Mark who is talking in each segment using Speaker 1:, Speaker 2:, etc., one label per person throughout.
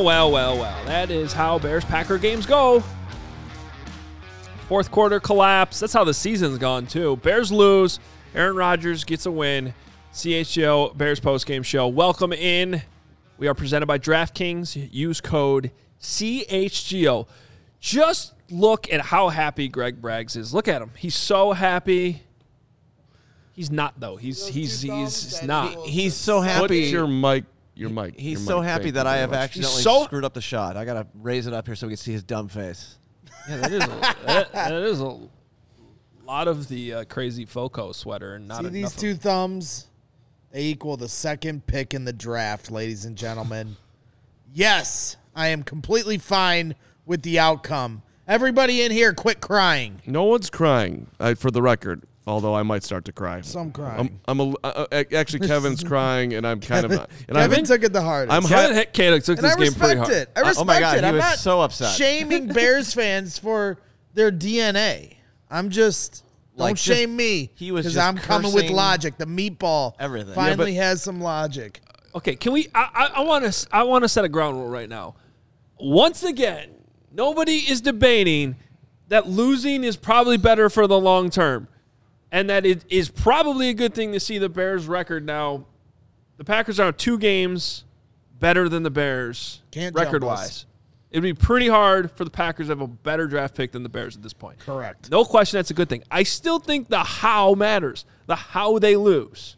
Speaker 1: Well, well, well, well. That is how Bears Packer games go. Fourth quarter collapse. That's how the season's gone, too. Bears lose. Aaron Rodgers gets a win. CHGO Bears postgame show. Welcome in. We are presented by DraftKings. Use code CHGO. Just look at how happy Greg Braggs is. Look at him. He's so happy. He's not though. He's he's he's, he's not.
Speaker 2: He's so
Speaker 3: Put
Speaker 2: happy.
Speaker 3: your mic. Your mic.
Speaker 2: He's
Speaker 3: your
Speaker 2: so
Speaker 3: mic.
Speaker 2: happy
Speaker 3: Thank
Speaker 2: that
Speaker 3: you
Speaker 2: I
Speaker 3: very
Speaker 2: have
Speaker 3: much.
Speaker 2: accidentally
Speaker 1: so-
Speaker 2: screwed up the shot. I gotta raise it up here so we can see his dumb face.
Speaker 1: Yeah, that is a, that, that is a lot of the uh, crazy Foco sweater and not
Speaker 4: See
Speaker 1: enough
Speaker 4: these
Speaker 1: of-
Speaker 4: two thumbs? They equal the second pick in the draft, ladies and gentlemen. Yes, I am completely fine with the outcome. Everybody in here, quit crying.
Speaker 3: No one's crying, uh, for the record. Although I might start to cry.
Speaker 4: Some crying.
Speaker 3: I'm, I'm a, uh, uh, actually Kevin's crying, and I'm kind of. And
Speaker 4: Kevin
Speaker 3: I'm,
Speaker 4: took it the hardest.
Speaker 3: I'm
Speaker 1: Kevin
Speaker 3: hi-
Speaker 1: Hit Kato took
Speaker 4: and I
Speaker 1: this game pretty hard.
Speaker 4: it. I respect
Speaker 2: Oh my God,
Speaker 4: it.
Speaker 2: he
Speaker 4: I'm
Speaker 2: was
Speaker 4: not
Speaker 2: so upset.
Speaker 4: shaming Bears fans for their DNA. I'm just don't
Speaker 2: Like, just-
Speaker 4: shame me.
Speaker 2: he was
Speaker 4: because
Speaker 2: just
Speaker 4: I'm coming with logic. The meatball
Speaker 2: everything.
Speaker 4: finally
Speaker 3: Yeah,
Speaker 4: has some logic.
Speaker 1: Okay, can we? I, I want to. I want to set a ground rule right now. Once again, nobody is debating that losing is probably better for the long term, and that it is probably a good thing to see the Bears' record now. The Packers are two games better than the Bears
Speaker 4: Can't
Speaker 1: record wise. It'd be pretty hard for the Packers to have a better draft pick than the Bears at this point.
Speaker 4: Correct.
Speaker 1: No question that's a good thing. I still think the how matters. The how they lose.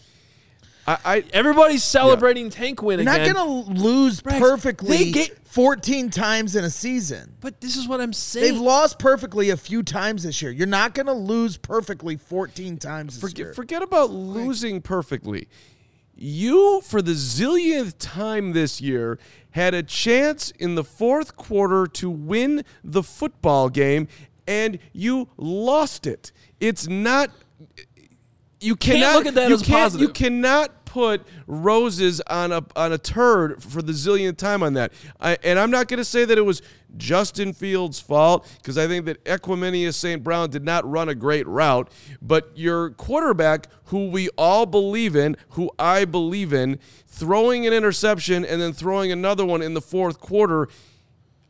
Speaker 3: I, I,
Speaker 1: Everybody's celebrating tank win
Speaker 4: You're
Speaker 1: again.
Speaker 4: not going to lose
Speaker 1: Braggs,
Speaker 4: perfectly
Speaker 1: they get-
Speaker 4: 14 times in a season.
Speaker 1: But this is what I'm saying.
Speaker 4: They've lost perfectly a few times this year. You're not going to lose perfectly 14 times this year.
Speaker 3: forget, forget about losing perfectly. You, for the zillionth time this year, had a chance in the fourth quarter to win the football game, and you lost it. It's not. You cannot
Speaker 1: look at that
Speaker 3: you
Speaker 1: as
Speaker 3: can't-
Speaker 1: positive.
Speaker 3: You cannot put roses on a on a turd for the zillionth time on that. I, and I'm not going to say that it was Justin Fields' fault because I think that Equanimeous St. Brown did not run a great route. But your quarterback, who we all believe in, who I believe in, throwing an interception and then throwing another one in the fourth quarter.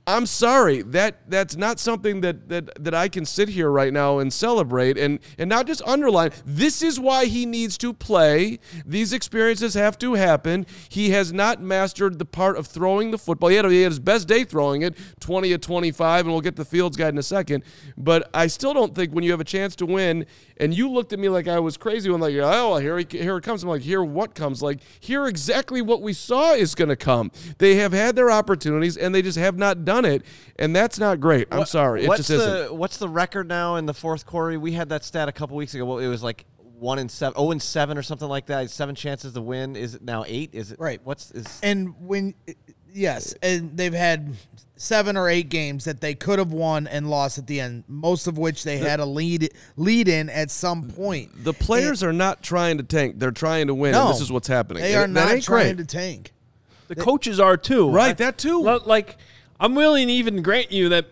Speaker 3: I'm sorry that that's not something that, that that I can sit here right now and celebrate and and not just underline. This is why he needs to play. These experiences have to happen. He has not mastered the part of throwing the football. He had, he had his best day throwing it, 20 at 25, and we'll get the Fields guide in a second. But I still don't think when you have a chance to win, and you looked at me like I was crazy when like, oh, here he, here it comes. I'm like, here what comes? Like, here exactly what we saw is going to come. They have had their opportunities and they just have not done it, and that's not great. I'm
Speaker 2: What-
Speaker 3: sorry, it
Speaker 2: what's
Speaker 3: just
Speaker 2: the
Speaker 3: isn't.
Speaker 2: what's the record now in the fourth quarter? We had that stat a couple weeks ago. Well, It was like one in seven, oh and seven or something like that. Seven chances to win. Is it now eight? Is it
Speaker 4: Right.
Speaker 2: What's is
Speaker 4: And when, yes, and they've had seven or eight games that they could have won and lost at the end, most of which they had a lead lead in at some point.
Speaker 3: The players are not trying to tank; they're trying to win,
Speaker 4: No,
Speaker 3: and this is what's happening.
Speaker 4: They
Speaker 3: And
Speaker 4: are
Speaker 3: that
Speaker 4: not trying
Speaker 3: great.
Speaker 4: to tank.
Speaker 1: the coaches are too.
Speaker 3: Right,
Speaker 1: I-
Speaker 3: that too.
Speaker 1: Like, I'm willing to even grant you that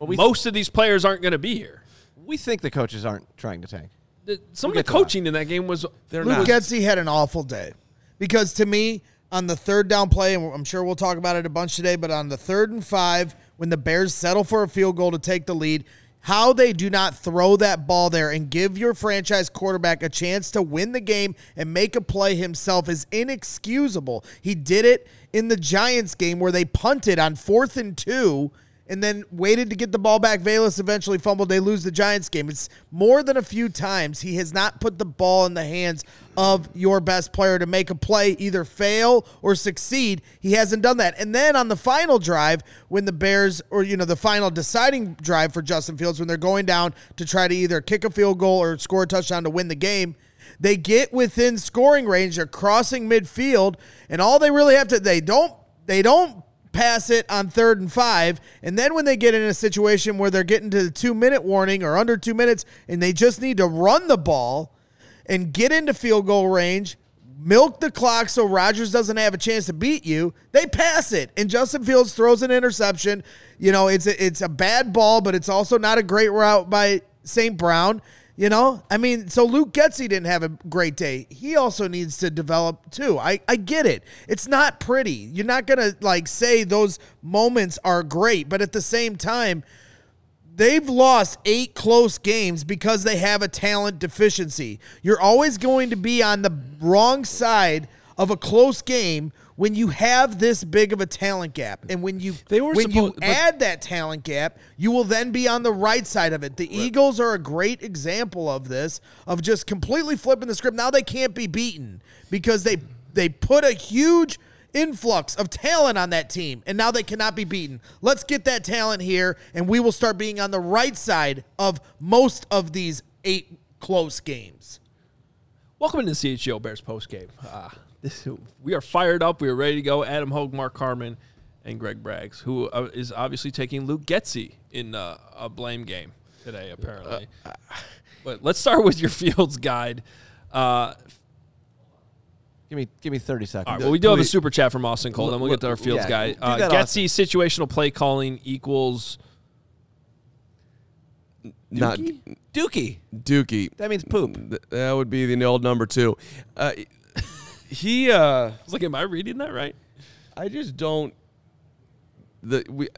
Speaker 1: most of these players aren't going to be here.
Speaker 2: we think the coaches aren't trying to tank.
Speaker 1: The- Some
Speaker 2: We'll
Speaker 1: of the
Speaker 2: get to that.
Speaker 1: coaching in that game was
Speaker 3: They're
Speaker 4: Luke
Speaker 3: not.
Speaker 4: Getsy had an awful day because to me, on the third down play, and I'm sure we'll talk about it a bunch today, but on the third and five, when the Bears settle for a field goal to take the lead, how they do not throw that ball there and give your franchise quarterback a chance to win the game and make a play himself is inexcusable. He did it in the Giants game where they punted on fourth and two and then waited to get the ball back. Velus eventually fumbled. They lose the Giants game. It's more than a few times he has not put the ball in the hands of your best player to make a play, either fail or succeed. He hasn't done that. And then on the final drive, when the Bears, or you know, the final deciding drive for Justin Fields, when they're going down to try to either kick a field goal or score a touchdown to win the game. They get within scoring range. They're crossing midfield, and all they really have to they don't they don't pass it on third and five. And then when they get in a situation where they're getting to the two minute warning or under two minutes and they just need to run the ball and get into field goal range, milk the clock so Rodgers doesn't have a chance to beat you, they pass it. And Justin Fields throws an interception. You know, it's a, it's a bad ball, but it's also not a great route by St. Brown. You know, I mean, so Luke Getsy didn't have a great day. He also needs to develop too. I, I get it. It's not pretty. You're not gonna like say those moments are great, but at the same time, they've lost eight close games because they have a talent deficiency. You're always going to be on the wrong side of a close game when you have this big of a talent gap. And when you
Speaker 3: They were
Speaker 4: when you add that talent gap, you will then be on the right side of it. The Eagles are a great example of this, of just completely flipping the script. Now they can't be beaten because they they put a huge influx of talent on that team and now they cannot be beaten. Let's get that talent here and we will start being on the right side of most of these eight close games.
Speaker 1: Welcome to the CHGO Bears postgame. Uh, this, we are fired up. We are ready to go. Adam Hoge, Mark Carman, and Greg Braggs, who uh, is obviously taking Luke Getsy in uh, a blame game today, apparently. but let's start with your Fields guide. Uh,
Speaker 2: Give me give me thirty seconds.
Speaker 1: all right, well, we do have a super chat from Austin Cole, then we'll get to our Fields
Speaker 2: yeah,
Speaker 1: guide.
Speaker 2: do
Speaker 1: Uh,
Speaker 2: that,
Speaker 1: Getsy situational play calling equals
Speaker 3: Not
Speaker 2: Dookie.
Speaker 3: Dookie.
Speaker 2: That means poop.
Speaker 3: That would be the old number two. Uh, he, uh,
Speaker 1: I was like, am I reading that right?
Speaker 3: I just don't. The we,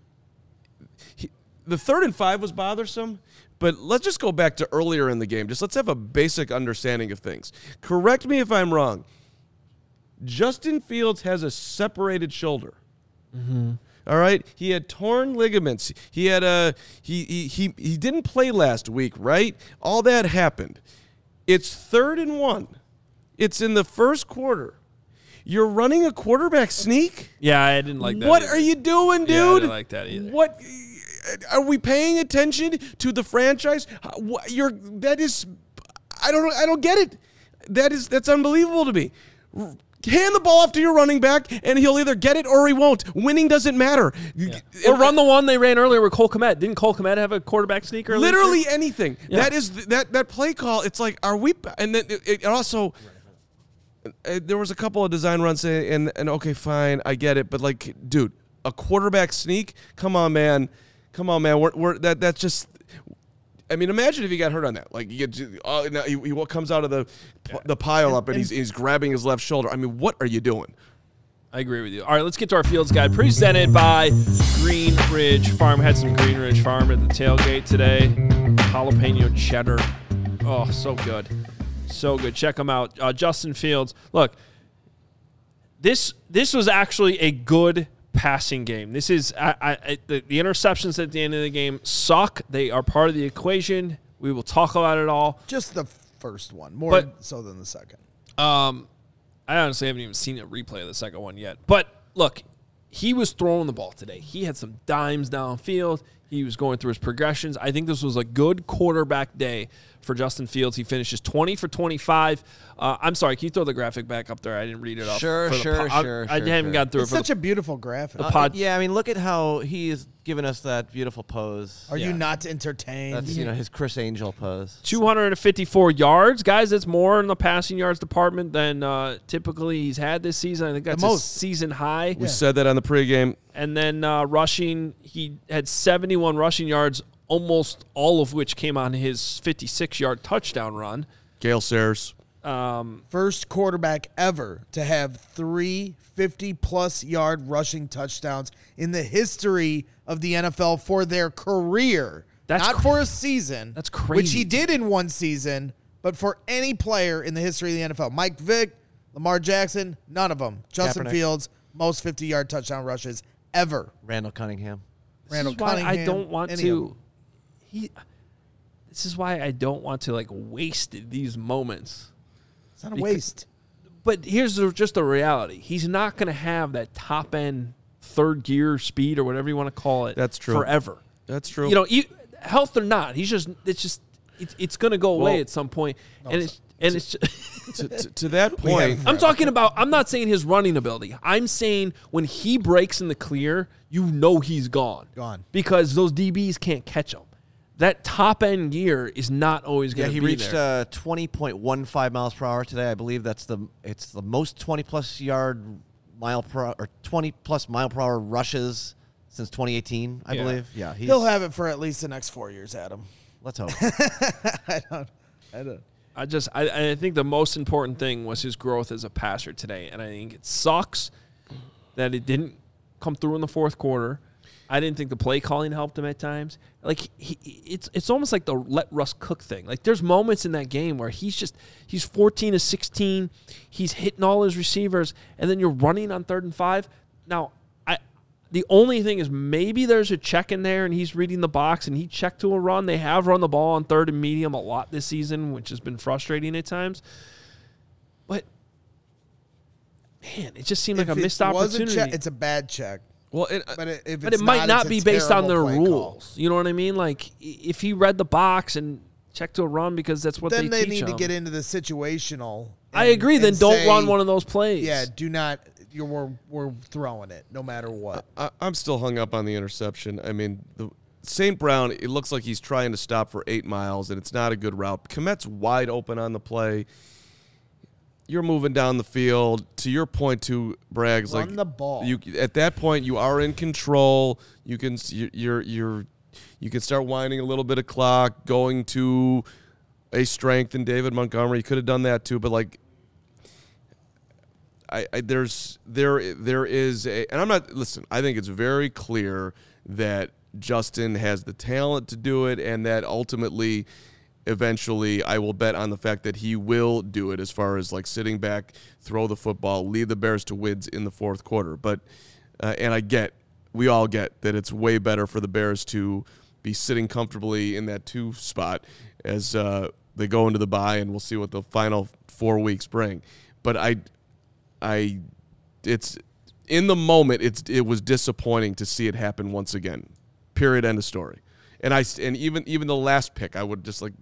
Speaker 3: he, the third and five was bothersome, but let's just go back to earlier in the game. Just let's have a basic understanding of things. Correct me if I'm wrong. Justin Fields has a separated shoulder. All right, he had torn ligaments. He had a he, he he he didn't play last week, right? All that happened. It's third and one. It's in the first quarter. You're running a quarterback sneak.
Speaker 1: Yeah, I didn't like that.
Speaker 3: What
Speaker 1: either.
Speaker 3: are you doing, dude?
Speaker 1: Yeah, I didn't like that either.
Speaker 3: What are we paying attention to the franchise? You're that is I don't I don't get it. That is that's unbelievable to me. Hand the ball off to your running back, and he'll either get it or he won't. Winning doesn't matter.
Speaker 1: Or run the one they ran earlier with Cole Kmet. Didn't Cole Kmet have a quarterback sneak earlier?
Speaker 3: literally anything.
Speaker 1: Yeah.
Speaker 3: That is th- that that play call. It's like, are we? And then it, it also. Uh, Uh, there was a couple of design runs, and and okay, fine, I get it, but like, dude, a quarterback sneak? Come on, man, come on, man. We're, we're that that's just. I mean, imagine if he got hurt on that. Like, you get, oh, now he, he comes out of the the pile up and he's he's grabbing his left shoulder. I mean, what are you doing?
Speaker 1: I agree with you. All right, let's get to our Fields guide presented by Green Ridge Farm. Had some Green Ridge Farm at the tailgate today. Jalapeno cheddar. Oh, so good. So good. Check them out. Uh, Justin Fields. Look, this this was actually a good passing game. This is I, I, I, the, the interceptions at the end of the game suck. They are part of the equation. We will talk about it all.
Speaker 4: Just the first one, more
Speaker 1: But-
Speaker 4: so than the second.
Speaker 1: Um, I honestly haven't even seen a replay of the second one yet. But look, he was throwing the ball today. He had some dimes downfield. He was going through his progressions. I think this was a good quarterback day for Justin Fields. He finishes 20 for 25. Uh, I'm sorry, can you throw the graphic back up there? I didn't read it off.
Speaker 2: Sure,
Speaker 1: for
Speaker 2: sure,
Speaker 1: po- I-
Speaker 2: sure,
Speaker 1: I,
Speaker 2: sure,
Speaker 1: haven't
Speaker 2: sure.
Speaker 1: gotten through
Speaker 4: It's
Speaker 1: it for
Speaker 4: such
Speaker 1: the,
Speaker 4: a beautiful graphic.
Speaker 1: the pod.
Speaker 2: yeah, I mean, look at how he's given us that beautiful pose.
Speaker 4: Are
Speaker 1: Yeah.
Speaker 4: you not entertained?
Speaker 2: That's you know his Criss Angel pose.
Speaker 1: 254 yards, guys. That's more in the passing yards department than uh, typically he's had this season. I think that's his
Speaker 4: most.
Speaker 1: season high.
Speaker 3: We said that on the pregame.
Speaker 1: And then uh, rushing, he had 71 rushing yards, almost all of which came on his 56 yard touchdown run.
Speaker 3: Gale Sayers.
Speaker 1: Um,
Speaker 4: First quarterback ever to have three 50 plus yard rushing touchdowns in the history of the NFL for their career.
Speaker 1: That's
Speaker 4: not
Speaker 1: cr-
Speaker 4: for a season.
Speaker 1: that's crazy.
Speaker 4: Which he did in one season, but for any player in the history of the NFL. Mike Vick, Lamar Jackson, none of them. Justin
Speaker 2: Kaepernick.
Speaker 4: Fields, most 50 yard touchdown rushes ever.
Speaker 2: Randall Cunningham.
Speaker 1: this
Speaker 4: Randall
Speaker 1: Cunningham. why I don't want to.
Speaker 4: Them.
Speaker 1: He. This is why I don't want to like waste these moments.
Speaker 4: It's not a
Speaker 1: Because-
Speaker 4: waste.
Speaker 1: But here's the, just the reality: he's not going to have that top end third gear speed or whatever you want to call it.
Speaker 3: That's true.
Speaker 1: Forever.
Speaker 3: That's true.
Speaker 1: You know, you, health or not, he's just. It's just. It, it's going to go away
Speaker 3: Well-
Speaker 1: at some point. point, and it's and it's. Just,
Speaker 3: to, to, to that point,
Speaker 1: I'm talking about. I'm not saying his running ability. I'm saying when he breaks in the clear, you know he's gone.
Speaker 4: Gone.
Speaker 1: because those DBs can't catch him. That top end gear is not always going to
Speaker 2: he
Speaker 1: be
Speaker 2: reached
Speaker 1: there.
Speaker 2: uh, 20.15 miles per hour today. I believe that's the it's the most 20 plus yard mile per or 20 plus mile per hour rushes since 2018. I
Speaker 1: Yeah.
Speaker 2: believe. Yeah, he's,
Speaker 4: He'll have it for at least the next four years, Adam.
Speaker 2: Let's hope.
Speaker 4: I don't.
Speaker 3: I don't.
Speaker 1: I just I, I think the most important thing was his growth as a passer today, and I think it sucks that it didn't come through in the fourth quarter. I didn't think the play calling helped him at times. Like he, it's it's almost like the let Russ cook thing. Like there's moments in that game where he's just he's 14 to 16, he's hitting all his receivers, and then you're running on third and five. Now I the only thing is maybe there's a check in there and he's reading the box and he checked to a run. They have run the ball on third and medium a lot this season, which has been frustrating at times. But man, it just seemed like
Speaker 4: If
Speaker 1: a
Speaker 4: it
Speaker 1: missed
Speaker 4: was a
Speaker 1: opportunity.
Speaker 4: check, it's a bad check.
Speaker 3: Well, and, uh,
Speaker 4: But it, if
Speaker 1: but
Speaker 4: it's
Speaker 1: it might not,
Speaker 4: it's
Speaker 1: be based on their
Speaker 4: terrible play call.
Speaker 1: rules. You know what I mean? Like if he read the box and checked to a run because that's what they're doing.
Speaker 4: Then
Speaker 1: they,
Speaker 4: they,
Speaker 1: teach
Speaker 4: need to get into the situational.
Speaker 1: I agree. Then don't
Speaker 4: say,
Speaker 1: run one of those plays.
Speaker 4: Yeah, do not. You're we're, we're throwing it no matter what.
Speaker 3: I, I'm still hung up on the interception. I mean, the St. Brown. It looks like he's trying to stop for eight miles, and it's not a good route. Kmet's wide open on the play. You're moving down the field. To your point, to Braggs,
Speaker 4: Run
Speaker 3: like
Speaker 4: the ball.
Speaker 3: You at that point, you are in control. You can you- you're you're you can start winding a little bit of clock, going to a strength in David Montgomery. You could have done that too, but like I, I there's there there is a and I'm not listen, I think it's very clear that Justin has the talent to do it and that ultimately eventually I will bet on the fact that he will do it as far as like sitting back, throw the football, lead the Bears to wins in the fourth quarter. But uh, and I get we all get that it's way better for the Bears to be sitting comfortably in that two spot as uh, they go into the bye and we'll see what the final four weeks bring. But I I it's in the moment it's it was disappointing to see it happen once again. Period end of story. And I and even even the last pick I would just like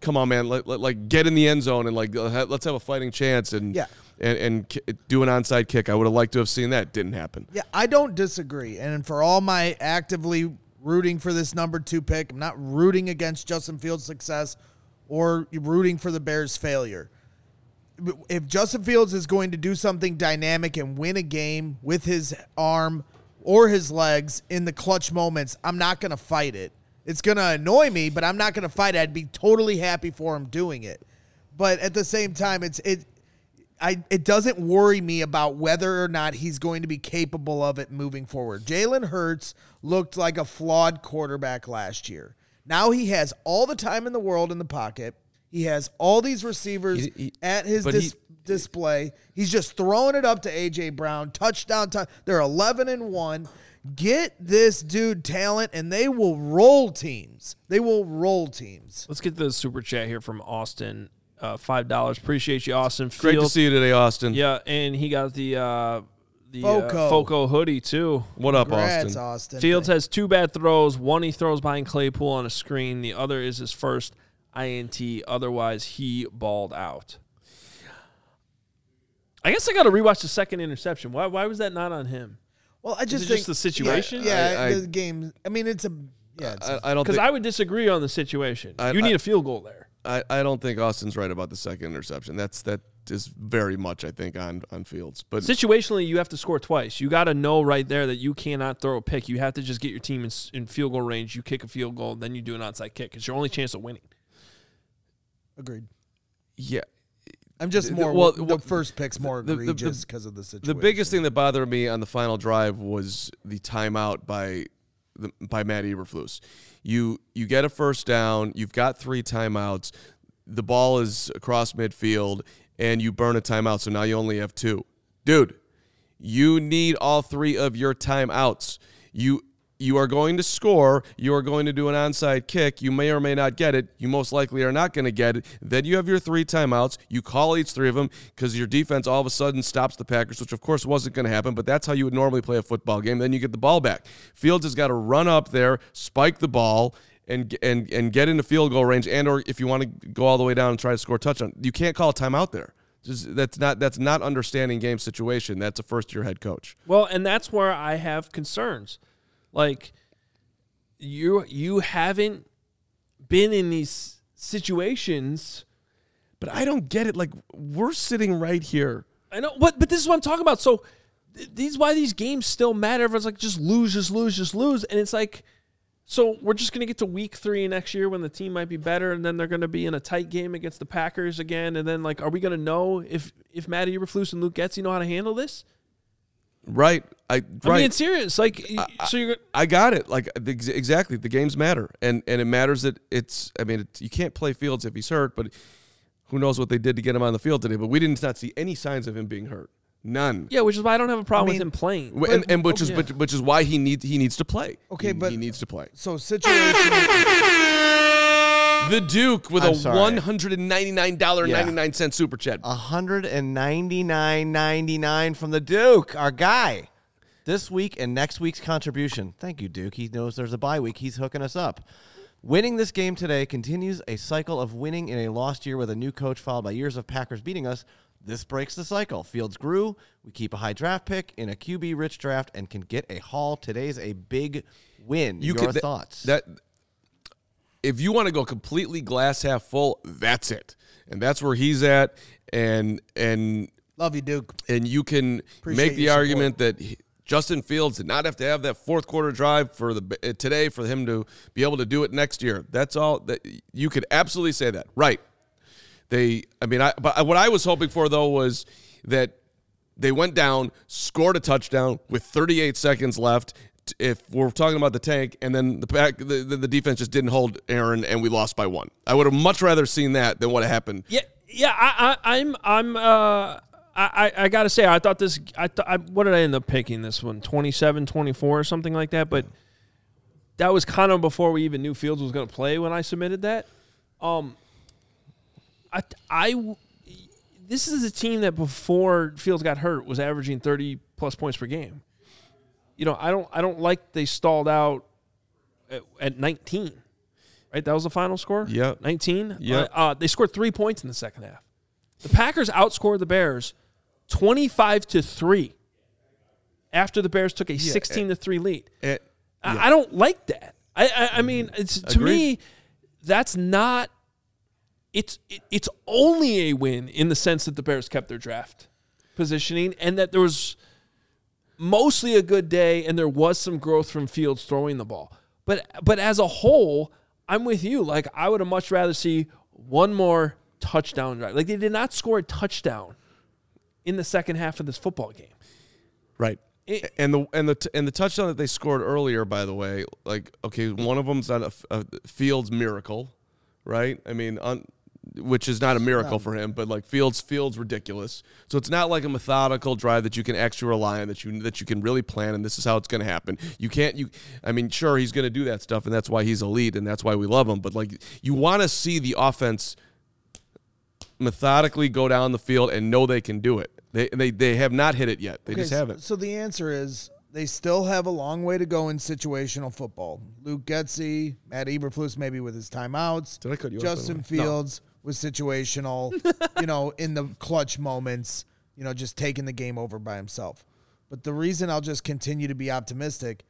Speaker 3: come on man let, let like get in the end zone and like let's have a fighting chance and
Speaker 4: Yeah.
Speaker 3: and and do an onside kick. I would have liked to have seen that. Didn't happen.
Speaker 4: Yeah, I don't disagree. And for all my actively rooting for this number two pick, I'm not rooting against Justin Fields' success or rooting for the Bears' failure. If Justin Fields is going to do something dynamic and win a game with his arm or his legs in the clutch moments, I'm not going to fight it. It's going to annoy me, but I'm not going to fight it. I'd be totally happy for him doing it. But at the same time, it's it I it doesn't worry me about whether or not he's going to be capable of it moving forward. Jalen Hurts looked like a flawed quarterback last year. Now he has all the time in the world in the pocket. He has all these receivers
Speaker 3: He- he-
Speaker 4: at his dis-
Speaker 3: he-
Speaker 4: display. He's just throwing it up to AJ Brown. Touchdown time. They're 11 and 1. Get this dude talent and they will roll teams. They will roll teams.
Speaker 1: Let's get the super chat here from Austin. Uh, Five dollars. Appreciate you, Austin.
Speaker 3: Great to see you today, Austin.
Speaker 1: Yeah, and he got the uh, the
Speaker 4: Foco.
Speaker 1: Uh, Foco hoodie too.
Speaker 3: What up,
Speaker 4: Congrats,
Speaker 3: Austin?
Speaker 4: Austin.
Speaker 1: Fields has two bad throws. One he throws behind Claypool on a screen. The other is his first INT. Otherwise, he balled out. I guess I got to rewatch the second interception. Why? Why was that not on him?
Speaker 4: Well, I just
Speaker 1: it
Speaker 4: think
Speaker 1: just the situation?
Speaker 4: Yeah,
Speaker 3: I- I-
Speaker 4: the game. I mean, it's a yeah. It's a-
Speaker 3: I, I don't
Speaker 1: Because I would disagree on the situation.
Speaker 3: I-
Speaker 1: you need
Speaker 3: I-
Speaker 1: a field goal there.
Speaker 3: I, I don't think Austin's right about the second interception. That's that is very much I think on on Fields. But
Speaker 1: Situationally, you have to score twice. You got to know right there that you cannot throw a pick. You have to just get your team in, in field goal range. You kick a field goal, then you do an onside kick. It's your only chance of winning.
Speaker 4: agreed.
Speaker 3: yeah,
Speaker 4: I'm just more.
Speaker 3: well,
Speaker 4: the first pick's more
Speaker 3: the-
Speaker 4: egregious because of the situation.
Speaker 3: the biggest thing that bothered me on the final drive was the timeout by the, by Matt Eberflus. You you get a first down. You've got three timeouts. The ball is across midfield, and you burn a timeout. So now you only have two, dude. You need all three of your timeouts. You you are going to score. You are going to do an onside kick. You may or may not get it. You most likely are not going to get it. Then you have your three timeouts. You call each three of them because your defense all of a sudden stops the Packers, which of course wasn't going to happen. But that's how you would normally play a football game. Then you get the ball back. Fields has got to run up there, spike the ball. And, and and get into field goal range, and or if you want to go all the way down and try to score a touchdown, you can't call a timeout there. Just, that's not that's not understanding game situation. That's a first year head coach.
Speaker 1: Well, and that's where I have concerns. Like you you haven't been in these situations.
Speaker 3: But I don't get it. Like we're sitting right here.
Speaker 1: I know, but but this is what I'm talking about. So th- these why these games still matter. Everyone's like, just lose, just lose, just lose, and it's like, So we're just going to get to week three next year when the team might be better, and then they're going to be in a tight game against the Packers again, and then like, are we going to know if if Matt Eberflus and Luke Getz, you know how to handle this?
Speaker 3: Right. I
Speaker 1: I mean, it's serious. Like, so you're
Speaker 3: I got it. Like the- exactly, the games matter, and and it matters that it's. I mean, it, you can't play Fields if he's hurt, but who knows what they did to get him on the field today? But we didn't see any signs of him being hurt. None.
Speaker 1: yeah, which is why I don't have a problem
Speaker 4: I mean-
Speaker 1: with him playing.
Speaker 3: Wh- and, and which oh, is
Speaker 1: yeah.
Speaker 3: which, which is why he needs he needs to play.
Speaker 4: Okay,
Speaker 3: He-
Speaker 4: but-
Speaker 3: he needs to play.
Speaker 4: So situation.
Speaker 3: The Duke with
Speaker 2: I'm
Speaker 3: a one hundred and ninety nine dollar ninety nine cent super chat.
Speaker 2: hundred and ninety nine ninety nine from the Duke, our guy. This week and next week's contribution. Thank you, Duke. He knows there's a bye week. He's hooking us up. Winning this game today continues a cycle of winning in a lost year with a new coach, followed by years of Packers beating us. This breaks the cycle. Fields grew. We keep a high draft pick in a QB rich draft and can get a haul. Today's a big win. Your
Speaker 3: could-
Speaker 2: thoughts?
Speaker 3: That if you want to go completely glass half full, that's it, and that's where he's at. And and
Speaker 4: Love you, Duke.
Speaker 3: and you can
Speaker 4: Appreciate
Speaker 3: make the argument that he- Justin Fields did not have to have that fourth quarter drive for the uh, today for him to be able to do it next year. That's all that you could absolutely say that. Right. They I mean I but what I was hoping for though was that they went down, scored a touchdown with 38 seconds left. If we're talking about the tank, and then the back, the, the, defense just didn't hold Aaron, and we lost by one. I would have much rather seen that than what happened.
Speaker 1: Yeah, yeah. I, I, I'm, I'm. Uh, I, I, gotta say, I thought this. I, th- I, what did I end up picking this one? 27, 24 or something like that. But that was kind of before we even knew Fields was going to play when I submitted that. Um, I, I, this is a team that before Fields got hurt was averaging thirty plus points per game. You know, I don't, I don't like they stalled out at, at nineteen. Right, that was the final score.
Speaker 3: Yeah.
Speaker 1: nineteen.
Speaker 3: Yep.
Speaker 1: Uh, they scored three points in the second half. The Packers outscored the Bears twenty-five to three. After the Bears took a sixteen to three lead,
Speaker 3: Eh,
Speaker 1: I, I don't like that. I, I, I mean, it's to
Speaker 3: Agreed.
Speaker 1: me, that's not. It's it, it's only a win in the sense that the Bears kept their draft positioning and that there was mostly a good day and there was some growth from Fields throwing the ball. But but as a whole, I'm with you. Like I would have much rather see one more touchdown drive. Like they did not score a touchdown in the second half of this football game.
Speaker 3: Right.
Speaker 1: It-
Speaker 3: and the and the t- and the touchdown that they scored earlier, by the way, like okay, one of them's not a Fields miracle, right? I mean, on, which is not a miracle for him, but like Fields Fields ridiculous. So it's not like a methodical drive that you can actually rely on that you that you can really plan, and this is how it's going to happen. You can't you. I mean, sure, he's going to do that stuff, and that's why he's elite, and that's why we love him. But like, you want to see the offense methodically go down the field and know they can do it. They they, they have not hit it yet. They
Speaker 4: Okay,
Speaker 3: just haven't.
Speaker 4: So the answer is they still have a long way to go in situational football. Luke Getsy, Matt Eberflus, maybe with his timeouts.
Speaker 3: Did I cut you off,
Speaker 4: Justin
Speaker 3: way?
Speaker 4: Fields was situational, you know, in the clutch moments, you know, just taking the game over by himself. But the reason I'll just continue to be optimistic,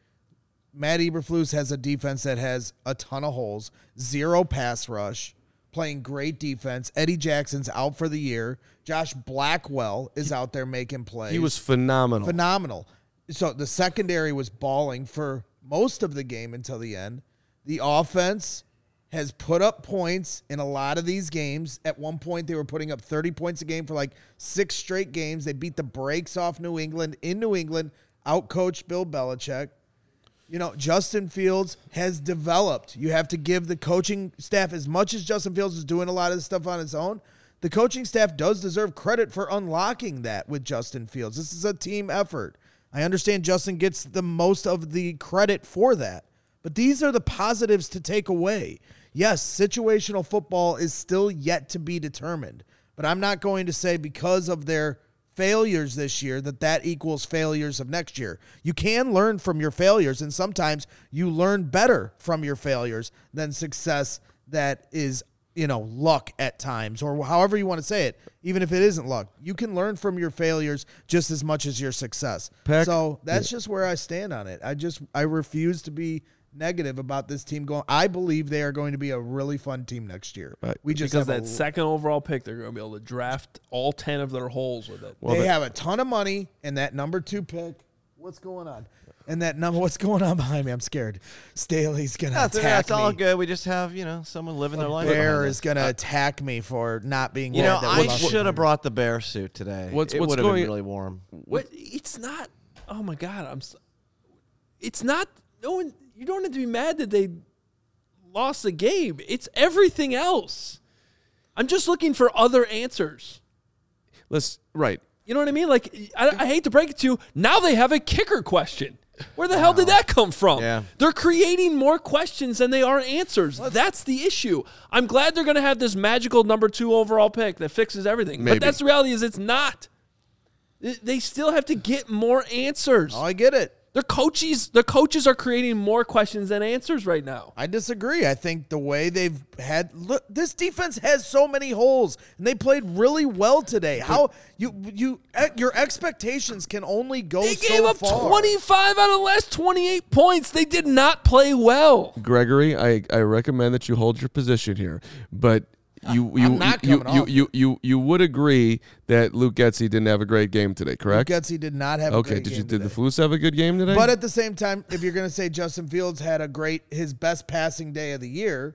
Speaker 4: Matt Eberflus has a defense that has a ton of holes, zero pass rush, playing great defense. Eddie Jackson's out for the year. Josh Blackwell is out there making plays
Speaker 3: He was phenomenal.
Speaker 4: phenomenal. So the secondary was balling for most of the game until the end. The offense has put up points in a lot of these games. At one point, they were putting up 30 points a game for like six straight games. They beat the brakes off New England in New England, outcoached Bill Belichick. You know, Justin Fields has developed. You have to give the coaching staff, as much as Justin Fields is doing a lot of this stuff on his own, the coaching staff does deserve credit for unlocking that with Justin Fields. This is a team effort. I understand Justin gets the most of the credit for that, but these are the positives to take away. Yes, situational football is still yet to be determined, but I'm not going to say because of their failures this year that that equals failures of next year. You can learn from your failures and sometimes you learn better from your failures than success that is, you know, luck at times or however you want to say it. Even if it isn't luck, you can learn from your failures just as much as your success.
Speaker 3: Pack-
Speaker 4: so that's just where I stand on it. I just I refuse to be negative about this team going. I believe they are going to be a really fun team next year.
Speaker 3: Right.
Speaker 4: We just
Speaker 1: because
Speaker 4: have a-
Speaker 1: that second overall pick, they're going to be able to draft all ten of their holes with it.
Speaker 3: Well,
Speaker 4: they
Speaker 3: that-
Speaker 4: have a ton of money and that number two pick. What's going on? And that number, what's going on behind me? I'm scared. Staley's gonna
Speaker 2: That's,
Speaker 4: attack
Speaker 2: that's all good. We just have you know someone living their life.
Speaker 4: Bear is gonna attack me for not being.
Speaker 2: You know,
Speaker 4: that
Speaker 2: I
Speaker 4: we
Speaker 2: should have brought the bear suit today.
Speaker 3: What's-
Speaker 2: it
Speaker 3: what's
Speaker 2: would have
Speaker 3: going-
Speaker 2: been really warm.
Speaker 1: What? It's not. Oh my god! I'm. So, it's not. No one. You don't have to be mad that they lost the game. It's everything else. I'm just looking for other answers.
Speaker 3: Let's right.
Speaker 1: You know what I mean? Like, I, I hate to break it to you. Now they have a kicker question. Where the hell did that come from?
Speaker 2: Yeah.
Speaker 1: They're creating more questions than they are answers. That's the issue. I'm glad they're going to have this magical number two overall pick that fixes everything.
Speaker 3: Maybe.
Speaker 1: But that's the reality is it's not. They still have to get more answers.
Speaker 4: Oh, I get it.
Speaker 1: Their coaches, the coaches are creating more questions than answers right now.
Speaker 4: I disagree. I think the way they've had look, this defense has so many holes, and they played really well today. How you you your expectations can only go
Speaker 1: They
Speaker 4: so
Speaker 1: gave up 25 out of the last 28 points. They did not play well.
Speaker 3: Gregory, I, I recommend that you hold your position here, but you you you, you,
Speaker 4: off
Speaker 3: you, you you would agree that Luke Getsy didn't have a great game today, correct?
Speaker 4: Getsy did not have a
Speaker 3: okay,
Speaker 4: great
Speaker 3: did you did the. Flus have a good game today?
Speaker 4: But at the same time, if you're going to say Justin Fields had a great, his best passing day of the year,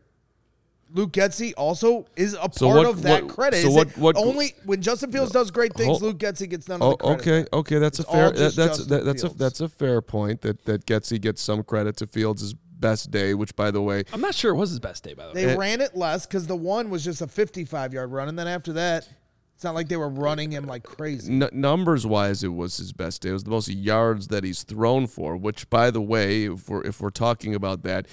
Speaker 4: Luke Getsy also is a
Speaker 3: So
Speaker 4: part
Speaker 3: what-
Speaker 4: of that
Speaker 3: what-
Speaker 4: credit.
Speaker 3: so
Speaker 4: Is
Speaker 3: what- what-
Speaker 4: only when Justin Fields does great things, Luke Getsy gets none
Speaker 3: Oh,
Speaker 4: of the credit.
Speaker 3: okay, okay, that's
Speaker 4: It's
Speaker 3: a fair that, that's that, that's a that's a fair point that that Getsy gets some credit to Fields' best day, which by the way,
Speaker 1: I'm not sure it was his best day, by the way.
Speaker 4: They ran it less because the one was just a 55 yard run, and then after that, it's not like they were running him like crazy.
Speaker 3: n- numbers wise, it was his best day. It was the most yards that he's thrown for. Which, by the way, if we're if we're talking about that,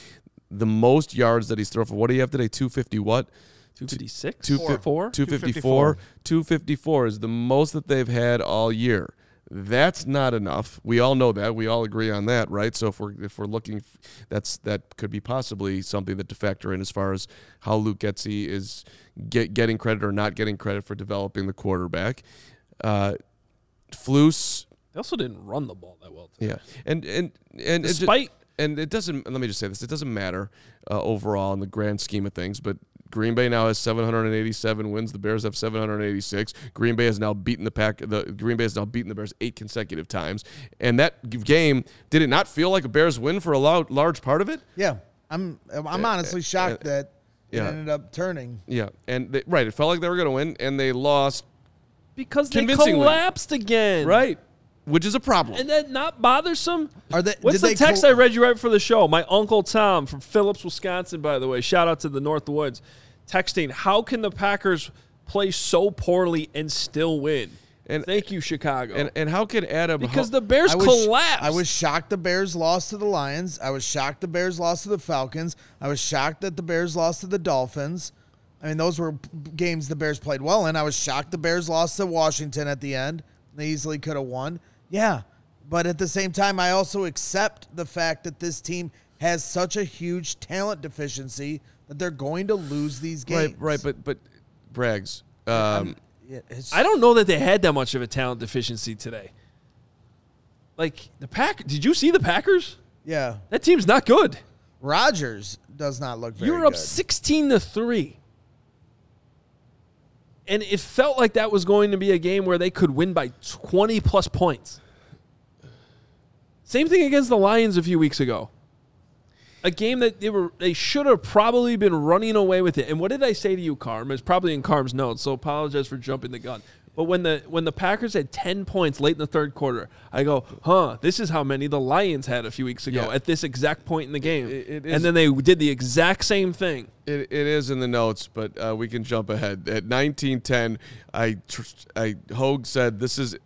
Speaker 3: the most yards that he's thrown for. What do you have today? Two fifty what?
Speaker 1: 256?
Speaker 3: Two
Speaker 1: Four? Four?
Speaker 3: 254. 254 is the most that they've had all year. That's not enough. We all know that. We all agree on that, right? So if we're if we're looking, that's that could be possibly something that to factor in as far as how Luke Getsy is get, getting credit or not getting credit for developing the quarterback. Uh, Flus,
Speaker 1: They also didn't run the ball that well. Today.
Speaker 3: yeah, and and and it ju-
Speaker 1: Despite
Speaker 3: and it doesn't. Let me just say this: it doesn't matter uh, overall in the grand scheme of things. But Green Bay now has 787 wins. The Bears have 786. Green Bay has now beaten the pack. The Green Bay has now beaten the Bears eight consecutive times. And that game did it not feel like a Bears win for a lo- large part of it?
Speaker 4: Yeah, I'm I'm honestly shocked that
Speaker 3: yeah.
Speaker 4: it ended up turning.
Speaker 3: Yeah, and they, right, it felt like they were going to win, and they lost.
Speaker 1: because they
Speaker 3: Convincingly.
Speaker 1: collapsed again.
Speaker 3: Right, which is a problem.
Speaker 1: And that not bothersome.
Speaker 4: Are they?
Speaker 1: What's
Speaker 4: did
Speaker 1: the
Speaker 4: they
Speaker 1: text
Speaker 4: col-
Speaker 1: I read you right before the show? My uncle Tom from Phillips, Wisconsin, by the way. Shout out to the North Woods. Texting, how can the Packers play so poorly and still win?
Speaker 3: And-
Speaker 1: Thank you, Chicago.
Speaker 3: and and how could Adam?
Speaker 1: because
Speaker 3: Hu-
Speaker 1: the Bears
Speaker 4: I was,
Speaker 1: collapsed.
Speaker 4: I was shocked the Bears lost to the Lions. I was shocked the Bears lost to the Falcons. I was shocked that the Bears lost to the Dolphins. I mean, those were games the Bears played well in. I was shocked the Bears lost to Washington at the end. They easily could have won. Yeah. But at the same time, I also accept the fact that this team has such a huge talent deficiency that they're going to lose these games.
Speaker 3: right, right, but but Braggs. Um,
Speaker 4: Yeah,
Speaker 1: I don't know that they had that much of a talent deficiency today. Like the Pack, did you see the Packers?
Speaker 4: yeah.
Speaker 1: That team's not good.
Speaker 4: Rodgers does not look very good.
Speaker 1: you were up
Speaker 4: good.
Speaker 1: 16 to 3 and it felt like that was going to be a game where they could win by 20 plus points. Same thing against the lions a few weeks ago. A game that they were they should have probably been running away with it. And what did i say to you carm? It's probably in carm's notes so apologize for jumping the gun but when the when the packers had 10 points late in the third quarter i go huh this is how many the lions had a few weeks ago
Speaker 3: Yeah.
Speaker 1: at this exact point in the game
Speaker 3: It-
Speaker 1: and then they did the exact same thing
Speaker 3: It, it is in the notes, but uh, we can jump ahead. At 1910, I tr- I Hoge said this is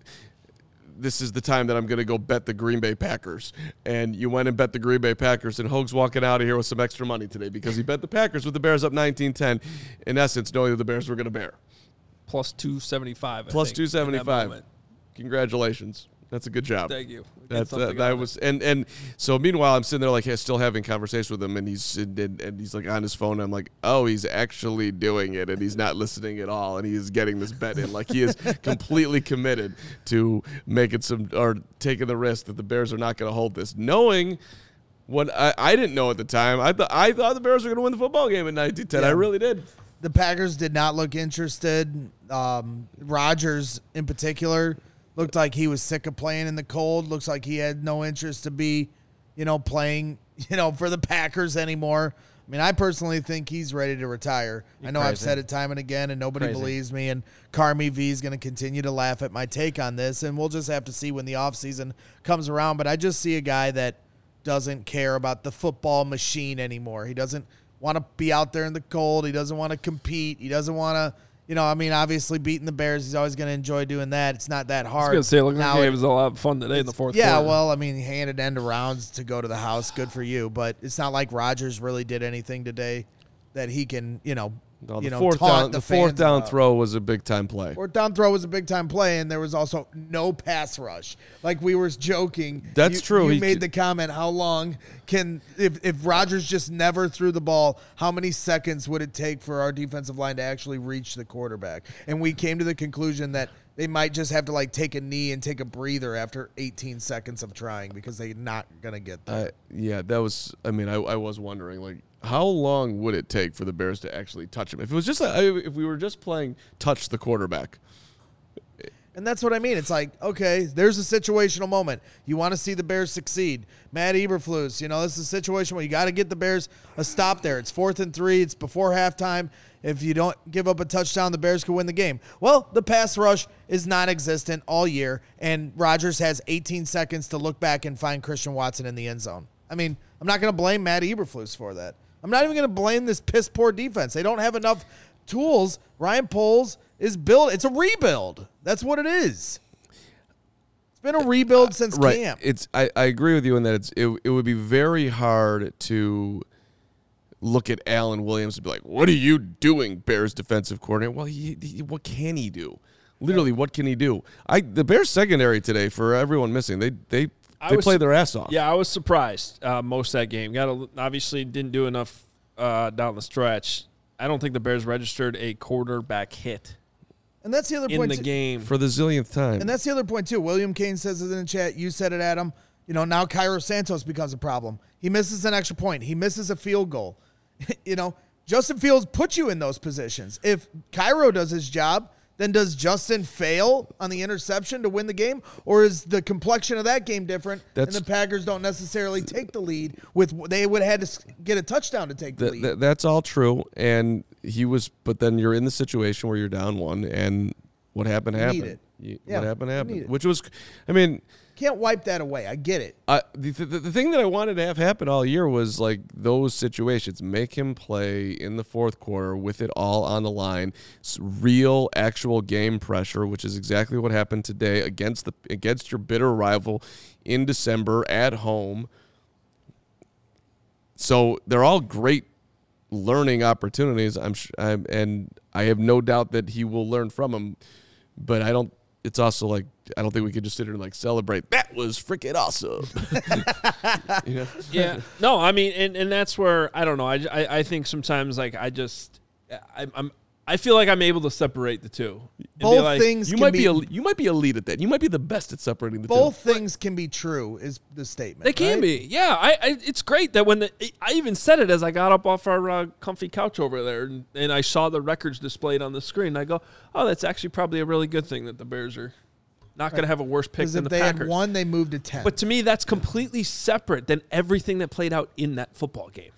Speaker 3: this is the time that I'm going to go bet the Green Bay Packers. And you went and bet the Green Bay Packers, and Hoge's walking out of here with some extra money today because he bet the Packers with the Bears up 1910. In essence, knowing that the Bears were going to bear.
Speaker 1: Plus 275 I
Speaker 3: Plus
Speaker 1: think, in that
Speaker 3: 275. Congratulations. That's a good job.
Speaker 1: thank you
Speaker 3: That's
Speaker 1: something
Speaker 3: uh, that,
Speaker 1: that
Speaker 3: was and and so meanwhile I'm sitting there like still having conversation with him and he's and, and, and he's like on his phone and I'm like oh he's actually doing it and he's not listening at all and he is getting this bet in like he is completely committed to making some or taking the risk that the Bears are not going to hold this knowing what I, I didn't know at the time I thought I thought the Bears were going to win the football game in 1910 I really did
Speaker 4: the Packers did not look interested. Um, Rodgers, in particular, looked like he was sick of playing in the cold. Looks like he had no interest to be, you know, playing, you know, for the Packers anymore. I mean, I personally think he's ready to retire. I know I've said it time and again, and nobody
Speaker 2: Crazy.
Speaker 4: believes me. And Carmi V is going to continue to laugh at my take on this, and we'll just have to see when the offseason comes around. But I just see a guy that doesn't care about the football machine anymore. He doesn't want to be out there in the cold. He doesn't want to compete. He doesn't want to, you know, I mean, obviously beating the Bears, he's always going to enjoy doing that. It's not that
Speaker 1: I
Speaker 4: hard.
Speaker 1: was gonna say, look
Speaker 4: Now it-
Speaker 1: it was a lot of fun today in the fourth.
Speaker 4: yeah,
Speaker 1: quarter.
Speaker 4: well, I mean, he handed end of rounds to go to the house. Good for you, but it's not like Rodgers really did anything today that he can, you know,
Speaker 3: No, the
Speaker 4: you know,
Speaker 3: fourth down,
Speaker 4: the,
Speaker 3: the fourth down
Speaker 4: about.
Speaker 3: throw was a big time play.
Speaker 4: Fourth down throw was a big time play, and there was also no pass rush. Like we were joking.
Speaker 3: That's
Speaker 4: You-
Speaker 3: true.
Speaker 4: You
Speaker 3: He
Speaker 4: made
Speaker 3: could-
Speaker 4: the comment: How long can if if Rodgers just never threw the ball? How many seconds would it take for our defensive line to actually reach the quarterback? And we came to the conclusion that they might just have to like take a knee and take a breather after 18 seconds of trying because they're not gonna get there.
Speaker 3: I, yeah, that was. I mean, I, I was wondering, like, how long would it take for the Bears to actually touch him? If it was just, like, if we were just playing touch the quarterback,
Speaker 4: And that's what I mean. It's like, okay, there's a situational moment. You want to see the Bears succeed. Matt Eberflus, you know, this is a situation where you got to get the Bears a stop there. It's fourth and three. It's before halftime. If you don't give up a touchdown, the Bears could win the game. Well, the pass rush is non existent all year, and Rodgers has 18 seconds to look back and find Christian Watson in the end zone. I mean, I'm not going to blame Matt Eberflus for that. I'm not even going to blame this piss poor defense. They don't have enough tools. Ryan Poles is built. It's a rebuild. That's what it is. It's been a uh, rebuild uh, since
Speaker 3: right?
Speaker 4: camp.
Speaker 3: It's. I, I agree with you in that it's. It, it would be very hard to look at Alan Williams and be like, "What are you doing, Bears defensive coordinator?" Well, he, he, what can he do? Literally, what can he do? I the Bears secondary today for everyone missing. They they
Speaker 1: I
Speaker 3: they
Speaker 1: was-
Speaker 3: played their ass off.
Speaker 1: Yeah, I was surprised uh, most of that game. Got a, obviously didn't do enough uh, down the stretch. I don't think the Bears registered a quarterback hit
Speaker 4: and that's the other
Speaker 1: in
Speaker 4: point.
Speaker 1: the
Speaker 4: too-
Speaker 1: game.
Speaker 3: for the zillionth time.
Speaker 4: And that's the other point too. William Kane says it in the chat. You said it, Adam. You know now Cairo Santos becomes a problem. He misses an extra point. He misses a field goal. you know Justin Fields puts you in those positions. If Cairo does his job, then does Justin fail on the interception to win the game, or is the complexion of that game different?
Speaker 3: That's-
Speaker 4: and the Packers don't necessarily take the lead. With they would have had to get a touchdown to take the
Speaker 3: Th-
Speaker 4: lead.
Speaker 3: th- that's all true. And he was, but then you're in the situation where you're down one, and what happened happened. You-
Speaker 4: Yeah,
Speaker 3: what happened happened. Which was, I mean,
Speaker 4: Can't wipe that away. I get it.
Speaker 3: The, the, the thing that I wanted to have happen all year was like those situations. Make him play in the fourth quarter with it all on the line. It's real, actual game pressure, which is exactly what happened today against the against your bitter rival in December at home. So they're all great learning opportunities. I'm, I'm and I have no doubt that he will learn from them. But I don't. It's also like I don't think we could just sit here and like celebrate. That was freaking awesome. you know?
Speaker 1: yeah. No, I mean, and, and that's where I don't know. I, I, I think sometimes like I just I, I'm I feel like I'm able to separate the two. and
Speaker 4: Both
Speaker 1: like,
Speaker 4: things
Speaker 3: You
Speaker 4: can
Speaker 3: might
Speaker 4: be,
Speaker 3: be a, you might be elite at that. You might be the best at separating the
Speaker 4: both
Speaker 3: two.
Speaker 4: things can be true. Is the statement?
Speaker 1: They can
Speaker 4: right?
Speaker 1: be, yeah. I, I it's great that when the I even said it as I got up off our uh, comfy couch over there, and, and I saw the records displayed on the screen. I go, oh, that's actually probably a really good thing that the Bears are not going to have a worse pick
Speaker 4: Because
Speaker 1: than
Speaker 4: if
Speaker 1: the
Speaker 4: they
Speaker 1: Packers.
Speaker 4: had won, they moved to ten.
Speaker 1: But to me, that's completely separate than everything that played out in that football game.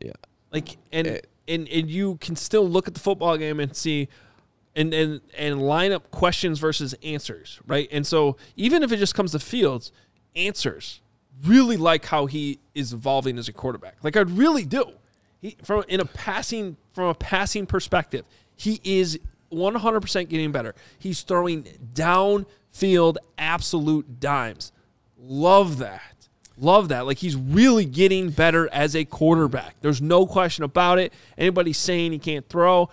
Speaker 3: Yeah.
Speaker 1: Like and
Speaker 3: Eh.
Speaker 1: And and you can still look at the football game and see and and and line up questions versus answers, right? And so even if it just comes to Fields, answers really like how he is evolving as a quarterback. Like I really do. He from in a passing from a passing perspective, he is 100% getting better. He's throwing downfield absolute dimes. Love that. Love that. Like he's really getting better as a quarterback. There's no question about it. Anybody saying he can't throw,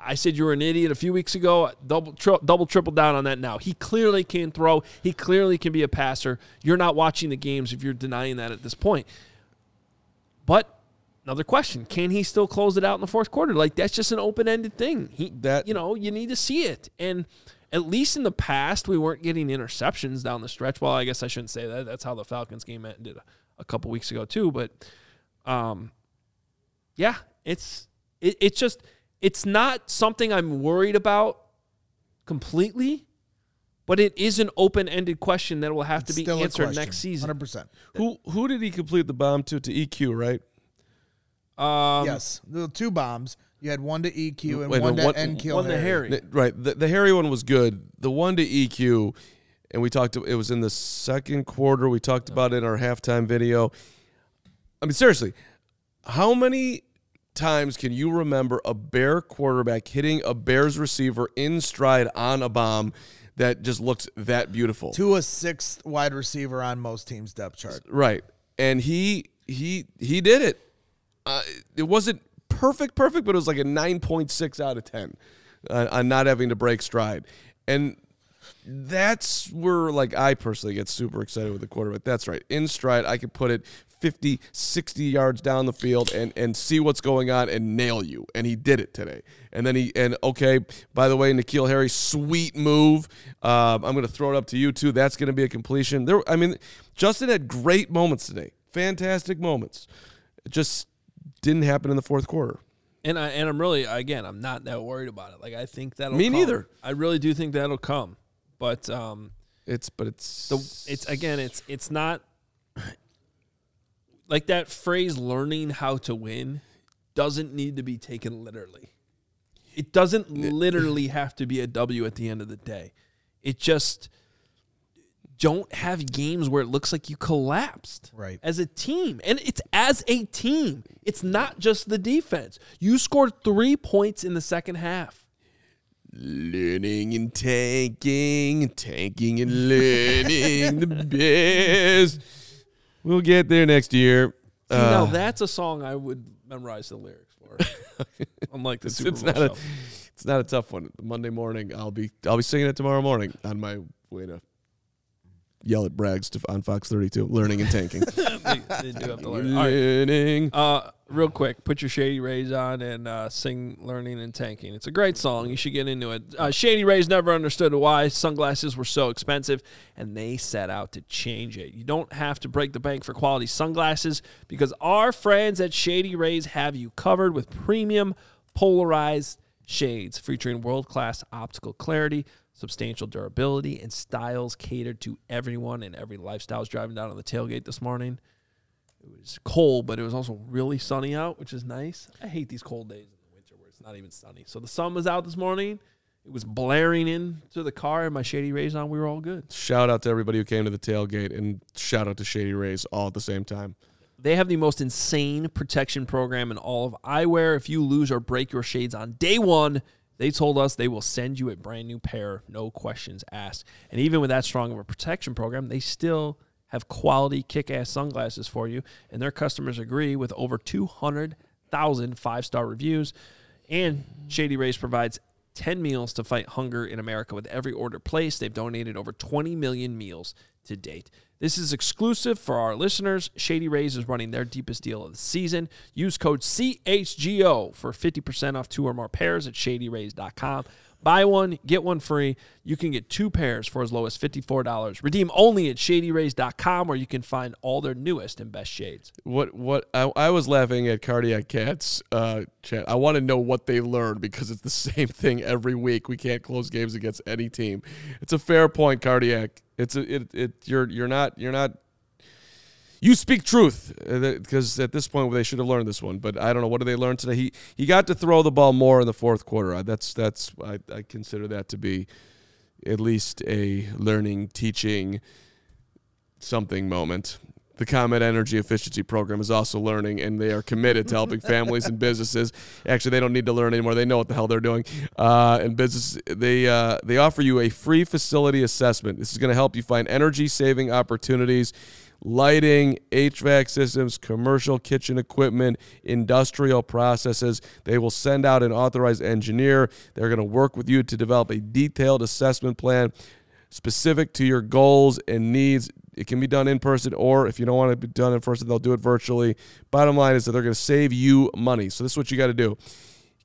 Speaker 1: I said you were an idiot a few weeks ago. Double, tri- double, triple down on that now. He clearly can throw. He clearly can be a passer. You're not watching the games if you're denying that at this point. But another question: Can he still close it out in the fourth quarter? Like that's just an open-ended thing. He,
Speaker 3: That-
Speaker 1: you know, you need to see it. And at least in the past, we weren't getting interceptions down the stretch. Well, I guess I shouldn't say that. That's how the Falcons game ended a, a couple weeks ago too. But, um, yeah, it's it, it's just it's not something I'm worried about completely. but it is an open-ended question that will have to be answered next season.
Speaker 4: 100%.
Speaker 3: Who who did he complete the bomb to? To EQ, right?
Speaker 1: Um,
Speaker 4: yes, the two bombs. You had one to EQ and
Speaker 3: Wait,
Speaker 4: one
Speaker 3: no,
Speaker 4: to
Speaker 3: one-
Speaker 4: N'Keal
Speaker 1: one to
Speaker 4: Harry.
Speaker 1: Harry.
Speaker 3: N- Right. The, the Harry one was good. The one to EQ, and we talked. It was in the second quarter. We talked about it in our halftime video. I mean, seriously, how many times can you remember a Bear quarterback hitting a Bears receiver in stride on a bomb that just looks that beautiful?
Speaker 4: To a sixth wide receiver on most teams' depth chart.
Speaker 3: Right. And he he he did it. Uh, it wasn't perfect, perfect, but it was like a nine point six out of ten uh, on not having to break stride. And that's where like I personally get super excited with the quarterback. That's right. In stride, I could put it 50, 60 yards down the field and and see what's going on and nail you. And he did it today. And then he and okay, by the way, N'Keal Harry, sweet move. Um, I'm going to throw it up to you too. That's going to be a completion. There, I mean, Justin had great moments today, fantastic moments. Just didn't happen in the fourth quarter.
Speaker 1: And I and I'm really again I'm not that worried about it. Like I think that'll
Speaker 3: Me
Speaker 1: come.
Speaker 3: neither.
Speaker 1: I really do think that'll come. But um
Speaker 3: It's but it's
Speaker 1: the it's again it's it's not like that phrase learning how to win doesn't need to be taken literally. It doesn't literally have to be a W at the end of the day. It just don't have games where it looks like you collapsed
Speaker 4: Right.
Speaker 1: as a team. And it's as a team. It's not just the defense. You scored 3 points in the second half.
Speaker 3: learning and tanking, tanking and learning the best. We'll get there next year.
Speaker 1: See, now
Speaker 3: Uh,
Speaker 1: that's a song I would memorize the lyrics for. Unlike the
Speaker 3: it's,
Speaker 1: Super
Speaker 3: it's
Speaker 1: Bowl
Speaker 3: not a it's not a tough one. Monday morning, I'll be I'll be singing it tomorrow morning on my way to yell at Braggs to, on Fox 32. Learning and tanking.
Speaker 1: they, they do have to learn. All right.
Speaker 3: learning.
Speaker 1: Uh, real quick, put your Shady Rays on and uh, sing "Learning and Tanking." It's a great song. You should get into it. Uh, Shady Rays never understood why sunglasses were so expensive, and they set out to change it. You don't have to break the bank for quality sunglasses because our friends at Shady Rays have you covered with premium polarized shades featuring world-class optical clarity. Substantial durability and styles catered to everyone and every lifestyle. I was driving down on the tailgate this morning it was cold, but it was also really sunny out, which is nice. I hate these cold days in the winter where it's not even sunny. So the sun was out this morning. It was blaring into the car, and my shady rays on. We were all good.
Speaker 3: Shout out to everybody who came to the tailgate, and shout out to Shady Rays all at the same time.
Speaker 1: They have the most insane protection program in all of eyewear. If you lose or break your shades on day one, they told us they will send you a brand new pair, no questions asked. And even with that strong of a protection program, they still have quality kick ass sunglasses for you. And their customers agree with over 200,000 five star reviews. And Shady Rays provides 10 meals to fight hunger in America with every order placed. They've donated over 20 million meals to date. This is exclusive for our listeners. Shady Rays is running their deepest deal of the season. Use code CHGO for 50% off two or more pairs at shadyrays.com. Buy one, get one free. You can get two pairs for as low as $54. Redeem only at shadyrays.com where you can find all their newest and best shades.
Speaker 3: What what I, I was laughing at cardiac cats uh chat. I want to know what they learned because it's the same thing every week. We can't close games against any team. It's a fair point, cardiac. It's a it, it you're you're not you're not you speak truth because at this point they should have learned this one. But I don't know what did they learn today. He he got to throw the ball more in the fourth quarter. Uh, That's that's I, I consider that to be at least a learning, teaching something moment. The ComEd Energy Efficiency Program is also learning, and they are committed to helping families and businesses. Actually, they don't need to learn anymore; they know what the hell they're doing. Uh, and business, they uh, they offer you a free facility assessment. This is going to help you find energy saving opportunities, lighting, HVAC systems, commercial kitchen equipment, industrial processes. They will send out an authorized engineer. They're going to work with you to develop a detailed assessment plan specific to your goals and needs. It can be done in person, or if you don't want it to be done in person, they'll do it virtually. Bottom line is that they're going to save you money. So, this is what you got to do.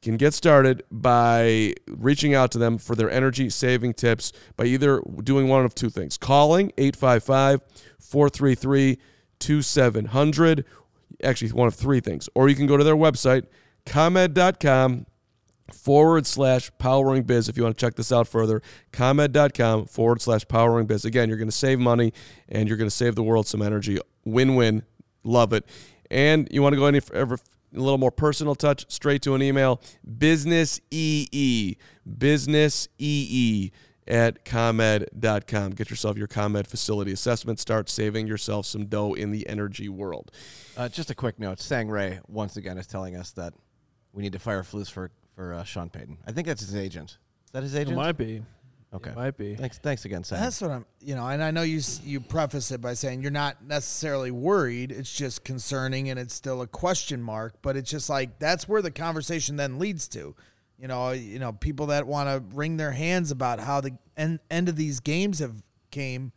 Speaker 3: Can get started by reaching out to them for their energy saving tips by either doing one of two things calling 855 433 2700. Actually, one of three things. Or you can go to their website, comed.com forward slash powering biz if you want to check this out further. ComEd.com forward slash powering biz. Again, you're going to save money and you're going to save the world some energy. Win win. Love it. And you want to go any ever a little more personal touch, straight to an email. Business EE. Business EE at ComEd.com. Get yourself your ComEd facility assessment. Start saving yourself some dough in the energy world.
Speaker 2: Uh, just a quick note: Sang Ray once again is telling us that we need to fire Flus for for uh, Sean Payton. I think that's his agent. Is that his agent?
Speaker 1: It
Speaker 2: agent?
Speaker 1: might be.
Speaker 2: Okay.
Speaker 1: It might be.
Speaker 2: Thanks. Thanks again, Sang.
Speaker 4: That's what I'm, you know, and I know you you preface it by saying you're not necessarily worried. It's just concerning, and it's still a question mark. But it's just like that's where the conversation then leads to, you know, you know, people that want to wring their hands about how the end end of these games have came,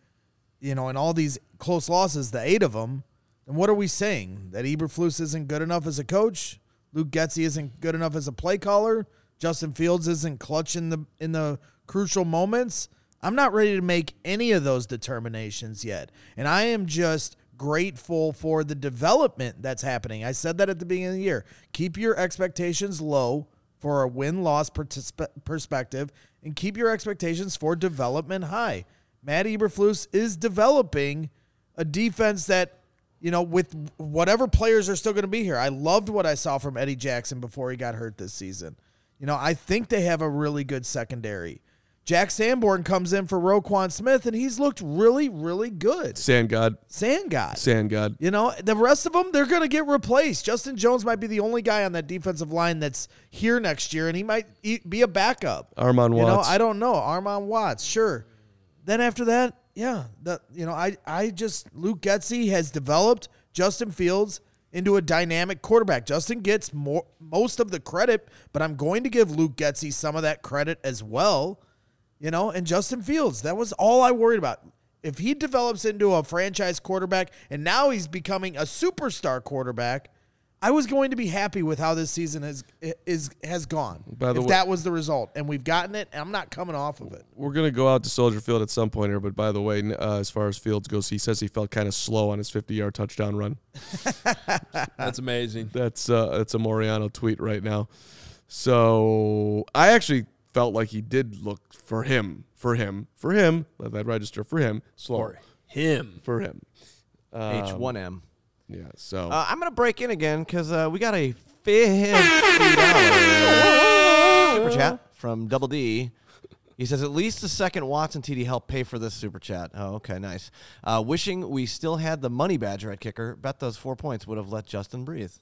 Speaker 4: you know, and all these close losses, the eight of them. And what are we saying? That Eberflus isn't good enough as a coach? Luke Getsy isn't good enough as a play caller? Justin Fields isn't clutch in the in the crucial moments? I'm not ready to make any of those determinations yet. And I am just grateful for the development that's happening. I said that at the beginning of the year. Keep your expectations low for a win-loss particip- perspective and keep your expectations for development high. Matt Eberflus is developing a defense that you know, with whatever players are still going to be here. I loved what I saw from Eddie Jackson before he got hurt this season. You know, I think they have a really good secondary. Jack Sanborn comes in for Roquan Smith, and he's looked really, really good.
Speaker 3: Sand God.
Speaker 4: Sand God.
Speaker 3: Sand God.
Speaker 4: You know, the rest of them, they're going to get replaced. Justin Jones might be the only guy on that defensive line that's here next year, and he might be a backup.
Speaker 3: Armon
Speaker 4: You know, I don't know. Armon Watts, sure. Then after that, yeah, the you know, I I just Luke Getsy has developed Justin Fields into a dynamic quarterback. Justin gets more most of the credit, but I'm going to give Luke Getsy some of that credit as well. You know, and Justin Fields, that was all I worried about. If he develops into a franchise quarterback and now he's becoming a superstar quarterback, I was going to be happy with how this season has is has gone.
Speaker 3: By the
Speaker 4: if
Speaker 3: way-
Speaker 4: that was the result, and we've gotten it, and I'm not coming off of it.
Speaker 3: We're gonna go out to Soldier Field at some point here, but by the way, uh, as far as Fields goes, he says he felt kind of slow on his 50-yard touchdown run.
Speaker 1: That's amazing.
Speaker 3: That's uh, that's a Moreano tweet right now. So I actually felt like he did look for him, for him, for him. Let that register for him. Slow
Speaker 1: For him.
Speaker 3: for him. Um,
Speaker 2: H1M.
Speaker 3: Yeah. So
Speaker 2: Uh, I'm going to break in again because uh, we got a $50 super chat from Double D. He says, at least the second Watson TD helped pay for this super chat. Oh, okay, nice. Uh, wishing we still had the money badger at kicker. Bet those four points would have let Justin breathe.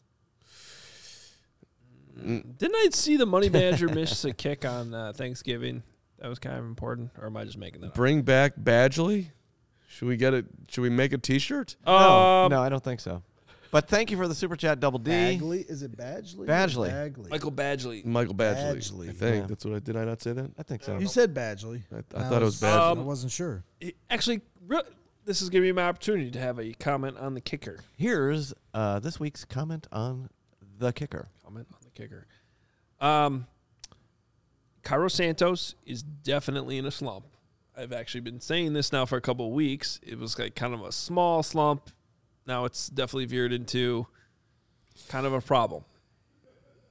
Speaker 1: Didn't I see the Money Badger miss a kick on uh, Thanksgiving? That was kind of important. Or am I just making that up?
Speaker 3: bring back Badgley. Should we get it? Should we make a T-shirt?
Speaker 2: No,
Speaker 1: Um,
Speaker 2: no, I don't think so. But thank you for the super chat, Double D.
Speaker 4: Bagley, is it Badgley? or
Speaker 2: Badgley.
Speaker 4: Bagley.
Speaker 1: Michael Badgley.
Speaker 3: Michael Badgley.
Speaker 4: Badgley.
Speaker 3: I think
Speaker 2: Yeah.
Speaker 3: that's what I did. I not say that?
Speaker 2: I think so.
Speaker 4: You said Badgley.
Speaker 3: I, I thought it was Badgley.
Speaker 1: Um,
Speaker 4: I wasn't sure.
Speaker 1: He- Actually, re- this is giving me my opportunity to have a comment on the kicker.
Speaker 2: Here's uh, this week's comment on the kicker.
Speaker 1: Comment on the kicker. Um, Cairo Santos is definitely in a slump. I've actually been saying this now for a couple weeks. It was like kind of a small slump. Now it's definitely veered into kind of a problem.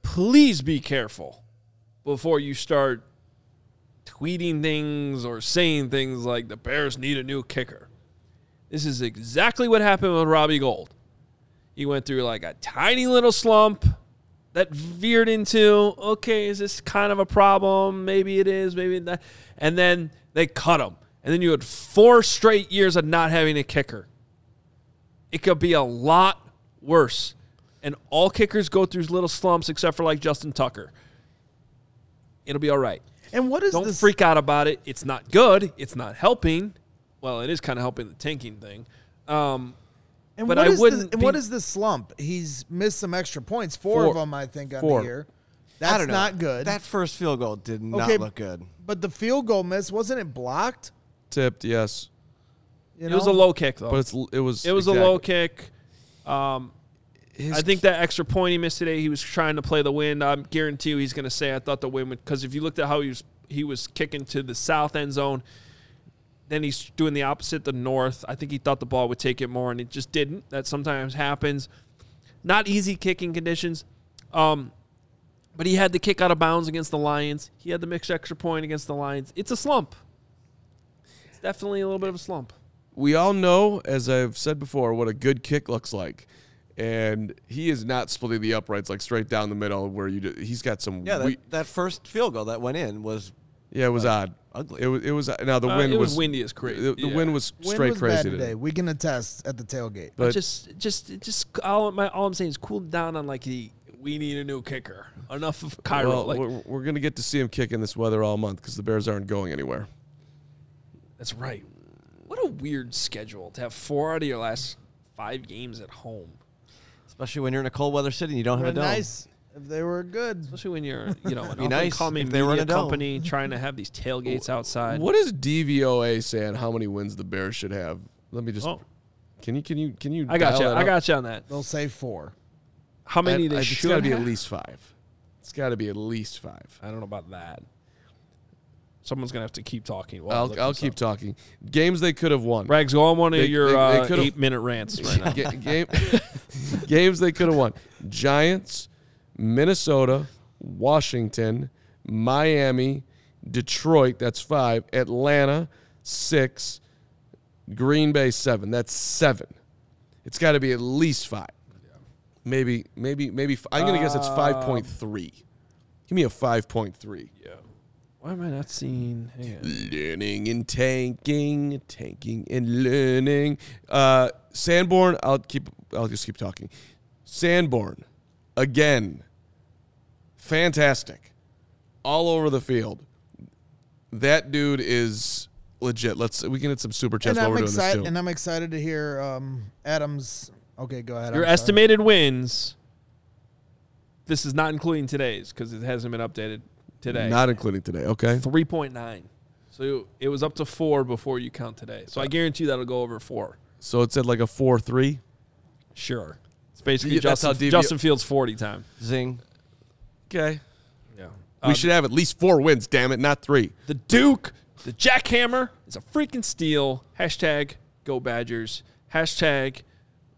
Speaker 1: Please be careful before you start tweeting things or saying things like the Bears need a new kicker. This is exactly what happened with Robbie Gould. He went through like a tiny little slump that veered into okay, is this kind of a problem? Maybe it is, maybe not. And then they cut him, and then you had four straight years of not having a kicker. It could be a lot worse, and all kickers go through little slumps, except for like Justin Tucker. It'll be all right.
Speaker 4: And what is
Speaker 1: Don't
Speaker 4: this?
Speaker 1: freak out about it. It's not good. It's not helping. Well, it is kind of helping the tanking thing. Um,
Speaker 4: and
Speaker 1: but
Speaker 4: what
Speaker 1: I
Speaker 4: is
Speaker 1: wouldn't
Speaker 4: This, and
Speaker 1: be-
Speaker 4: what is the slump? He's missed some extra points. Four,
Speaker 3: Four.
Speaker 4: of them, I think, on
Speaker 3: Four.
Speaker 4: the year. That's
Speaker 2: I don't know.
Speaker 4: good.
Speaker 2: That first field goal did not
Speaker 4: Okay.
Speaker 2: look good.
Speaker 4: but the field goal miss wasn't it blocked?
Speaker 3: Tipped, yes,
Speaker 4: You
Speaker 1: it
Speaker 4: know?
Speaker 1: was a low kick though.
Speaker 3: but it's it was
Speaker 1: It was
Speaker 3: exactly-
Speaker 1: a low kick. Um,
Speaker 3: His
Speaker 1: I think that extra point he missed today, he was trying to play the wind. I guarantee you, he's going to say, "I thought the wind would." Because if you looked at how he was, he was kicking to the south end zone. Then he's doing the opposite, the north. I think he thought the ball would take it more, and it just didn't. That sometimes happens. Not easy kicking conditions. Um, But he had the kick out of bounds against the Lions. He had the mixed extra point against the Lions. It's a slump. It's definitely a little bit of a slump.
Speaker 3: we all know, as I've said before, what a good kick looks like. And he is not splitting the uprights like straight down the middle where you. Do, he's got some.
Speaker 2: Yeah, that,
Speaker 3: we-
Speaker 2: that first field goal that went in was
Speaker 3: yeah, it was odd.
Speaker 2: Ugly.
Speaker 3: It was. It was. Now the
Speaker 1: Uh,
Speaker 3: wind
Speaker 1: it was,
Speaker 3: was,
Speaker 1: windy as crazy.
Speaker 3: The, the
Speaker 1: Yeah.
Speaker 3: wind was
Speaker 4: Wind
Speaker 3: straight
Speaker 4: was
Speaker 3: crazy
Speaker 4: bad
Speaker 3: today.
Speaker 4: today. We can attest at the tailgate.
Speaker 3: But
Speaker 1: just, just, just all, my, all I'm saying is cool down on like the we need a new kicker. Enough of Cairo.
Speaker 3: well,
Speaker 1: like
Speaker 3: we're, we're gonna get to see him kick in this weather all month because the Bears aren't going anywhere.
Speaker 1: that's right. What a weird schedule to have four out of your last five games at home,
Speaker 2: especially when you're in a cold weather city and you don't have
Speaker 4: Would
Speaker 2: a dome.
Speaker 4: nice if they were good.
Speaker 1: especially when you're, you know, an
Speaker 2: Be
Speaker 1: up
Speaker 2: nice
Speaker 1: and coming
Speaker 2: if they were in
Speaker 1: media
Speaker 2: a
Speaker 1: company trying to have these tailgates outside.
Speaker 3: What is DVOA saying? How many wins the Bears should have? Let me just.
Speaker 1: Oh,
Speaker 3: Can you? Can you? Can you?
Speaker 1: I got you. I got you on that.
Speaker 4: They'll say four.
Speaker 1: How many
Speaker 3: I-
Speaker 1: they
Speaker 3: I-
Speaker 1: should
Speaker 3: It's got to be at least five. It's got to be at least five.
Speaker 1: I don't know about that. Someone's gonna have to keep talking. while I
Speaker 3: I'll, I'll keep
Speaker 1: up.
Speaker 3: talking. Games they could have won.
Speaker 1: Rags, go on one of your
Speaker 3: they- they
Speaker 1: uh,
Speaker 3: could've-
Speaker 1: eight-minute rants right now.
Speaker 3: Game, games they could have won. Giants, Minnesota, Washington, Miami, Detroit. That's five. Atlanta, six. Green Bay, seven. That's seven. It's got to be at least five. Maybe, maybe, maybe. f- I'm gonna guess it's five point three. Give me a five point three.
Speaker 1: yeah. Why am I not seeing? Hang on.
Speaker 3: Learning and tanking, tanking and learning. Uh, Sanborn, I'll keep. I'll just keep talking. Sanborn, again, fantastic, all over the field. That dude is legit. Let's we can hit some super chats
Speaker 4: And
Speaker 3: while
Speaker 4: I'm
Speaker 3: we're doing this
Speaker 4: excited.
Speaker 3: too.
Speaker 4: And I'm excited to hear um, Adams. Okay, go ahead.
Speaker 1: Your
Speaker 4: I'm sorry.
Speaker 1: estimated wins. This is not including today's because it hasn't been updated today.
Speaker 3: Not including today. Okay.
Speaker 1: three point nine. So it was up to four before you count today. So I guarantee that'll go over four.
Speaker 3: So it said like a four three.
Speaker 1: Sure. It's basically
Speaker 3: Yeah, that's
Speaker 1: Justin,
Speaker 3: how DV
Speaker 1: Justin Fields forty time.
Speaker 2: Zing.
Speaker 3: Okay.
Speaker 1: Yeah.
Speaker 3: we should have at least four wins. Damn it, not three.
Speaker 1: The Duke, the jackhammer is a freaking steal. Hashtag go Badgers. Hashtag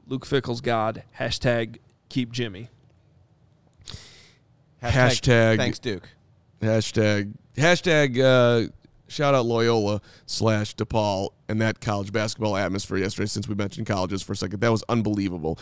Speaker 1: Luke Fickell's God. Hashtag keep Jimmy.
Speaker 3: Hashtag-
Speaker 2: Thanks, Duke.
Speaker 3: Hashtag hashtag uh, shout out Loyola slash DePaul and that college basketball atmosphere yesterday. Since we mentioned colleges for a second, that was unbelievable.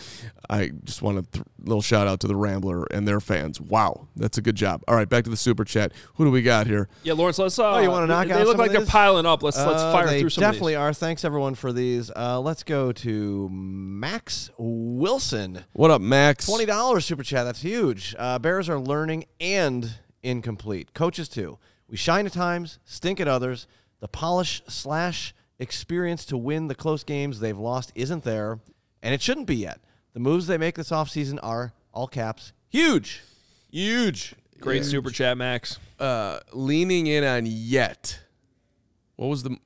Speaker 3: I just want a th- little shout out to the Rambler and their fans. Wow, that's a good job. All right, back to the super chat. Who do we got here?
Speaker 1: Yeah, Lawrence, let's. Uh,
Speaker 2: Oh, you wanna knock
Speaker 1: they,
Speaker 2: out
Speaker 1: They look
Speaker 2: some
Speaker 1: like
Speaker 2: of
Speaker 1: they're piling up. Let's let's
Speaker 2: Uh,
Speaker 1: fire
Speaker 2: they
Speaker 1: through some
Speaker 2: definitely
Speaker 1: of
Speaker 2: are. Thanks everyone for these. Uh, let's go to Max Wilson.
Speaker 3: What up, Max?
Speaker 2: Twenty dollars super chat. That's huge. Uh, Bears are learning and incomplete. Coaches too. We shine at times, stink at others. The polish slash experience to win the close games they've lost isn't there, and it shouldn't be yet. The moves they make this offseason are all caps huge, huge.
Speaker 1: these. Great super chat, Max.
Speaker 3: Uh, leaning in on yet. What was the?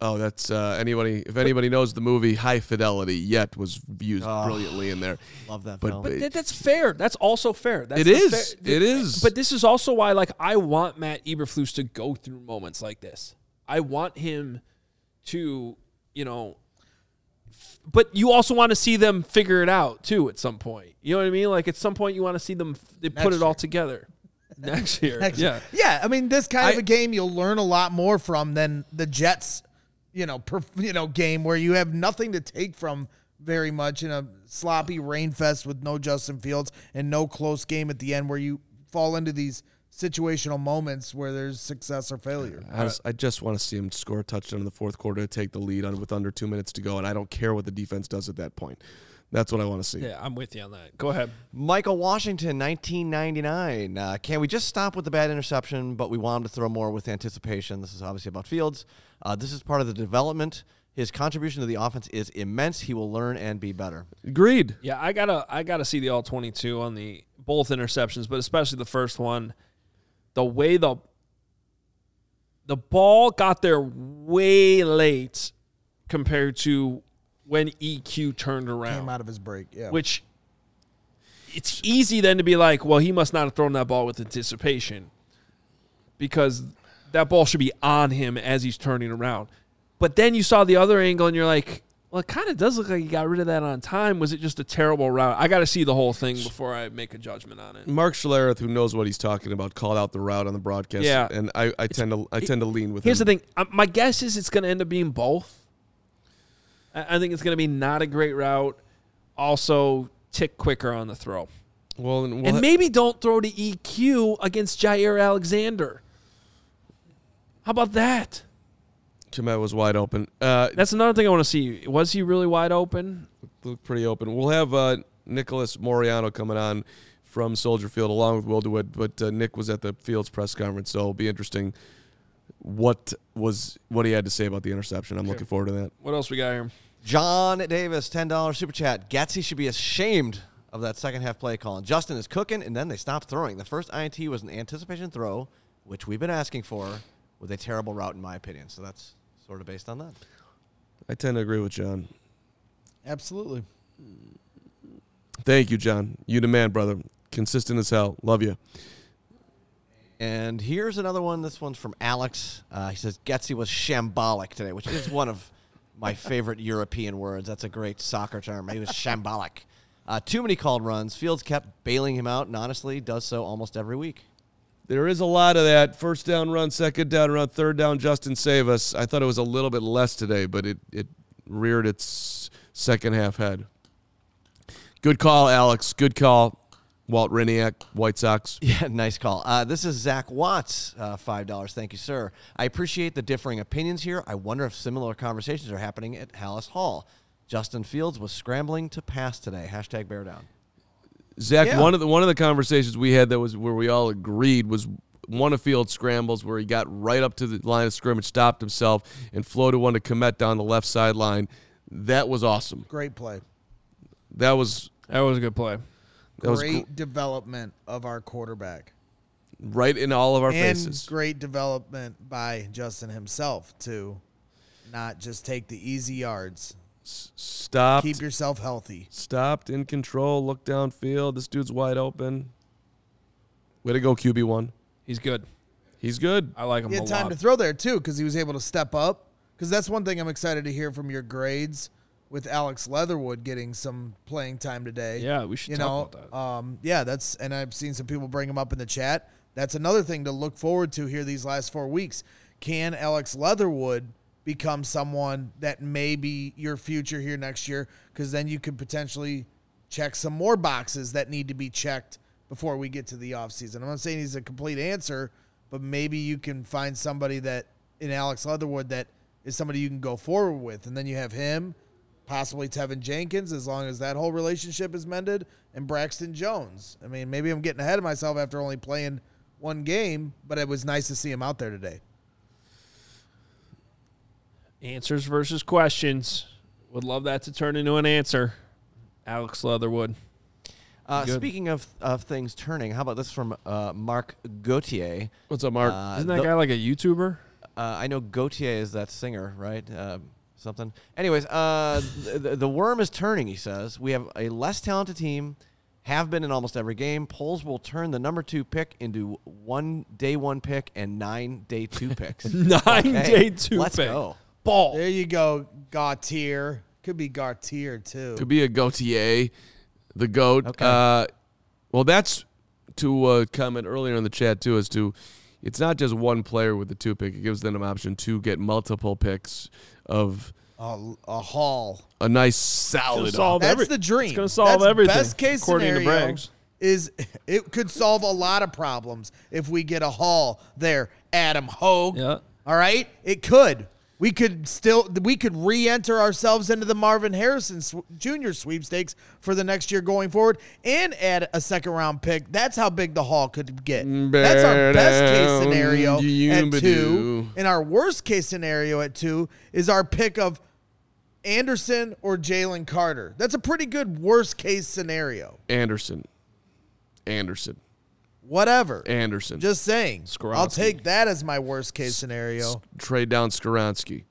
Speaker 3: Oh, that's uh, anybody. If anybody knows the movie High Fidelity, yet was used brilliantly in there.
Speaker 2: Love that
Speaker 3: But-
Speaker 2: film.
Speaker 3: but-
Speaker 1: But th- that's fair. That's also fair. That's
Speaker 3: It
Speaker 1: the
Speaker 3: is.
Speaker 1: fair-
Speaker 3: It is.
Speaker 1: But this is also why, like, I want Matt Eberflus to go through moments like this. I want him to, you know. But you also want to see them figure it out too at some point. You know what I mean? Like at some point, you want to see them f- they put
Speaker 4: Next
Speaker 1: it all together next year.
Speaker 4: Next-
Speaker 1: yeah.
Speaker 4: yeah. I mean, this kind of a game you'll learn a lot more from than the Jets, you know, you know, game where you have nothing to take from very much in a sloppy rain fest with no Justin Fields and no close game at the end where you fall into these situational moments where there's success or failure.
Speaker 3: I, just, I just want to see him score a touchdown in the fourth quarter to take the lead on with under two minutes to go, and I don't care what the defense does at that point. That's what I want to see.
Speaker 1: Yeah, I'm with you on that. Go ahead.
Speaker 2: Michael Washington, 1999. Uh, can we just stop with the bad interception, but we want him to throw more with anticipation? This is obviously about Fields. Uh, this is part of the development. His contribution to the offense is immense. He will learn and be better.
Speaker 3: Agreed.
Speaker 1: Yeah, I gotta I gotta see the all twenty two on the both interceptions, but especially the first one. The way the the ball got there way late compared to when EQ turned around.
Speaker 4: Came out of his break. Yeah.
Speaker 1: Which it's easy then to be like, well, he must not have thrown that ball with anticipation. Because that ball should be on him as he's turning around. But then you saw the other angle and you're like, Well, it kind of does look like he got rid of that on time. Was it just a terrible route? I got to see the whole thing before I make a judgment on it.
Speaker 3: Mark Schlereth, who knows what he's talking about, called out the route on the broadcast.
Speaker 1: Yeah.
Speaker 3: and I, I tend to I tend to lean with him.
Speaker 1: Here's
Speaker 3: him.
Speaker 1: the thing. Uh, My guess is it's going to end up being both. I think it's going to be not a great route. Also, tick quicker on the throw.
Speaker 3: Well, and, we'll
Speaker 1: and maybe don't throw to EQ against Jaire Alexander. How about that?
Speaker 3: Kmet was wide open. Uh,
Speaker 1: That's another thing I want to see. Was he really wide open?
Speaker 3: looked pretty open. We'll have uh, Nicholas Moreano coming on from Soldier Field along with Will DeWitt, but uh, Nick was at the Fields press conference, so it'll be interesting what was what he had to say about the interception. I'm looking forward to that.
Speaker 1: What else we got here?
Speaker 2: John Davis, ten dollars super chat. Getsy should be ashamed of that second half play call. And Justin is cooking, and then they stopped throwing. The first INT was an anticipation throw, which we've been asking for, with a terrible route in my opinion. So that's sort of based on that.
Speaker 3: I tend to agree with John.
Speaker 4: Absolutely.
Speaker 3: Thank you, John. You the man, brother. Consistent as hell. Love you.
Speaker 2: And here's another one. This one's from Alex. Uh, he says Getsy was shambolic today, which is one of my favorite European words. That's a great soccer term. He was shambolic. Uh, too many called runs. Fields kept bailing him out, and honestly, does so almost every week.
Speaker 3: There is a lot of that. First down run, second down run, third down, Justin save us. I thought it was a little bit less today, but it, it reared its second half head. Good call, Alex. Good call. Walt Hriniak, White Sox.
Speaker 2: Yeah, nice call. Uh, this is Zach Watts, uh, five dollars. Thank you, sir. I appreciate the differing opinions here. I wonder if similar conversations are happening at Halas Hall. Justin Fields was scrambling to pass today. Hashtag bear down.
Speaker 3: Zach,
Speaker 4: Yeah.
Speaker 3: one of the one of the conversations we had that was where we all agreed was one of field scrambles where he got right up to the line of scrimmage, stopped himself, and floated one to Kmet down the left sideline. That was awesome.
Speaker 4: Great play.
Speaker 3: That was
Speaker 1: That was a good play.
Speaker 3: That was
Speaker 4: great
Speaker 3: gr-
Speaker 4: development of our quarterback.
Speaker 3: right in all of our
Speaker 4: and
Speaker 3: faces.
Speaker 4: great development by Justin himself to not just take the easy yards.
Speaker 3: Stop.
Speaker 4: Keep yourself healthy.
Speaker 3: stopped in control, looked downfield. This dude's wide open. Way to go, QB one.
Speaker 1: He's good.
Speaker 3: He's good.
Speaker 1: I like him
Speaker 4: He
Speaker 1: a
Speaker 4: had time
Speaker 1: lot.
Speaker 4: to throw there too because he was able to step up. Because that's one thing I'm excited to hear from your grades with Alex Leatherwood getting some playing time today.
Speaker 1: Yeah, we should
Speaker 4: you
Speaker 1: talk
Speaker 4: know,
Speaker 1: about that.
Speaker 4: Um, yeah, that's and I've seen some people bring him up in the chat. That's another thing to look forward to here these last four weeks. Can Alex Leatherwood become someone that may be your future here next year? Because then you could potentially check some more boxes that need to be checked before we get to the offseason. I'm not saying he's a complete answer, but maybe you can find somebody that in Alex Leatherwood that is somebody you can go forward with. And then you have him, possibly Teven Jenkins, as long as that whole relationship is mended, and Braxton Jones. I mean, maybe I'm getting ahead of myself after only playing one game, but it was nice to see him out there today.
Speaker 1: Answers versus questions. Would love that to turn into an answer. Alex Leatherwood.
Speaker 2: Uh, speaking of, of things turning, how about this from uh, Mark Gauthier?
Speaker 3: What's up, Mark?
Speaker 2: Uh,
Speaker 1: Isn't that
Speaker 2: the-
Speaker 1: guy like a YouTuber?
Speaker 2: Uh, I know Gautier is that singer, right? Something. Anyways, uh, the, the worm is turning. He says we have a less talented team. Have been in almost every game. Poles will turn the number two pick into one day one pick and nine day two picks.
Speaker 1: Nine
Speaker 2: Okay,
Speaker 1: day two
Speaker 2: Let's
Speaker 1: pick.
Speaker 2: go.
Speaker 1: Ball.
Speaker 4: There you go, Gautier. Could be Gautier too.
Speaker 3: Could be a Gautier, the goat.
Speaker 2: Okay.
Speaker 3: Uh, well, that's to uh, comment earlier in the chat too, as to it's not just one player with the two pick. It gives them an option to get multiple picks of
Speaker 4: a, a haul.
Speaker 3: a nice salad.
Speaker 1: Solve
Speaker 4: That's
Speaker 1: every-
Speaker 4: the dream.
Speaker 1: It's gonna solve
Speaker 4: That's
Speaker 1: everything,
Speaker 4: Best case
Speaker 1: according to
Speaker 4: scenario
Speaker 1: Braggs.
Speaker 4: is it could solve a lot of problems if we get a haul there, Adam Hoge.
Speaker 1: Yeah.
Speaker 4: All right, it could. We could still we could re-enter ourselves into the Marvin Harrison Jr. sweepstakes for the next year going forward, and add a second round pick. That's how big the haul could get. That's our best case scenario at two, and our worst case scenario at two is our pick of Anderson or Jalen Carter. That's a pretty good worst case scenario.
Speaker 3: Anderson. Anderson.
Speaker 4: Whatever.
Speaker 3: Anderson.
Speaker 4: Just saying. I'll take that as my worst case scenario.
Speaker 3: trade down Skoronski.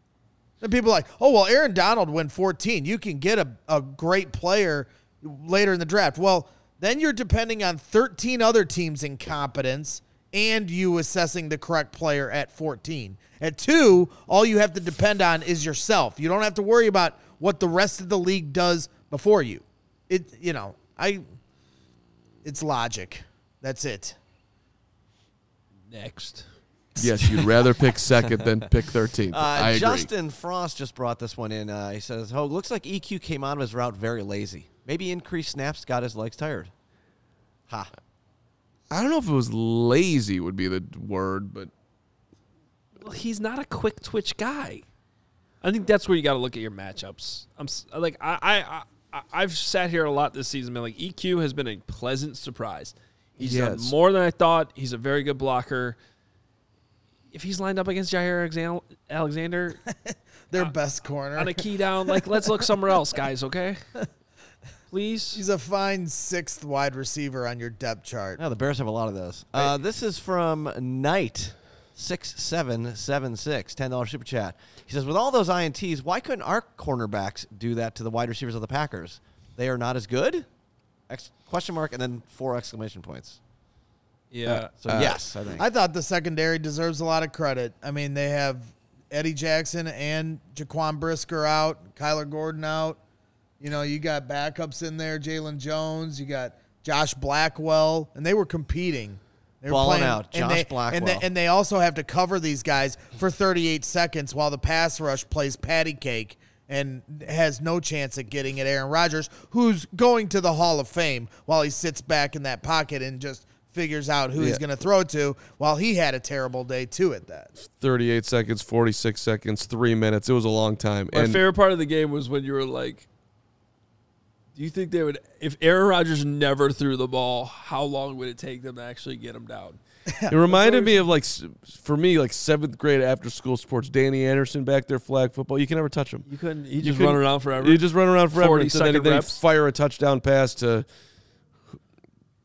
Speaker 4: And people are like, oh, well, Aaron Donald went 14. You can get a, a great player later in the draft. Well, then you're depending on 13 other teams' incompetence and you assessing the correct player at 14. At two, all you have to depend on is yourself. You don't have to worry about what the rest of the league does before you. It you know, I it's logic. That's it.
Speaker 1: Next.
Speaker 3: Yes, you'd rather pick second than pick 13th.
Speaker 2: Uh,
Speaker 3: I agree.
Speaker 2: Justin Frost just brought this one in. Uh, he says, "Oh, looks like EQ came out of his route very lazy. Maybe increased snaps got his legs tired." Ha.
Speaker 3: I don't know if it was lazy would be the word, but
Speaker 1: Well, he's not a quick twitch guy. I think that's where you got to look at your matchups. I'm like I I, I I've sat here a lot this season. Been like EQ has been a pleasant surprise. He's done more than I thought. He's a very good blocker. If he's lined up against Jaire Alexander
Speaker 4: Their best corner.
Speaker 1: on a key down, like let's look somewhere else, guys. Okay, please.
Speaker 4: He's a fine sixth wide receiver on your depth chart.
Speaker 2: Yeah, the Bears have a lot of those. Uh, this is from Knight. Six seven seven six ten dollar super chat. He says, with all those ints, why couldn't our cornerbacks do that to the wide receivers of the Packers? They are not as good. Ex- question mark and then four exclamation points.
Speaker 1: Yeah,
Speaker 2: So
Speaker 3: Uh,
Speaker 2: yes, I think.
Speaker 4: I thought the secondary deserves a lot of credit. I mean, they have Eddie Jackson and Jaquan Brisker out, Kyler Gordon out. You know, you got backups in there, Jalen Jones, you got Josh Blackwell, and they were competing. They were
Speaker 2: Balling out,
Speaker 4: and
Speaker 2: Josh
Speaker 4: they,
Speaker 2: Blackwell.
Speaker 4: And they, and they also have to cover these guys for 38 seconds while the pass rush plays patty cake and has no chance at getting it. Aaron Rodgers, who's going to the Hall of Fame while he sits back in that pocket and just figures out who he's going to throw to while he had a terrible day too at that.
Speaker 3: 38 seconds, 46 seconds, three minutes. It was a long time.
Speaker 1: My
Speaker 3: and
Speaker 1: favorite part of the game was when you were like, "Do you think they would, if Aaron Rodgers never threw the ball, how long would it take them to actually get him down?"
Speaker 3: It reminded me of like, for me, like seventh grade after school sports. Danny Anderson back there, flag football. You can never touch him.
Speaker 1: You couldn't. He
Speaker 3: You
Speaker 1: just
Speaker 3: couldn't-
Speaker 1: run around forever.
Speaker 3: You just run around forever
Speaker 1: 40
Speaker 3: and then,
Speaker 1: second
Speaker 3: then fire a touchdown pass to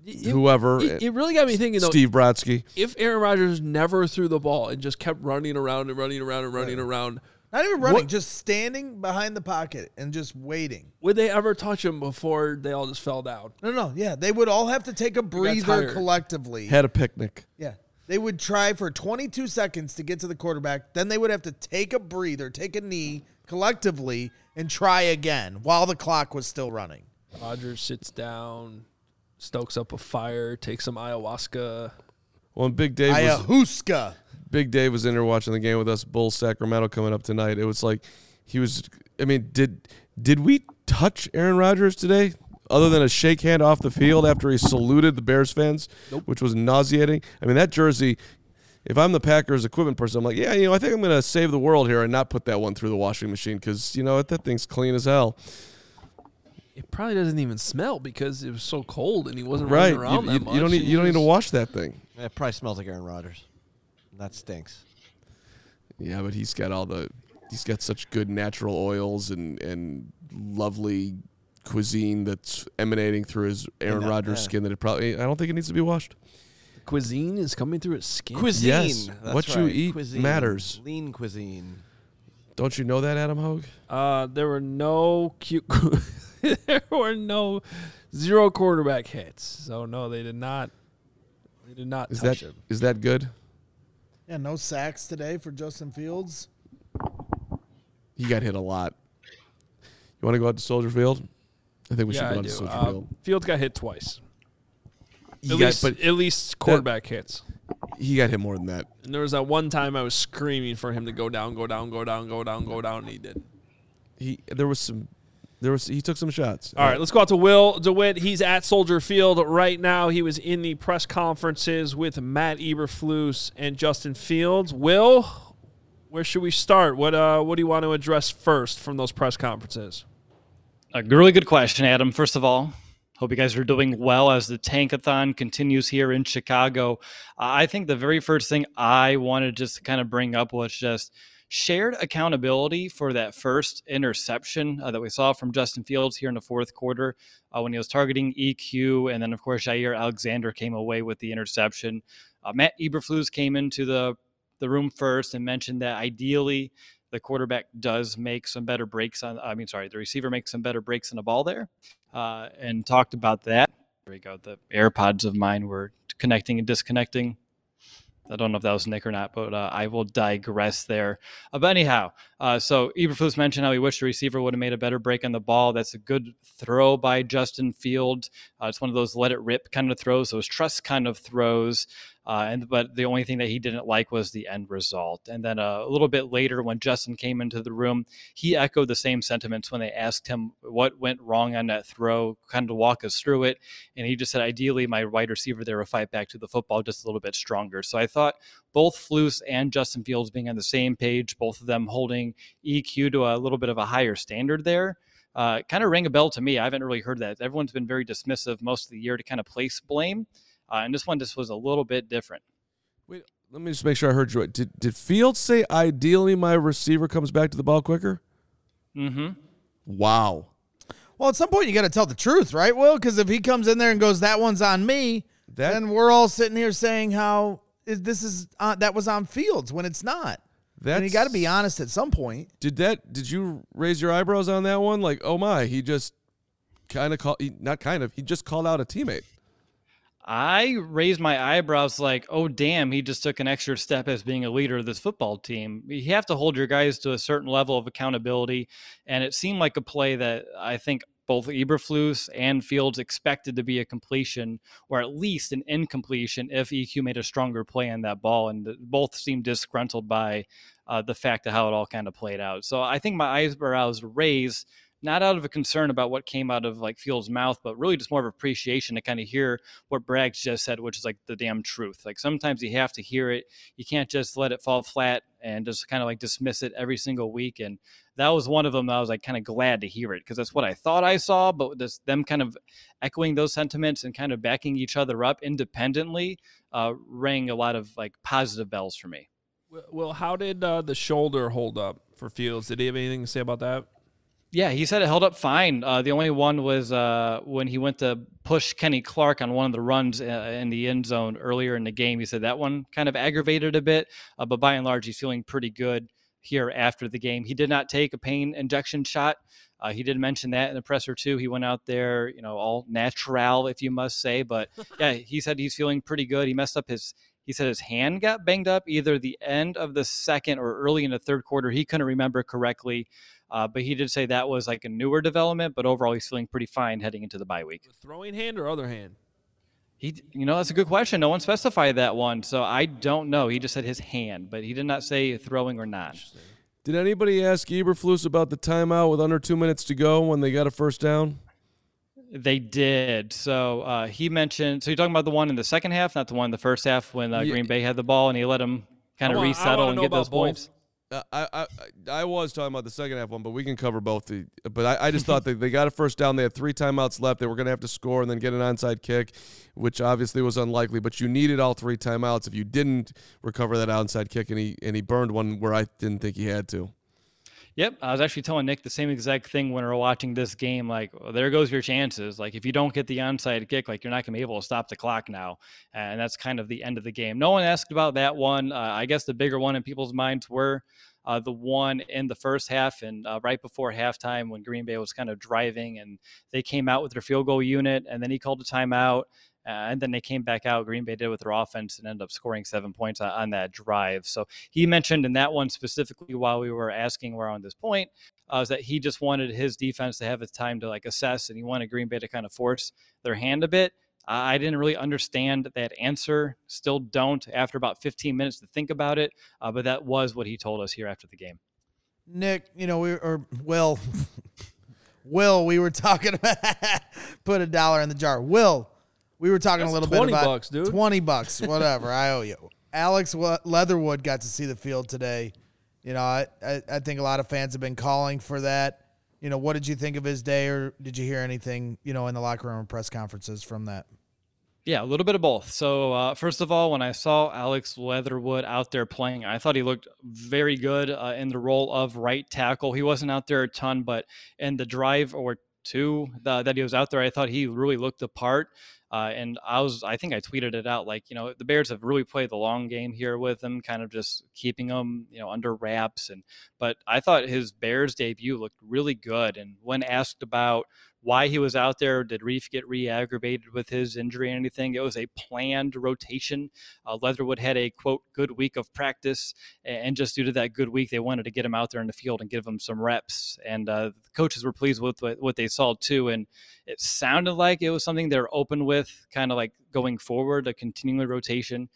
Speaker 1: It-
Speaker 3: whoever.
Speaker 1: It, it really got me thinking though.
Speaker 3: Steve Brodsky.
Speaker 1: If Aaron Rodgers never threw the ball and just kept running around and running around and running around,
Speaker 4: Not even running,
Speaker 1: What-
Speaker 4: just standing behind the pocket and just waiting.
Speaker 1: would they ever touch him before they all just fell down?
Speaker 4: No, no, yeah, they would all have to take a breather collectively.
Speaker 3: Had a picnic.
Speaker 4: Yeah. They would try for 22 seconds to get to the quarterback. Then they would have to take a breather, take a knee collectively, and try again while the clock was still running.
Speaker 1: Rodgers sits down, stokes up a fire, takes some ayahuasca.
Speaker 3: Well, and Big Dave was
Speaker 4: Ayahuasca.
Speaker 3: Big Dave was in there watching the game with us. Bull Sacramento coming up tonight. It was like he was. I mean, did did we touch Aaron Rodgers today? Other than a shake hand off the field after he saluted the Bears fans, which was nauseating. I mean, that jersey. If I'm the Packers equipment person, I'm like, yeah, you know, I think I'm going to save the world here and not put that one through the washing machine because you know what, that thing's clean as hell.
Speaker 1: It probably doesn't even smell because it was so cold and he wasn't
Speaker 3: Right?
Speaker 1: running around
Speaker 3: You,
Speaker 1: that
Speaker 3: you-
Speaker 1: much.
Speaker 3: you don't need you don't need to wash that thing.
Speaker 2: it probably smells like Aaron Rodgers. That stinks.
Speaker 3: Yeah, but he's got all the he's got such good natural oils and and lovely cuisine that's emanating through his Aaron
Speaker 2: that-
Speaker 3: Rodgers
Speaker 2: yeah.
Speaker 3: skin that it probably I don't think it needs to be washed.
Speaker 1: Cuisine is coming through his skin.
Speaker 2: Cuisine.
Speaker 3: Yes,
Speaker 2: That's
Speaker 3: what you eat
Speaker 2: Cuisine.
Speaker 3: matters.
Speaker 2: Lean cuisine.
Speaker 3: Don't you know that, Adam Hoge?
Speaker 1: Uh, there were no cute. there were no zero quarterback hits. So no, they did not. They did not
Speaker 3: Is
Speaker 1: touch
Speaker 3: that
Speaker 1: him.
Speaker 3: is that good?
Speaker 4: Yeah, no sacks today for Justin Fields.
Speaker 3: He got hit a lot. You want to go out to Soldier Field? I think we should go out to. Soldier
Speaker 1: Uh,
Speaker 3: Field.
Speaker 1: Fields got hit twice.
Speaker 3: He
Speaker 1: At
Speaker 3: got,
Speaker 1: least,
Speaker 3: but
Speaker 1: at least quarterback hits.
Speaker 3: he got hit more than that.
Speaker 1: And there was that one time I was screaming for him to go down, go down, go down, go down, go down, and he did.
Speaker 3: He there was some there was he took some shots.
Speaker 1: All right, let's go out to Will DeWitt. He's at Soldier Field right now. He was in the press conferences with Matt Eberflus and Justin Fields. Will, where should we start? What uh, what do you want to address first from those press conferences?
Speaker 5: A really good question, Adam. First of all, hope you guys are doing well as the Tankathon continues here in Chicago. Uh, I think the very first thing I wanted just to kind of bring up was just shared accountability for that first interception uh, that we saw from Justin Fields here in the fourth quarter uh, when he was targeting EQ. And then, of course, Jaire Alexander came away with the interception. Uh, Matt Eberflus came into the, the room first and mentioned that ideally the quarterback does make some better breaks on i mean sorry the receiver makes some better breaks on the ball there uh, and talked about that there we go the airpods of mine were connecting and disconnecting I don't know if that was Nick or not, but uh, I will digress there. Uh, but anyhow, uh, so Eberflus mentioned how he wished the receiver would have made a better break on the ball. That's a good throw by Justin Field. Uh, it's one of those let it rip kind of throws, those trust kind of throws. Uh, and but the only thing that he didn't like was the end result. And then uh, a little bit later, when Justin came into the room, he echoed the same sentiments when they asked him what went wrong on that throw, kind of walk us through it. And he just said, ideally, my wide receiver there will fight back to the football just a little bit stronger. So I thought both Flus and Justin Fields being on the same page, both of them holding EQ to a little bit of a higher standard there. Uh, kind of rang a bell to me. I haven't really heard that. Everyone's been very dismissive most of the year to kind of place blame. Uh, and this one just was a little bit different.
Speaker 3: Wait, let me just make sure I heard you right. Did did Fields say ideally my receiver comes back to the ball quicker?
Speaker 5: Mm-hmm.
Speaker 3: Wow.
Speaker 4: Well, at some point you got to tell the truth, right? Will, because if he comes in there and goes, "That one's on me,"
Speaker 3: That
Speaker 4: then we're all sitting here saying how is- this is uh, that was on Fields when it's not.
Speaker 3: that's
Speaker 4: and you got to be honest at some point.
Speaker 3: Did that? Did you raise your eyebrows on that one? Like, oh my, he just kind of called. He, not kind of. He just called out a teammate.
Speaker 5: I raised my eyebrows like, oh, damn, he just took an extra step as being a leader of this football team. You have to hold your guys to a certain level of accountability. And it seemed like a play that I think both Eberflus and Fields expected to be a completion or at least an incompletion if EQ made a stronger play on that ball. And both seemed disgruntled by uh, the fact of how it all kind of played out. So I think my eyebrows raised not out of a concern about what came out of like Fields' mouth, but really just more of appreciation to kind of hear what Braggs just said, which is like the damn truth. Like sometimes you have to hear it. You can't just let it fall flat and just kind of like dismiss it every single week. And that was one of them that I was like kind of glad to hear it because that's what I thought I saw. But this, them kind of echoing those sentiments and kind of backing each other up independently uh, rang a lot of like positive bells for me.
Speaker 1: Well- how did uh, the shoulder hold up for Fields? Did he have anything to say about that?
Speaker 5: Yeah, he said it held up fine. Uh, the only one was uh, when he went to push Kenny Clark on one of the runs uh, in the end zone earlier in the game. He said that one kind of aggravated a bit, uh, but by and large, he's feeling pretty good here after the game. He did not take a pain injection shot. Uh, he did mention that in the presser too. He went out there, you know, all natural, if you must say. But yeah, he said he's feeling pretty good. He messed up his. He said his hand got banged up either the end of the second or early in the third quarter. He couldn't remember correctly. Uh, but he did say that was like a newer development, but overall he's feeling pretty fine heading into the bye week.
Speaker 1: Throwing hand or other hand?
Speaker 5: He, you know, that's a good question. No one specified that one, so I don't know. He just said his hand, but he did not say throwing or not.
Speaker 3: Did anybody ask Eberflus about the timeout with under two minutes to go when they got a first down?
Speaker 5: They did. So uh, he mentioned. So you're talking about the one in the second half, not the one in the first half when uh,
Speaker 3: Yeah.
Speaker 5: Green Bay had the ball and he let him kind of
Speaker 1: wanna-
Speaker 5: resettle and get those
Speaker 1: both.
Speaker 5: points.
Speaker 3: Uh, I, I I was talking about the second half one, but we can cover both. The, but I, I just thought that they got a first down. They had three timeouts left. They were going to have to score and then get an onside kick, which obviously was unlikely. But you needed all three timeouts if you didn't recover that onside kick, and he and he burned one where I didn't think he had to.
Speaker 5: Yep, I was actually telling Nick the same exact thing when we were watching this game. Like, well, there goes your chances. Like, if you don't get the onside kick, like you're not going to be able to stop the clock now, and that's kind of the end of the game. No one asked about that one. Uh, I guess the bigger one in people's minds were uh, the one in the first half and uh, right before halftime when Green Bay was kind of driving and they came out with their field goal unit, and then he called a timeout. Uh, and then they came back out. Green Bay did with their offense and ended up scoring seven points on, on that drive. So he mentioned in that one specifically while we were asking where on this point uh, is that he just wanted his defense to have his time to like assess, and he wanted Green Bay to kind of force their hand a bit. I didn't really understand that answer. Still don't after about 15 minutes to think about it. Uh, but that was what he told us here after the game.
Speaker 4: Nick, you know, we or Will, Will, we were talking about put a dollar in the jar. Will, we were talking
Speaker 1: That's
Speaker 4: a little
Speaker 1: 20
Speaker 4: bit about
Speaker 1: bucks, dude.
Speaker 4: Twenty bucks, whatever. I owe you. Alex Leatherwood got to see the field today. You know, I, I I think a lot of fans have been calling for that. You know, what did you think of his day, or did you hear anything? You know, in the locker room or press conferences from that?
Speaker 5: Yeah, a little bit of both. So, uh, first of all, when I saw Alex Leatherwood out there playing, I thought he looked very good uh, in the role of right tackle. He wasn't out there a ton, but in the drive or two the, that he was out there, I thought he really looked the part. Uh, and I was, I think I tweeted it out like, you know, the Bears have really played the long game here with him, kind of just keeping him, you know, under wraps. And, but I thought his Bears debut looked really good. And when asked about why he was out there. Did Reiff get re-aggravated with his injury or anything? It was a planned rotation. Uh, Leatherwood had a quote good week of practice, and just due to that good week, they wanted to get him out there in the field and give him some reps. And uh, the coaches were pleased with what they saw too. And it sounded like it was something they're open with, kind of like going forward, a continuing rotation.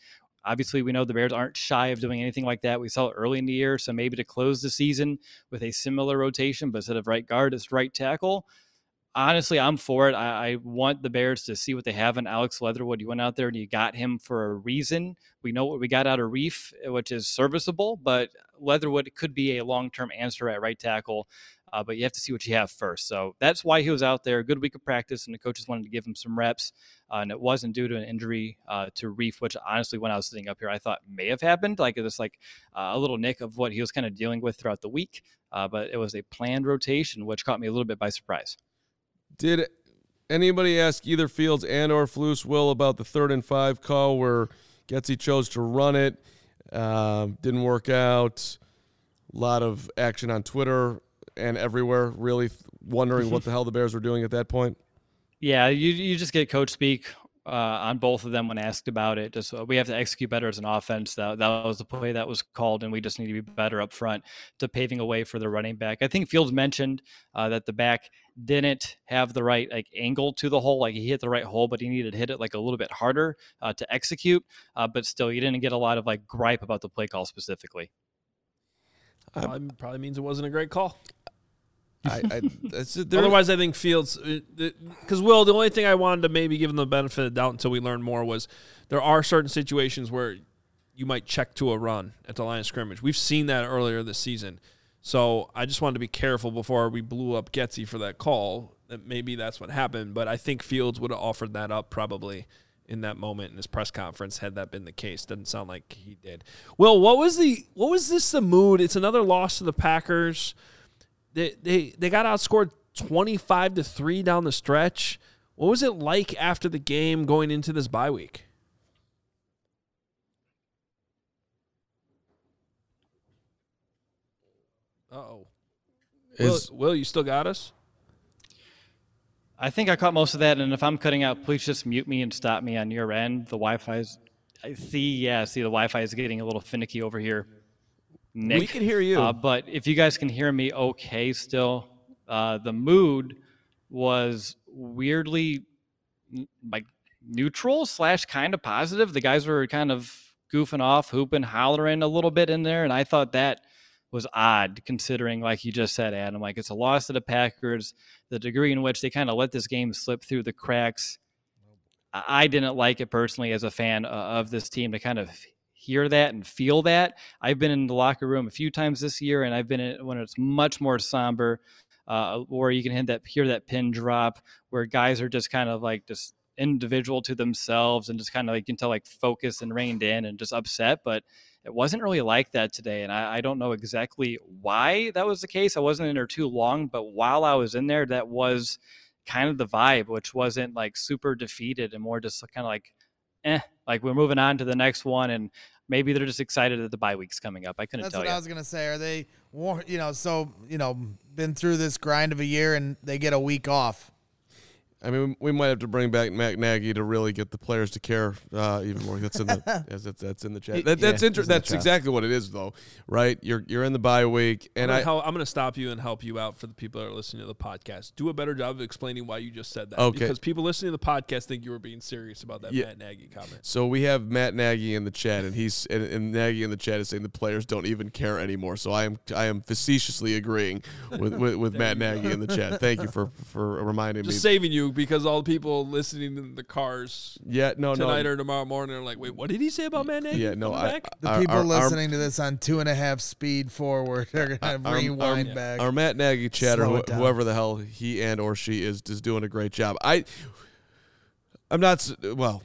Speaker 5: Obviously, we know the Bears aren't shy of doing anything like that. We saw it early in the year, so maybe to close the season with a similar rotation, but instead of right guard, it's right tackle honestly, I'm for it. I, I, want the Bears to see what they have in Alex Leatherwood. You went out there and you got him for a reason. We know what we got out of Reiff, eh, which is serviceable, but Leatherwood could be a long term answer at right tackle. Uh, but you have to see what you have first. So that's why he was out there. Good week of practice, and the coaches wanted to give him some reps. Uh, and it wasn't due to an injury uh, to Reiff, which honestly, when I was sitting up here, I thought may have happened. Like it's like uh, a little nick of what he was kind of dealing with throughout the week. Uh, but it was a planned rotation, which caught me a little bit by surprise.
Speaker 3: Did anybody ask either Fields and or Flus Will about the third and five call where Getsy chose to run it? Uh, didn't work out. A lot of action on Twitter and everywhere. Really wondering what the hell the Bears were doing at that point.
Speaker 5: Yeah, you you just get coach speak uh, on both of them when asked about it. Just uh, we have to execute better as an offense. That that was the play that was called, and we just need to be better up front to paving a way for the running back. I think Fields mentioned uh, that the back didn't have the right like angle to the hole. Like he hit the right hole, but he needed to hit it like a little bit harder uh, to execute. Uh, but still, you didn't get a lot of like gripe about the play call specifically.
Speaker 1: Probably, probably means it wasn't a great call.
Speaker 3: I, I
Speaker 1: Otherwise, I think Fields because uh, Will. The only thing I wanted to maybe give him the benefit of the doubt until we learn more was there are certain situations where you might check to a run at the line of scrimmage. We've seen that earlier this season, so I just wanted to be careful before we blew up Getsy for that call. That maybe that's what happened, but I think Fields would have offered that up probably in that moment in his press conference had that been the case. Doesn't sound like he did. Will, what was the what was this the mood? It's another loss to the Packers they they they got outscored 25 to 3 down the stretch. What was it like after the game going into this bye week? oh. Will, Will, you still got us?
Speaker 5: I think I caught most of that, and if I'm cutting out, please just mute me and stop me on your end. The Wi-Fi's. I see. Yeah, see the Wi-Fi is getting a little finicky over here. Nick.
Speaker 1: We can hear you.
Speaker 5: Uh, but if you guys can hear me okay still, uh, the mood was weirdly like neutral slash kind of positive. The guys were kind of goofing off, hooping, hollering a little bit in there, and I thought that was odd considering, like you just said, Adam, like it's a loss to the Packers. The degree in which they kind of let this game slip through the cracks. I didn't like it personally as a fan uh, of this team to kind of hear that and feel that. I've been in the locker room a few times this year, and I've been in when it's much more somber, uh, where you can hear that hear that pin drop, where guys are just kind of like just individual to themselves and just kind of like you can tell like focused and reined in and just upset. But it wasn't really like that today, and I, I don't know exactly why that was the case. I wasn't in there too long, but while I was in there, that was kind of the vibe, which wasn't like super defeated and more just kind of like eh, like we're moving on to the next one, and maybe they're just excited that the bye week's coming up. I couldn't
Speaker 4: That's
Speaker 5: tell
Speaker 4: what. I was gonna say. Are they, you know, so you know, been through this grind of a year and they get a week off?
Speaker 3: I mean, we might have to bring back Matt Nagy to really get the players to care uh, even more. That's in the that's, that's in the chat. That, that's yeah, inter- That's exactly what it is, though, right? You're you're in the bye week, and
Speaker 1: I'm
Speaker 3: gonna, I,
Speaker 1: help, I'm going to stop you and help you out for the people that are listening to the podcast. Do a better job of explaining why you just said that.
Speaker 3: Okay.
Speaker 1: Because people listening to the podcast think you were being serious about that yeah. Matt Nagy comment.
Speaker 3: So we have Matt Nagy in the chat, and he's and, and Nagy in the chat is saying the players don't even care anymore. So I am I am facetiously agreeing with with, with Matt Nagy in the chat. Thank you for for reminding
Speaker 1: just
Speaker 3: me.
Speaker 1: Just saving you because all the people people listening in the cars
Speaker 3: yeah, no,
Speaker 1: tonight
Speaker 3: no.
Speaker 1: or tomorrow morning are like, wait, what did he say about Matt Nagy?
Speaker 3: Yeah, no, I,
Speaker 4: the
Speaker 3: our,
Speaker 4: people
Speaker 3: our,
Speaker 4: listening
Speaker 3: our,
Speaker 4: to this on two and a half speed forward are gonna
Speaker 3: our,
Speaker 4: rewind back.
Speaker 3: Our Matt Nagy chatter, wh- whoever the hell he and or she is, is doing a great job. I, I'm not well.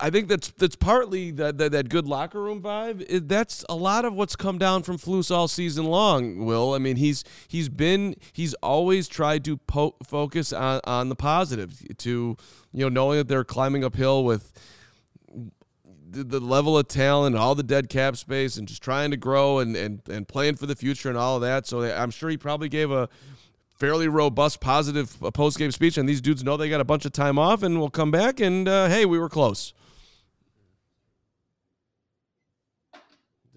Speaker 3: I think that's that's partly that that, that good locker room vibe. It, that's a lot of what's come down from Flus all season long. Will I mean he's he's been he's always tried to po- focus on on the positive to you know knowing that they're climbing uphill with the, the level of talent, and all the dead cap space, and just trying to grow and and and playing for the future and all of that. So I'm sure he probably gave a fairly robust, positive post game speech, and these dudes know they got a bunch of time off, and we'll come back and uh, hey, we were close.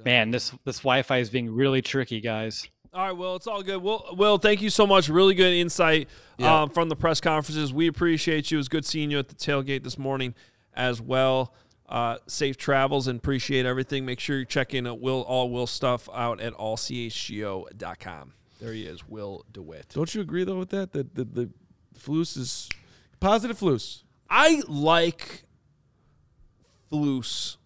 Speaker 5: Man, this this Wi-Fi is being really tricky, guys.
Speaker 1: All right, well, it's all good. Will, Will, thank you so much. Really good insight
Speaker 3: Yeah.
Speaker 1: um, from the press conferences. We appreciate you. It was good seeing you at the tailgate this morning as well. Uh, safe travels and appreciate everything. Make sure you check in at Will all Will stuff out at allchgo.com. There he is, Will DeWitt.
Speaker 3: Don't you agree though with that? That the, the Flus is positive Flus.
Speaker 1: I like Flus.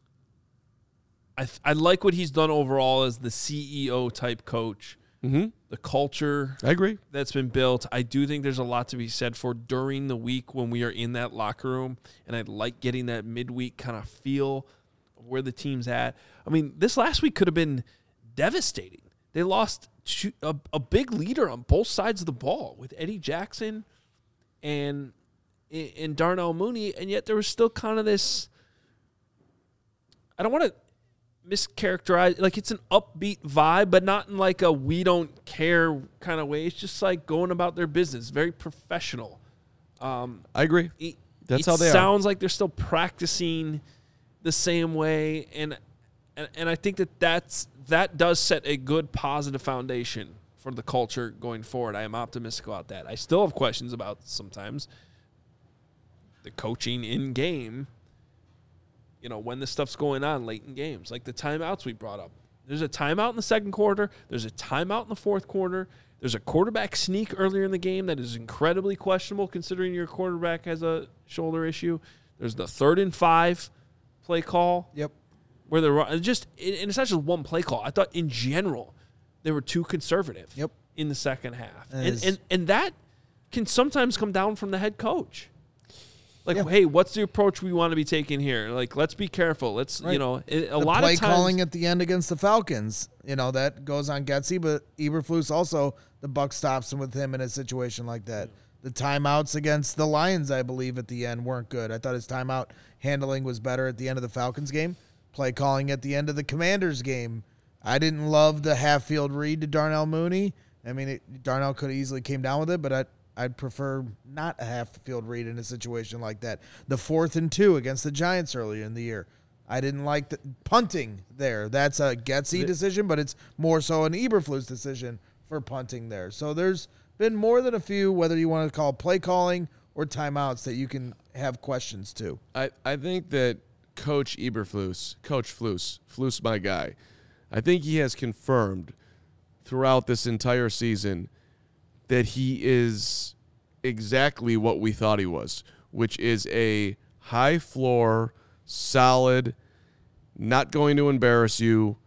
Speaker 1: I, th- I like what he's done overall as the CEO type coach.
Speaker 3: Mm-hmm.
Speaker 1: The culture
Speaker 3: I agree.
Speaker 1: that's been built. I do think there's a lot to be said for during the week when we are in that locker room, and I like getting that midweek kind of feel of where the team's at. I mean, this last week could have been devastating. They lost a, a big leader on both sides of the ball with Eddie Jackson and and Darnell Mooney, and yet there was still kind of this. I don't want to mischaracterize like it's an upbeat vibe but not in like a we don't care kind of way it's just like going about their business very professional um
Speaker 3: I agree.
Speaker 1: it,
Speaker 3: That's
Speaker 1: it
Speaker 3: how they are.
Speaker 1: sounds like they're still practicing the same way and, and and i think that that's that does set a good positive foundation for the culture going forward i am optimistic about that i still have questions about sometimes the coaching in game you know, when this stuff's going on late in games, like the timeouts we brought up. There's a timeout in the second quarter. There's a timeout in the fourth quarter. There's a quarterback sneak earlier in the game that is incredibly questionable considering your quarterback has a shoulder issue. There's the third and five play call
Speaker 4: Yep.
Speaker 1: Where they're just, and it's not just one play call. I thought in general they were too conservative
Speaker 4: Yep.
Speaker 1: in the second half. And, and, and that can sometimes come down from the head coach. Like,
Speaker 4: Yeah.
Speaker 1: hey, what's the approach we want to be taking here? Like, let's be careful. Let's, you know, a
Speaker 4: the
Speaker 1: lot
Speaker 4: play
Speaker 1: of times.
Speaker 4: calling at the end against the Falcons. You know that goes on Getsy, but Eberflus also the buck stops him with him in a situation like that. The timeouts against the Lions, I believe, at the end weren't good. I thought his timeout handling was better at the end of the Falcons game. Play calling at the end of the Commanders game, I didn't love the half field read to Darnell Mooney. I mean, it, Darnell could have easily came down with it, but I. I'd prefer not a half field read in a situation like that. The fourth and two against the Giants earlier in the year. I didn't like the punting there. That's a Getsy decision, but it's more so an Eberflus decision for punting there. So there's been more than a few, whether you want to call play calling or timeouts, that you can have questions to.
Speaker 3: I, I think that Coach Eberflus, Coach Flus, Flus, my guy, I think he has confirmed throughout this entire season that he is exactly what we thought he was, which is a high floor, solid, not going to embarrass you,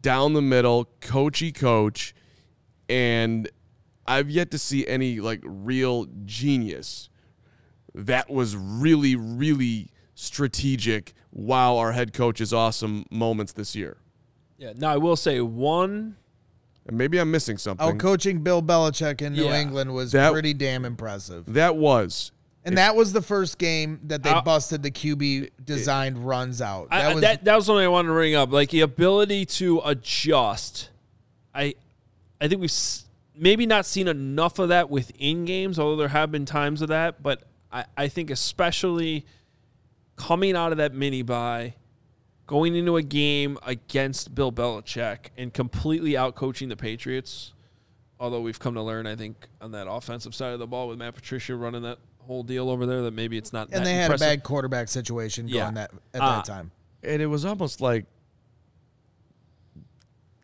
Speaker 3: down the middle, coachy coach, and I've yet to see any like real genius that was really, really strategic. Wow, our head coach is awesome moments this year.
Speaker 1: Yeah. Now, I will say one.
Speaker 3: And maybe I'm missing something.
Speaker 4: Out coaching Bill Belichick in New
Speaker 1: Yeah.
Speaker 4: England was
Speaker 3: That-
Speaker 4: pretty damn impressive.
Speaker 3: that was.
Speaker 4: And that was the first game that they
Speaker 1: Uh,
Speaker 4: busted the QB designed runs out.
Speaker 1: I,
Speaker 4: That
Speaker 1: I-
Speaker 4: was
Speaker 1: that, that was something I wanted to bring up. Like the ability to adjust. I, I think we've s- maybe not seen enough of that within games, although there have been times of that. But I, I think especially coming out of that mini buy, going into a game against Bill Belichick and completely out coaching the Patriots. Although we've come to learn, I think, on that offensive side of the ball with Matt Patricia running that whole deal over there, that maybe it's not.
Speaker 4: and
Speaker 1: that
Speaker 4: they had
Speaker 1: impressive.
Speaker 4: a bad quarterback situation
Speaker 1: Yeah.
Speaker 4: going that at
Speaker 1: Uh,
Speaker 4: that time.
Speaker 3: And it was almost like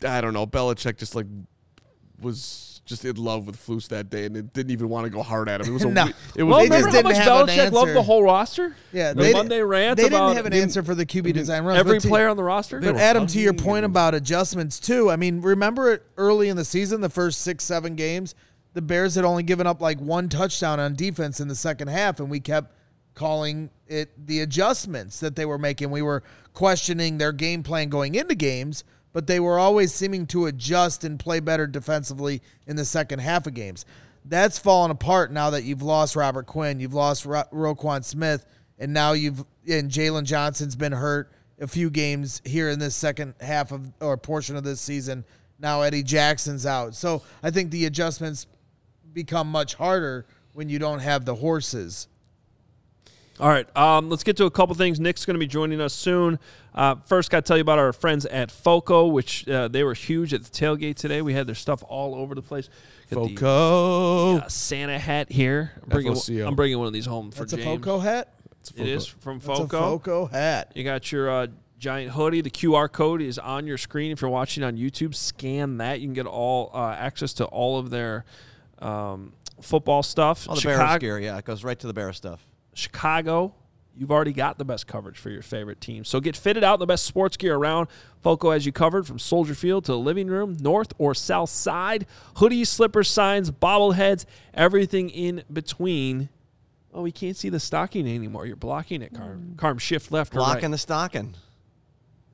Speaker 3: I don't know, Belichick just like was just in love with Flus that day and it didn't even want to go hard at him. It was a
Speaker 4: No.
Speaker 3: it was
Speaker 1: Well,
Speaker 4: They
Speaker 3: weird.
Speaker 1: remember
Speaker 4: just
Speaker 1: how
Speaker 4: didn't
Speaker 1: much
Speaker 4: have an
Speaker 1: Belichick loved
Speaker 4: answer.
Speaker 1: the whole roster?
Speaker 4: Yeah,
Speaker 1: the
Speaker 4: they
Speaker 1: Monday
Speaker 4: didn't-
Speaker 1: rant
Speaker 4: They
Speaker 1: about
Speaker 4: didn't have an answer for the QB design runs.
Speaker 1: every
Speaker 4: but to-
Speaker 1: player on the roster.
Speaker 4: But
Speaker 3: were
Speaker 4: Adam, to your point
Speaker 3: point
Speaker 4: about adjustments too, I mean, remember it early in the season, the first six, seven games, the Bears had only given up like one touchdown on defense in the second half, and we kept calling it the adjustments that they were making. We were questioning their game plan going into games, but they were always seeming to adjust and play better defensively in the second half of games. That's fallen apart now that you've lost Robert Quinn, you've lost Ro- Roquan Smith, and now you've and Jaylon Johnson's been hurt a few games here in this second half of or portion of this season. Now Eddie Jackson's out, so I think the adjustments become much harder when you don't have the horses.
Speaker 1: All right, um, let's get to a couple things. Nick's going to be joining us soon. Uh, first, got to tell you about our friends at Foco, which uh, they were huge at the tailgate today. We had their stuff all over the place. Got the,
Speaker 3: Foco.
Speaker 1: uh, Santa hat here. I'm bringing, I'm bringing one of these home for
Speaker 4: That's a Foco hat.
Speaker 3: It's
Speaker 1: It is
Speaker 3: Foco.
Speaker 1: from
Speaker 4: That's a
Speaker 1: Foco.
Speaker 4: Foco hat.
Speaker 1: You got your uh, giant hoodie. The QR code is on your screen. If you're watching on YouTube, scan that. You can get all uh, access to all of their um, football stuff.
Speaker 2: All the Bears gear, yeah, it goes right to the Bear stuff.
Speaker 1: Chicago, you've already got the best coverage for your favorite team. So get fitted out in the best sports gear around. Foco has you covered from Soldier Field to the living room, north or south side. Hoodies, slippers, signs, bobbleheads, everything in between. Oh, we can't see the stocking anymore. You're blocking it, Carm. Carm, shift left or
Speaker 2: Blocking
Speaker 1: right.
Speaker 2: the stocking.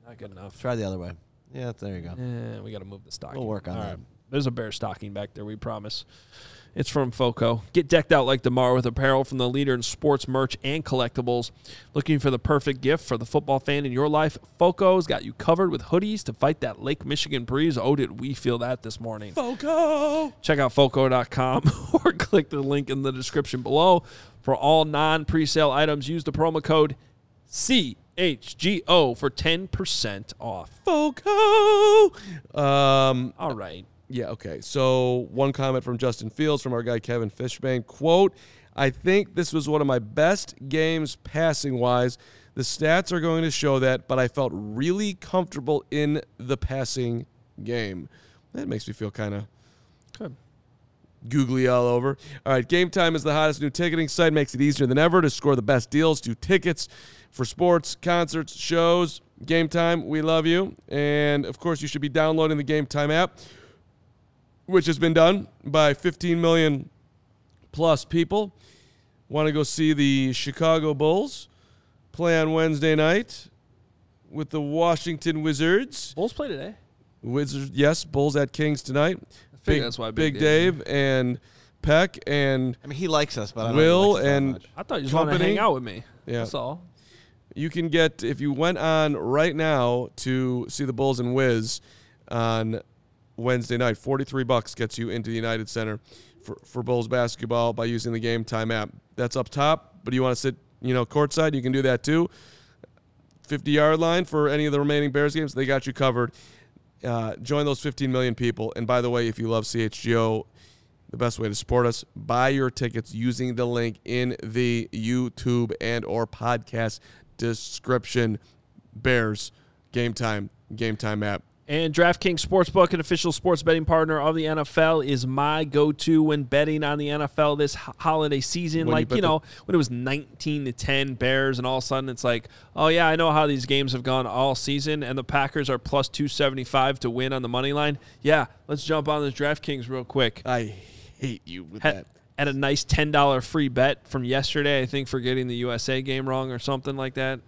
Speaker 1: Not good enough.
Speaker 2: Try the other way. Yeah, there you go.
Speaker 1: Eh, we got to move the stocking.
Speaker 2: We'll work on
Speaker 1: All
Speaker 2: that.
Speaker 1: There's a bear stocking back there, we promise. It's from Foco. Get decked out like tomorrow with apparel from the leader in sports merch and collectibles. Looking for the perfect gift for the football fan in your life? Foco's got you covered with hoodies to fight that Lake Michigan breeze. Oh, did we feel that this morning?
Speaker 3: Foco.
Speaker 1: Check out foco.com or click the link in the description below. For all non presale items, use the promo code CHGO for 10% off.
Speaker 3: Foco. Um,
Speaker 1: All right.
Speaker 3: Yeah, okay. So one comment from Justin Fields from our guy Kevin Fishbane. Quote, I think this was one of my best games passing wise. The stats are going to show that, but I felt really comfortable in the passing game. That makes me feel kind of
Speaker 1: Good.
Speaker 3: googly all over. All right, Game Time is the hottest new ticketing site. Makes it easier than ever to score the best deals. Do tickets for sports, concerts, shows. Game Time, we love you. And of course, you should be downloading the Game Time app, which has been done by 15 million plus people. Want to go see the Chicago Bulls play on Wednesday night with the Washington Wizards?
Speaker 1: Bulls play today.
Speaker 3: Wizards, yes, Bulls at Kings tonight.
Speaker 1: figure that's why
Speaker 3: Big,
Speaker 1: Big
Speaker 3: Dave and Peck and
Speaker 2: I mean, he likes us, but I don't
Speaker 3: Will
Speaker 2: think he likes
Speaker 3: and-
Speaker 2: much.
Speaker 1: I thought you just wanted to hang out with me.
Speaker 3: Yeah.
Speaker 1: That's all.
Speaker 3: you can get if you went on right now to see the Bulls and Wiz on Wednesday night, 43 bucks gets you into the United Center for, for Bulls basketball by using the Game Time app. That's up top, but you want to sit, you know, courtside, you can do that too. 50 yard line for any of the remaining Bears games, they got you covered. Uh, join those 15 million people. And by the way, if you love CHGO, the best way to support us, buy your tickets using the link in the YouTube and or podcast description. Bears, game time, game time app.
Speaker 1: And DraftKings Sportsbook, an official sports betting partner of the NFL, is my go-to when betting on the NFL this holiday season.
Speaker 3: When
Speaker 1: like you,
Speaker 3: the-
Speaker 1: know, when it was nineteen to ten Bears, and all of a sudden it's like, oh yeah, I know how these games have gone all season, and the Packers are plus two seventy-five to win on the money line. Yeah, let's jump on this DraftKings real quick.
Speaker 3: I hate you with
Speaker 1: Had,
Speaker 3: that.
Speaker 1: had a nice ten dollar free bet from yesterday. I think for getting the USA game wrong or something like that.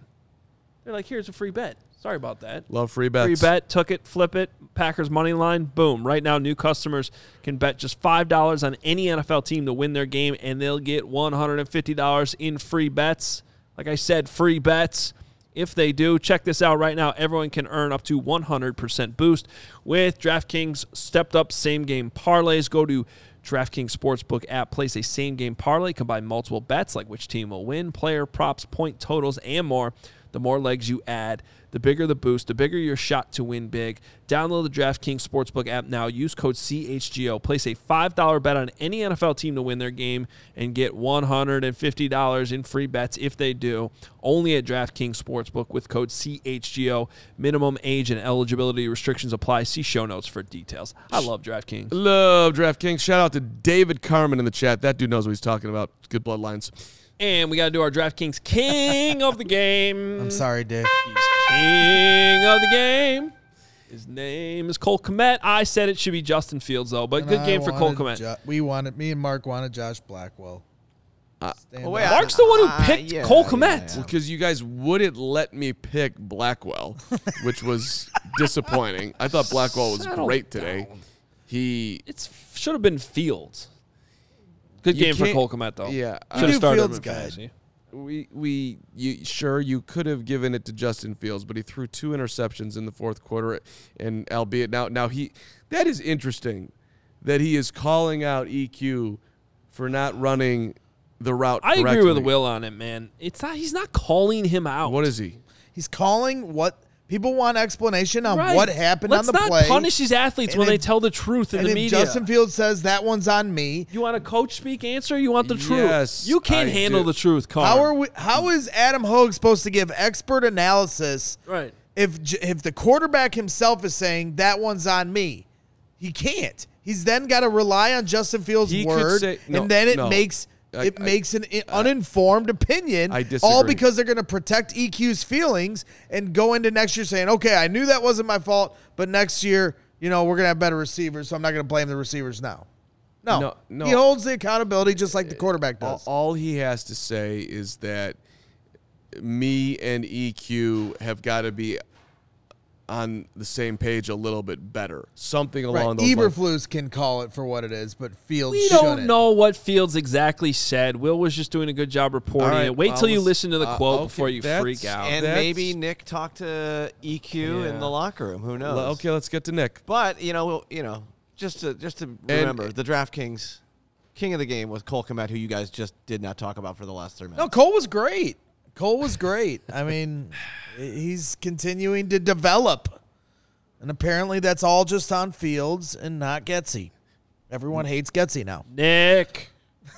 Speaker 1: They're like, here's a free bet. Sorry about that.
Speaker 3: Love free bets.
Speaker 1: Free bet, took it, flip it. Packers money line, boom. Right now, new customers can bet just $5 on any NFL team to win their game, and they'll get $150 in free bets. Like I said, free bets. If they do, check this out right now. Everyone can earn up to 100% boost with DraftKings stepped up same game parlays. Go to DraftKings Sportsbook app, place a same game parlay, combine multiple bets like which team will win, player props, point totals, and more. The more legs you add, the bigger the boost, the bigger your shot to win big. Download the DraftKings Sportsbook app now. Use code CHGO. Place a $5 bet on any NFL team to win their game and get $150 in free bets if they do. Only at DraftKings Sportsbook with code CHGO. Minimum age and eligibility restrictions apply. See show notes for details. I love DraftKings.
Speaker 3: Love DraftKings. Shout out to David Carman in the chat. That dude knows what he's talking about. Good bloodlines.
Speaker 1: And we got to do our DraftKings King of the Game.
Speaker 4: I'm sorry, Dave.
Speaker 1: He's king of the game. His name is Cole Kmet. I said it should be Justin Fields, though, but
Speaker 4: And
Speaker 1: good
Speaker 4: I
Speaker 1: game for Cole
Speaker 4: wanted
Speaker 1: Kmet.
Speaker 4: Jo- we wanted me and Mark wanted Josh Blackwell. Stand
Speaker 2: Oh, wait,
Speaker 4: up.
Speaker 2: I-
Speaker 1: Mark's the one who
Speaker 2: Uh,
Speaker 1: picked
Speaker 2: yeah,
Speaker 1: Cole
Speaker 2: yeah,
Speaker 1: Kmet.
Speaker 2: yeah.
Speaker 3: Because you guys wouldn't let me pick Blackwell, which was disappointing. I thought Blackwell was
Speaker 1: Settle
Speaker 3: great today.
Speaker 1: down.
Speaker 3: He
Speaker 1: It should have been Fields. Good
Speaker 3: You
Speaker 1: game for
Speaker 3: can't-
Speaker 1: Cole Kmet, though.
Speaker 3: Yeah,
Speaker 1: should
Speaker 4: knew
Speaker 1: have started
Speaker 4: Fields
Speaker 1: him in
Speaker 4: good.
Speaker 1: fantasy.
Speaker 3: We we you sure you could have given it to Justin Fields, but he threw two interceptions in the fourth quarter, and albeit now now he that is interesting that he is calling out EQ for not running the route.
Speaker 1: I agree with. Will on it, man. It's not. He's not calling him out.
Speaker 3: What is he?
Speaker 4: He's calling what people want explanation on
Speaker 1: Right.
Speaker 4: what happened
Speaker 1: Let's
Speaker 4: on the
Speaker 1: not
Speaker 4: play.
Speaker 1: punish these athletes
Speaker 4: And
Speaker 1: when they tell the truth in
Speaker 4: and
Speaker 1: the
Speaker 4: if
Speaker 1: media.
Speaker 4: Justin Fields says that one's on me,
Speaker 1: you want a coach speak answer? You want the truth?
Speaker 3: Yes,
Speaker 1: you can't
Speaker 3: I
Speaker 1: handle
Speaker 3: do.
Speaker 1: the truth, Carr.
Speaker 4: how are we? How is Adam Hoge supposed to give expert analysis
Speaker 1: right?
Speaker 4: if if the quarterback himself is saying that one's on me? He can't. He's then got to rely on Justin Fields'
Speaker 3: He could
Speaker 4: word,
Speaker 3: say- no,
Speaker 4: and then it
Speaker 3: no.
Speaker 4: makes
Speaker 3: I-
Speaker 4: it
Speaker 3: I-
Speaker 4: makes an i- uh, uninformed opinion.
Speaker 3: I disagree.
Speaker 4: All because they're going to protect EQ's feelings and go into next year saying, "Okay, I knew that wasn't my fault, but next year, you know, we're going to have better receivers, so I'm not going to blame the receivers now." No,
Speaker 3: No, no.
Speaker 4: he holds the accountability just like the uh, quarterback
Speaker 3: All,
Speaker 4: does.
Speaker 3: all he has to say is that me and EQ have got to be on the same page a little bit better. Something
Speaker 4: Right.
Speaker 3: along those lines.
Speaker 4: Eberflus can call it for what it is, but Fields
Speaker 1: We
Speaker 4: shouldn't.
Speaker 1: don't know what Fields exactly said. Will was just doing a good job reporting
Speaker 3: All right,
Speaker 1: it. Wait till
Speaker 3: well,
Speaker 1: you listen to the
Speaker 3: uh,
Speaker 1: quote
Speaker 3: okay,
Speaker 1: before you
Speaker 3: that's-
Speaker 1: freak out.
Speaker 2: And
Speaker 3: That's-
Speaker 2: maybe Nick talked to EQ in the locker room. Who knows?
Speaker 3: L- Okay, let's get to Nick.
Speaker 2: But you know, we'll- you know, just to just to remember, the DraftKings king of the game was Cole Kmet, who you guys just did not talk about for the last three minutes.
Speaker 4: No, Cole was great. Cole was great. I mean, he's continuing to develop. And apparently that's all just on Fields and not Getsy. Everyone hates Getsy now.
Speaker 1: Nick,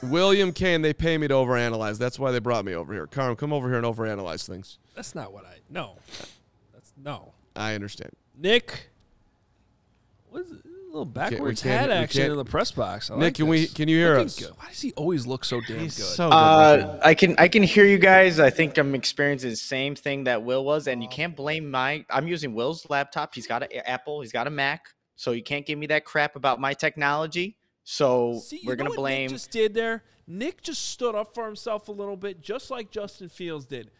Speaker 3: William Kane, they pay me to overanalyze. That's why they brought me over here. Carm, come over here and overanalyze things.
Speaker 1: that's not what I. No, that's no.
Speaker 3: I understand.
Speaker 1: Nick, what is it? A little backwards
Speaker 3: can't-
Speaker 1: hat
Speaker 3: we
Speaker 1: action in the press box. I
Speaker 3: Nick,
Speaker 1: like
Speaker 3: can we- can you hear
Speaker 1: Looking
Speaker 3: us?
Speaker 1: good. Why does he always look so damn
Speaker 2: He's
Speaker 1: good?
Speaker 2: so good.
Speaker 6: Uh, I can I can hear you guys. I think I'm experiencing the same thing that Will was, and you can't blame my. I'm using Will's laptop. He's got an Apple. He's got a Mac, so you can't give me that crap about my technology. So
Speaker 1: See,
Speaker 6: we're gonna blame.
Speaker 1: Nick just did there. Nick just stood up for himself a little bit, just like Justin Fields did.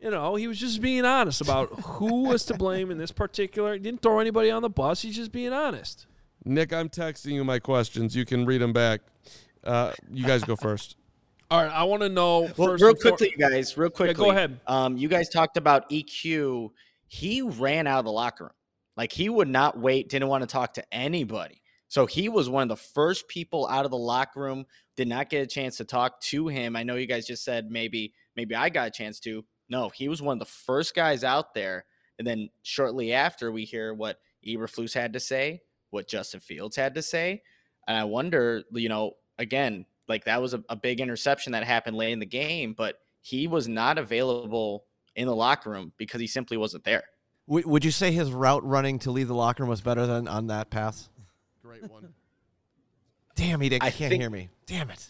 Speaker 1: You know, he was just being honest about who was to blame in this particular. He didn't throw anybody on the bus. He's just being honest.
Speaker 3: Nick, I'm texting you my questions. You can read them back. Uh, you guys go first.
Speaker 1: All right, I want to know
Speaker 6: Well, real
Speaker 1: and
Speaker 6: quickly, you guys. Real quickly.
Speaker 1: go ahead.
Speaker 6: Um, you guys talked about EQ. He ran out of the locker room. Like he would not wait. Didn't want to talk to anybody. So he was one of the first people out of the locker room. Did not get a chance to talk to him. I know you guys just said maybe maybe I got a chance to. No, he was one of the first guys out there. And then shortly after, we hear what Eberflus had to say, what Justin Fields had to say. And I wonder, you know, again, like that was a, a big interception that happened late in the game, but he was not available in the locker room because he simply wasn't there.
Speaker 2: Would, would you say his route running to leave the locker room was better than on that pass?
Speaker 3: Great one.
Speaker 2: Damn, he did,
Speaker 6: I
Speaker 2: can't
Speaker 6: think-
Speaker 2: hear me. Damn it.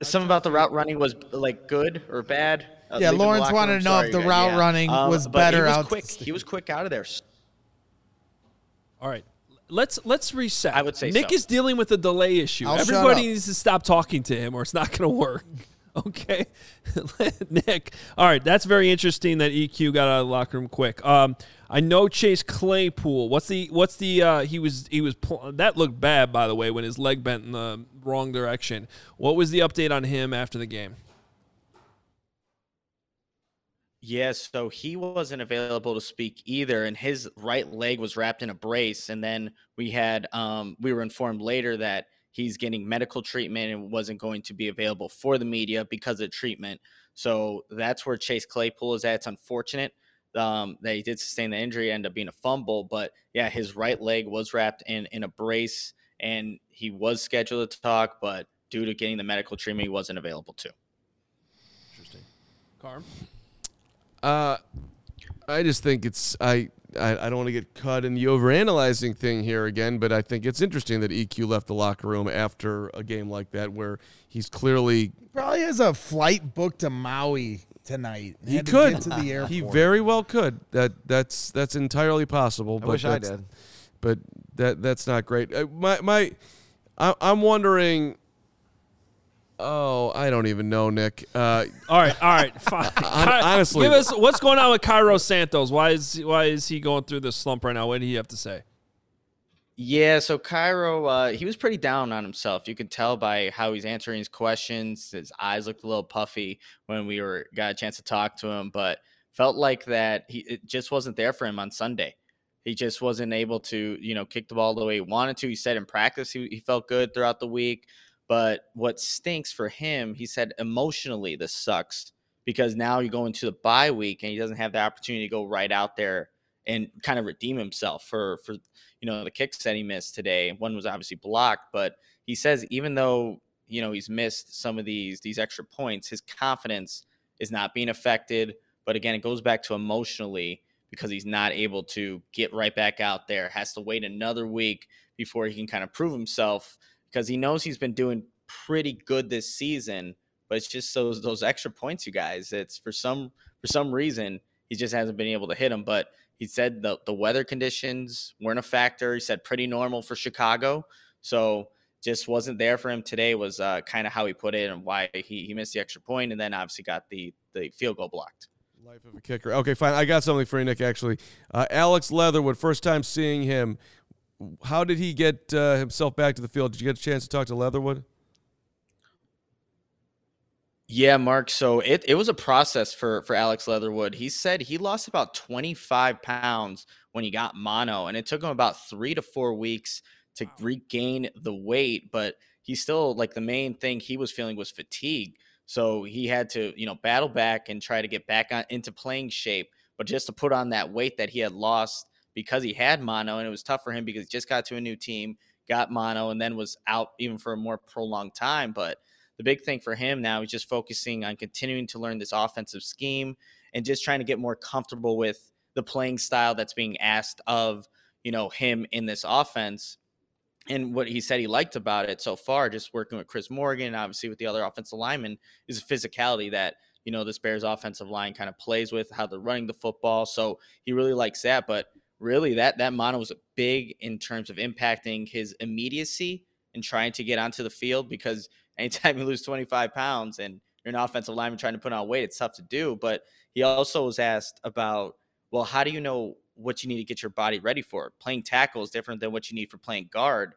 Speaker 6: Something about the route running was like good or bad. Uh,
Speaker 4: Yeah, Lawrence wanted
Speaker 6: room?
Speaker 4: to know if the route
Speaker 6: yeah. Um,
Speaker 4: running was better
Speaker 6: He was
Speaker 4: out-
Speaker 6: quick. He was quick out of there.
Speaker 1: All right. Let's let's reset.
Speaker 6: I would say
Speaker 1: Nick
Speaker 6: so.
Speaker 1: is dealing with a delay issue.
Speaker 4: I'll
Speaker 1: Everybody needs to stop talking to him or it's not going to work. Okay, Nick. All right, that's very interesting that EQ got out of the locker room quick. Um, I know Chase Claypool. What's the what's the uh, he was he was pl- that looked bad by the way when his leg bent in the wrong direction. What was the update on him after the game?
Speaker 6: Yes, so he wasn't available to speak either, and his right leg was wrapped in a brace. And then we had, um, we were informed later that he's getting medical treatment and wasn't going to be available for the media because of treatment. So that's where Chase Claypool is at. It's unfortunate um, that he did sustain the injury, end up being a fumble, but yeah, his right leg was wrapped in in a brace, and he was scheduled to talk, but due to getting the medical treatment, he wasn't available to.
Speaker 1: Interesting. Carm.
Speaker 3: Uh, I just think it's I, I I don't want to get caught in the overanalyzing thing here again, but I think it's interesting that EQ left the locker room after a game like that where he's clearly
Speaker 4: Probably has a flight booked to Maui tonight.
Speaker 3: he
Speaker 4: Had to
Speaker 3: could
Speaker 4: get to the airport.
Speaker 3: he very well could that that's that's entirely possible.
Speaker 2: I
Speaker 3: but
Speaker 2: wish I
Speaker 3: that's-
Speaker 2: did.
Speaker 3: but that that's not great. Uh, my my, I, I'm wondering. Oh, I don't even know, Nick. Uh,
Speaker 1: All right, all right, fine. Ky-
Speaker 3: honestly-
Speaker 1: give us what's going on with Cairo Santos. Why is why is he going through this slump right now? What do you have to say?
Speaker 6: Yeah, so Cairo, uh, he was pretty down on himself. You could tell by how he's answering his questions. His eyes looked a little puffy when we were got a chance to talk to him, but felt like that he it just wasn't there for him on Sunday. He just wasn't able to, you know, kick the ball the way he wanted to. He said in practice he, he felt good throughout the week, But what stinks for him, he said emotionally, this sucks because now you go into the bye week and he doesn't have the opportunity to go right out there and kind of redeem himself for for you know the kicks that he missed today. One was obviously blocked, but he says even though you know he's missed some of these these extra points, his confidence is not being affected. But again, it goes back to emotionally because he's not able to get right back out there. Has to wait another week before he can kind of prove himself because he knows he's been doing pretty good this season. But it's just those those extra points, you guys. It's for some for some reason he just hasn't been able to hit them. But he said the the weather conditions weren't a factor. He said pretty normal for Chicago. So just wasn't there for him today was uh, kind of how he put it and why he, he missed the extra point and then obviously got the the field goal blocked.
Speaker 3: Life of a kicker. Okay, fine. I got something for you, Nick. Actually, uh, Alex Leatherwood. First time seeing him. How did he get uh, himself back to the field? Did you get a chance to talk to Leatherwood?
Speaker 6: Yeah, Mark. So it, it was a process for for Alex Leatherwood. He said he lost about 25 pounds when he got mono, and it took him about three to four weeks to regain the weight. But he still like the main thing he was feeling was fatigue. So he had to, you know, battle back and try to get back on into playing shape. But just to put on that weight that he had lost because he had mono, and it was tough for him because he just got to a new team, got mono, and then was out even for a more prolonged time. But the big thing for him now is just focusing on continuing to learn this offensive scheme and just trying to get more comfortable with the playing style that's being asked of you know him in this offense and what he said he liked about it so far just working with chris morgan obviously with the other offensive linemen is a physicality that you know this bears offensive line kind of plays with how they're running the football so he really likes that but really that that mono was big in terms of impacting his immediacy and trying to get onto the field because anytime you lose 25 pounds and you're an offensive lineman trying to put on weight, it's tough to do. But he also was asked about, well, how do you know what you need to get your body ready for? Playing tackle is different than what you need for playing guard.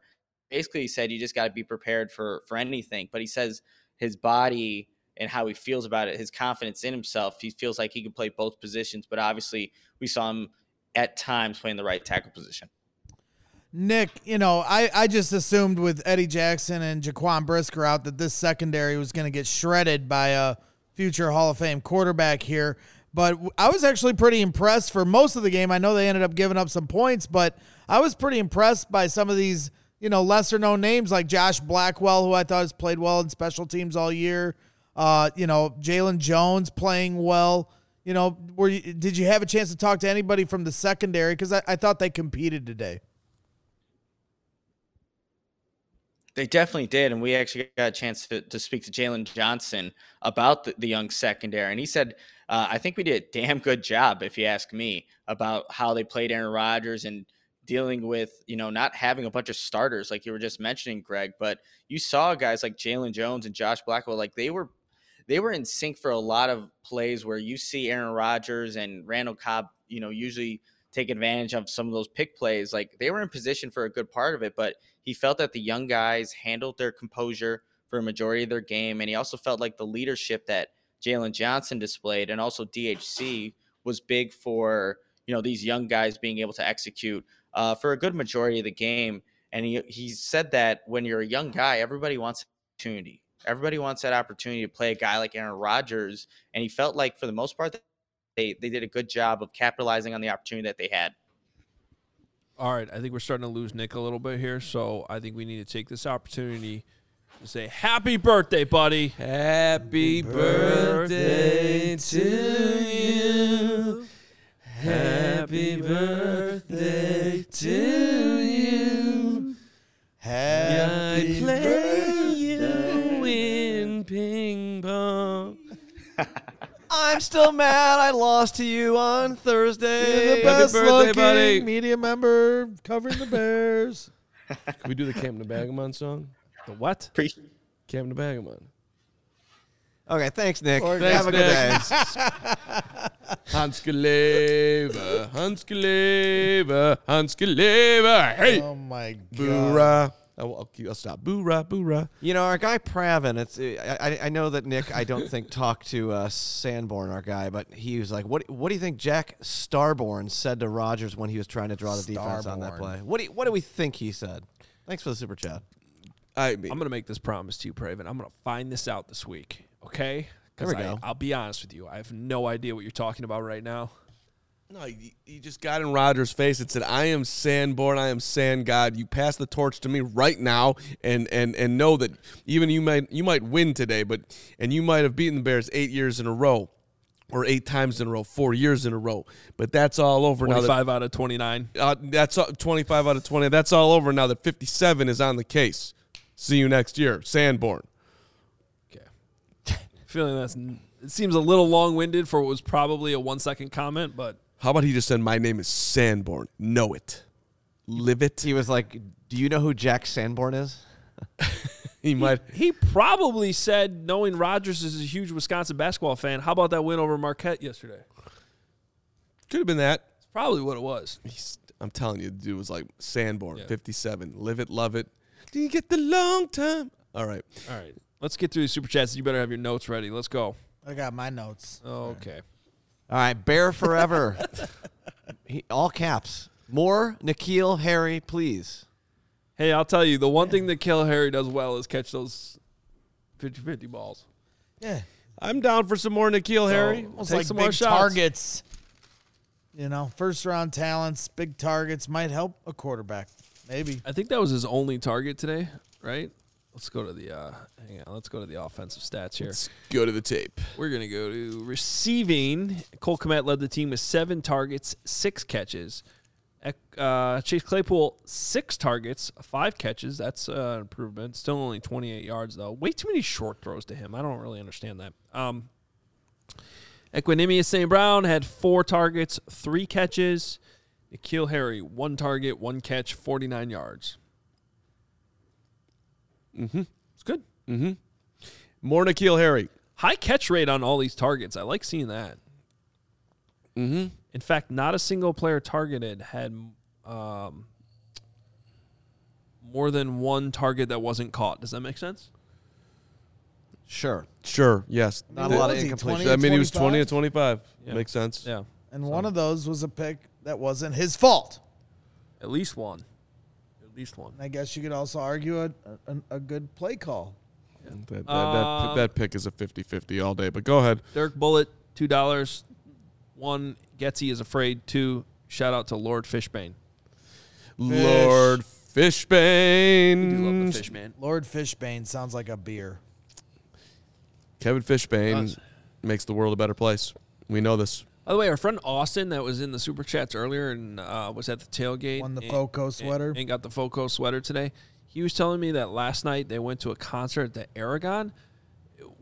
Speaker 6: Basically, he said you just got to be prepared for for anything. But he says his body and how he feels about it, his confidence in himself, he feels like he can play both positions. But obviously, we saw him at times playing the right tackle position.
Speaker 4: Nick, you know, I, I just assumed with Eddie Jackson and Jaquan Brisker out that this secondary was going to get shredded by a future Hall of Fame quarterback here. But I was actually pretty impressed for most of the game. I know they ended up giving up some points, but I was pretty impressed by some of these, you know, lesser known names like Josh Blackwell, who I thought has played well in special teams all year. Uh, you know, Jaylon Jones playing well. You know, were you, did you have a chance to talk to anybody from the secondary? Because I, I thought they competed today.
Speaker 6: They definitely did. And we actually got a chance to, to speak to Jaylon Johnson about the, the, young secondary. And he said, uh, I think we did a damn good job, if you ask me, about how they played Aaron Rodgers and dealing with, you know, not having a bunch of starters like you were just mentioning, Greg. But you saw guys like Jaylon Jones and Josh Blackwell, like they were they were in sync for a lot of plays where you see Aaron Rodgers and Randall Cobb, you know, usually take advantage of some of those pick plays. Like they were in position for a good part of it, but he felt that the young guys handled their composure for a majority of their game. And he also felt like the leadership that Jaylon Johnson displayed and also DHC was big for, you know, these young guys being able to execute uh, for a good majority of the game. And he, he said that when you're a young guy, everybody wants opportunity. Everybody wants that opportunity to play a guy like Aaron Rodgers. And he felt like, for the most part, they, they did a good job of capitalizing on the opportunity that they had.
Speaker 1: All right, I think we're starting to lose Nick a little bit here, so I think we need to take this opportunity to say happy birthday, buddy.
Speaker 3: Happy birthday to you. Happy birthday to you.
Speaker 4: Happy
Speaker 3: play you in ping pong.
Speaker 2: I'm still mad I lost to you on Thursday.
Speaker 4: You're the best
Speaker 3: birthday,
Speaker 4: looking
Speaker 3: buddy.
Speaker 4: media member covering the Bears.
Speaker 3: Can we do the Camp Bagamon song?
Speaker 1: The what?
Speaker 6: Appreciate
Speaker 3: Camp Bagamon.
Speaker 2: Okay, thanks, Nick.
Speaker 4: Or-
Speaker 2: Have a good day.
Speaker 3: Hanskeleva, Hanskeleva, Hanskeleva. Hey,
Speaker 4: oh my god.
Speaker 3: boora. I'll, I'll, keep- I'll stop. Boora, boora.
Speaker 2: You know, our guy Pravin. It's I, I- I know that Nick. I don't think talked to uh, Sanborn, our guy, but he was like, "What What do you think Jack Sanborn said to Rodgers when he was trying to draw the defense on that
Speaker 4: Sanborn.
Speaker 2: play? What do you, What do we think he said?" Thanks for the super chat.
Speaker 3: I mean,
Speaker 1: I'm going to make this promise to you, Praven. I'm going to find this out this week. Okay?
Speaker 2: There we
Speaker 1: I,
Speaker 2: go.
Speaker 1: I'll be honest with you. I have no idea what you're talking about right now.
Speaker 3: No, you, you just got in Rodgers' face and said, "I am Sanborn. I am Sand God. You pass the torch to me right now, and and and know that even you might you might win today, but and you might have beaten the Bears eight years in a row." Or eight times in a row, four years in a row, but that's all over now. That,
Speaker 1: 25 out of 29.
Speaker 3: uh, that's all- 25 out of 20. That's all over now that 57 is on the case. See you next year, Sanborn.
Speaker 1: Okay. Feeling that's it seems a little long-winded for what was probably a 1-second comment, but
Speaker 3: How about he just said, "My name is Sanborn. Know it, live it."
Speaker 2: He was like, "Do you know who Jack Sanborn is?"
Speaker 3: He might.
Speaker 1: he probably said knowing Rodgers is a huge Wisconsin basketball fan, how about that win over Marquette yesterday?
Speaker 3: Could have been that.
Speaker 1: It's probably what it was.
Speaker 3: He's, I'm telling you, the dude was like Sanborn,
Speaker 1: Yeah.
Speaker 3: 57. Live it, love it. Do you get the long time? All right.
Speaker 1: All right. Let's get through the super chats. You better have your notes ready. Let's go.
Speaker 4: I got my notes.
Speaker 1: Okay.
Speaker 2: All right, Bear forever. he, all caps. More N'Keal Harry, please.
Speaker 1: Hey, I'll tell you, the one thing that Kill Harry does well is catch those 50-50 balls.
Speaker 4: Yeah.
Speaker 3: I'm down for some more N'Keal Harry.
Speaker 4: Almost
Speaker 1: Take
Speaker 4: like
Speaker 1: some
Speaker 4: big
Speaker 1: more shots.
Speaker 4: targets. You know, first round talents, big targets might help a quarterback. Maybe.
Speaker 1: I think that was his only target today, right? Let's go to the uh hang on, let's go to the offensive stats here.
Speaker 3: Let's go to the tape.
Speaker 1: We're gonna go to receiving. Cole Kmet led the team with seven targets, six catches. Uh, Chase Claypool six targets, five catches. That's uh, an improvement. Still only 28 yards though. Way too many short throws to him. I don't really understand that. Um, Equanimeous St. Brown had four targets, three catches. N'Keal Harry one target, one catch, 49 yards.
Speaker 3: Mm-hmm.
Speaker 1: It's good.
Speaker 3: Mm-hmm. More N'Keal Harry.
Speaker 1: High catch rate on all these targets. I like seeing that.
Speaker 3: Mm-hmm.
Speaker 1: In fact, not a single player targeted had um, more than one target that wasn't caught. Does that make sense?
Speaker 2: Sure.
Speaker 3: Sure. Yes.
Speaker 2: Not
Speaker 3: Th-
Speaker 2: a lot of
Speaker 4: he,
Speaker 2: incompletion.
Speaker 4: 20?
Speaker 3: I mean, he was 20
Speaker 4: 25?
Speaker 3: to 25.
Speaker 1: Yeah.
Speaker 3: Makes sense.
Speaker 1: Yeah,
Speaker 4: And one of those was a pick that wasn't his fault.
Speaker 1: at least one. At least one.
Speaker 4: I guess you could also argue a, a, a good play call.
Speaker 3: That, that,
Speaker 1: Um,
Speaker 3: that, that pick is a 50 50 all day, but go ahead.
Speaker 1: Dirk Bullet, two dollars. One, Getsy is afraid. Two, shout out to Lord Fishbane.
Speaker 3: Lord Fishbane.
Speaker 1: We do love the fish man.
Speaker 4: Lord Fishbane sounds like a beer.
Speaker 3: Kevin Fishbane makes the world a better place. We know this.
Speaker 1: By the way, our friend Austin that was in the super chats earlier and uh, was at the tailgate.
Speaker 4: Won the
Speaker 1: and-
Speaker 4: Foco sweater.
Speaker 1: And, got the Foco sweater today. He was telling me that last night they went to a concert at the Aragon.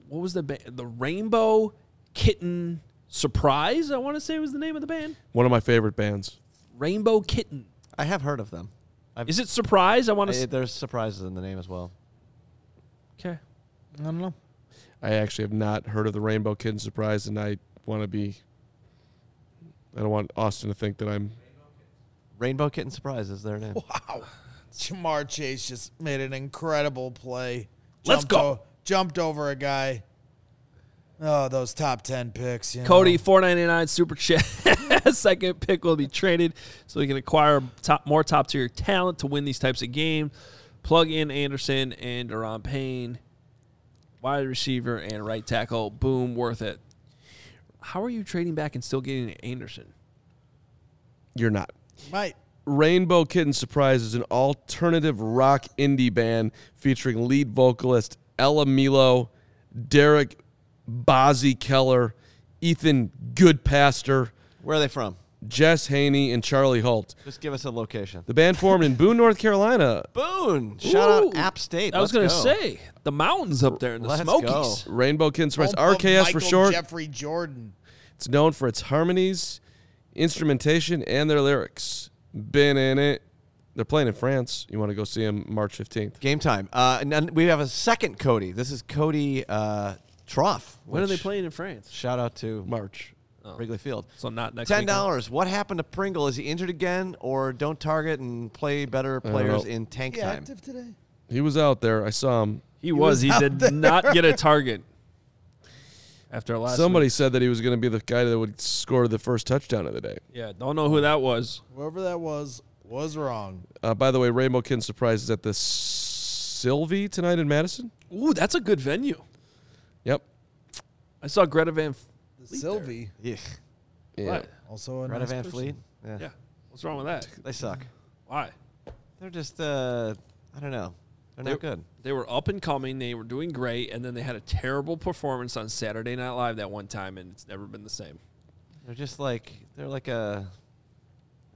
Speaker 1: What was the ba- the Rainbow Kitten Surprise? I want to say was the name of the band.
Speaker 3: One of my favorite bands.
Speaker 1: Rainbow Kitten.
Speaker 2: I have heard of them. I've,
Speaker 1: Is it Surprise? I want
Speaker 2: I-
Speaker 1: to.
Speaker 2: there's surprises in the name as well.
Speaker 1: Okay.
Speaker 4: I don't know.
Speaker 3: I actually have not heard of the Rainbow Kitten Surprise, and I want to be. I don't want Austin to think that I'm.
Speaker 2: Rainbow Kitten Surprise is their name.
Speaker 4: Wow. Ja'Marr Chase just made an incredible play.
Speaker 1: Let's
Speaker 4: Jumped
Speaker 1: go.
Speaker 4: o- jumped over a guy. Oh, those top 10 picks. You
Speaker 1: Cody,
Speaker 4: know.
Speaker 1: four ninety nine super chat. Second pick will be traded so he can acquire top more top tier talent to win these types of games. Plug in Anderson and Deron Payne, wide receiver and right tackle. Boom, worth it. How are you trading back and still getting Anderson?
Speaker 3: You're not.
Speaker 4: Might.
Speaker 3: Rainbow Kitten Surprise is an alternative rock indie band featuring lead vocalist Ella Milo, Darrick Bozzy Keller, Ethan Goodpaster,
Speaker 2: Where are they from?
Speaker 3: Jess Haney, and Charlie Holt.
Speaker 2: Just give us a location.
Speaker 3: The band formed in Boone, North Carolina.
Speaker 2: Boone. Shout
Speaker 1: Ooh.
Speaker 2: out App State.
Speaker 1: I was
Speaker 2: Let's
Speaker 1: going to say the mountains up there in the
Speaker 2: Let's
Speaker 1: Smokies.
Speaker 2: go.
Speaker 3: Rainbow Kitten Surprise,
Speaker 4: Home of
Speaker 3: RKS for
Speaker 4: Michael
Speaker 3: short.
Speaker 4: Jeffrey Jordan.
Speaker 3: It's known for its harmonies, instrumentation, and their lyrics. Been in it. They're playing in France. You want to go see them March 15th.
Speaker 2: Game time. Uh, and then we have a second Cody. This is Cody uh, Trough.
Speaker 1: When are they
Speaker 2: which-
Speaker 1: playing in France?
Speaker 2: Shout out to
Speaker 3: March.
Speaker 2: Wrigley Field.
Speaker 1: So not next
Speaker 2: Ten dollars. What happened to Pringle? Is he injured again, or don't target and play better players in tank
Speaker 4: He
Speaker 2: time?
Speaker 4: active today?
Speaker 3: He was out there. I saw him.
Speaker 1: He, was.
Speaker 4: was
Speaker 1: He did
Speaker 4: there.
Speaker 1: not get a target after last.
Speaker 3: Somebody
Speaker 1: week.
Speaker 3: said that he was going to be the guy that would score the first touchdown of the day.
Speaker 1: Yeah, don't know who that was.
Speaker 4: Whoever that was, was wrong.
Speaker 3: Uh, by the way, Rainbow Kitten Surprise is at the Sylvee tonight in Madison.
Speaker 1: Ooh, that's a good venue.
Speaker 3: Yep.
Speaker 1: I saw Greta Van. F-
Speaker 4: Sylvee,
Speaker 2: Yeah.
Speaker 3: Yeah.
Speaker 1: What?
Speaker 4: also a
Speaker 2: Greta
Speaker 4: nice
Speaker 2: Van
Speaker 4: person.
Speaker 2: Fleet. Yeah.
Speaker 1: Yeah. What's wrong with that?
Speaker 2: They suck.
Speaker 1: Why?
Speaker 2: They're just uh I don't know. They're not
Speaker 1: They're-
Speaker 2: good.
Speaker 1: They were up and coming. They were doing great, and then they had a terrible performance on Saturday Night Live that one time, and it's never been the same.
Speaker 2: They're just like they're like a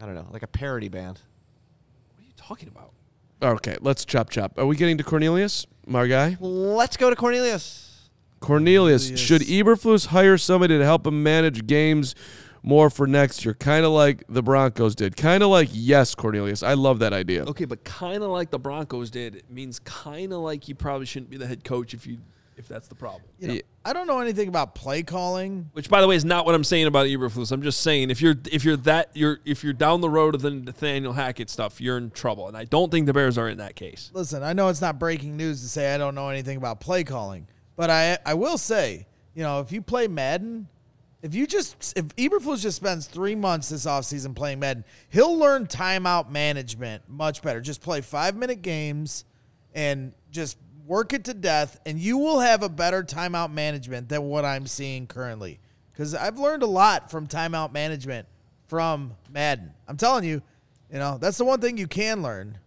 Speaker 2: I don't know, like a parody band.
Speaker 1: What are you talking about?
Speaker 3: Okay, let's chop chop. Are we getting to Cornelius, my guy?
Speaker 2: Let's go to Cornelius.
Speaker 3: Cornelius,
Speaker 4: Cornelius.
Speaker 3: should Eberflus hire somebody to help him manage games more for next year? Kind of like the Broncos did. Kind of like yes, Cornelius. I love that idea.
Speaker 1: Okay, but kind of like the Broncos did it means kind of like you probably shouldn't be the head coach if you if that's the problem.
Speaker 4: You know,
Speaker 3: Yeah.
Speaker 4: I don't know anything about play calling.
Speaker 1: Which, by the way, is not what I'm saying about Eberflus. I'm just saying if you're if you're that you're if you're down the road of the Nathaniel Hackett stuff, you're in trouble, and I don't think the Bears are in that case.
Speaker 4: Listen, I know it's not breaking news to say I don't know anything about play calling, but I I will say, you know, if you play Madden, if you just if Eberflus just spends three months this offseason playing Madden, he'll learn timeout management much better. Just play five minute games and just work it to death, and you will have a better timeout management than what I'm seeing currently. Because I've learned a lot from timeout management from Madden. I'm telling you, you know, that's the one thing you can learn.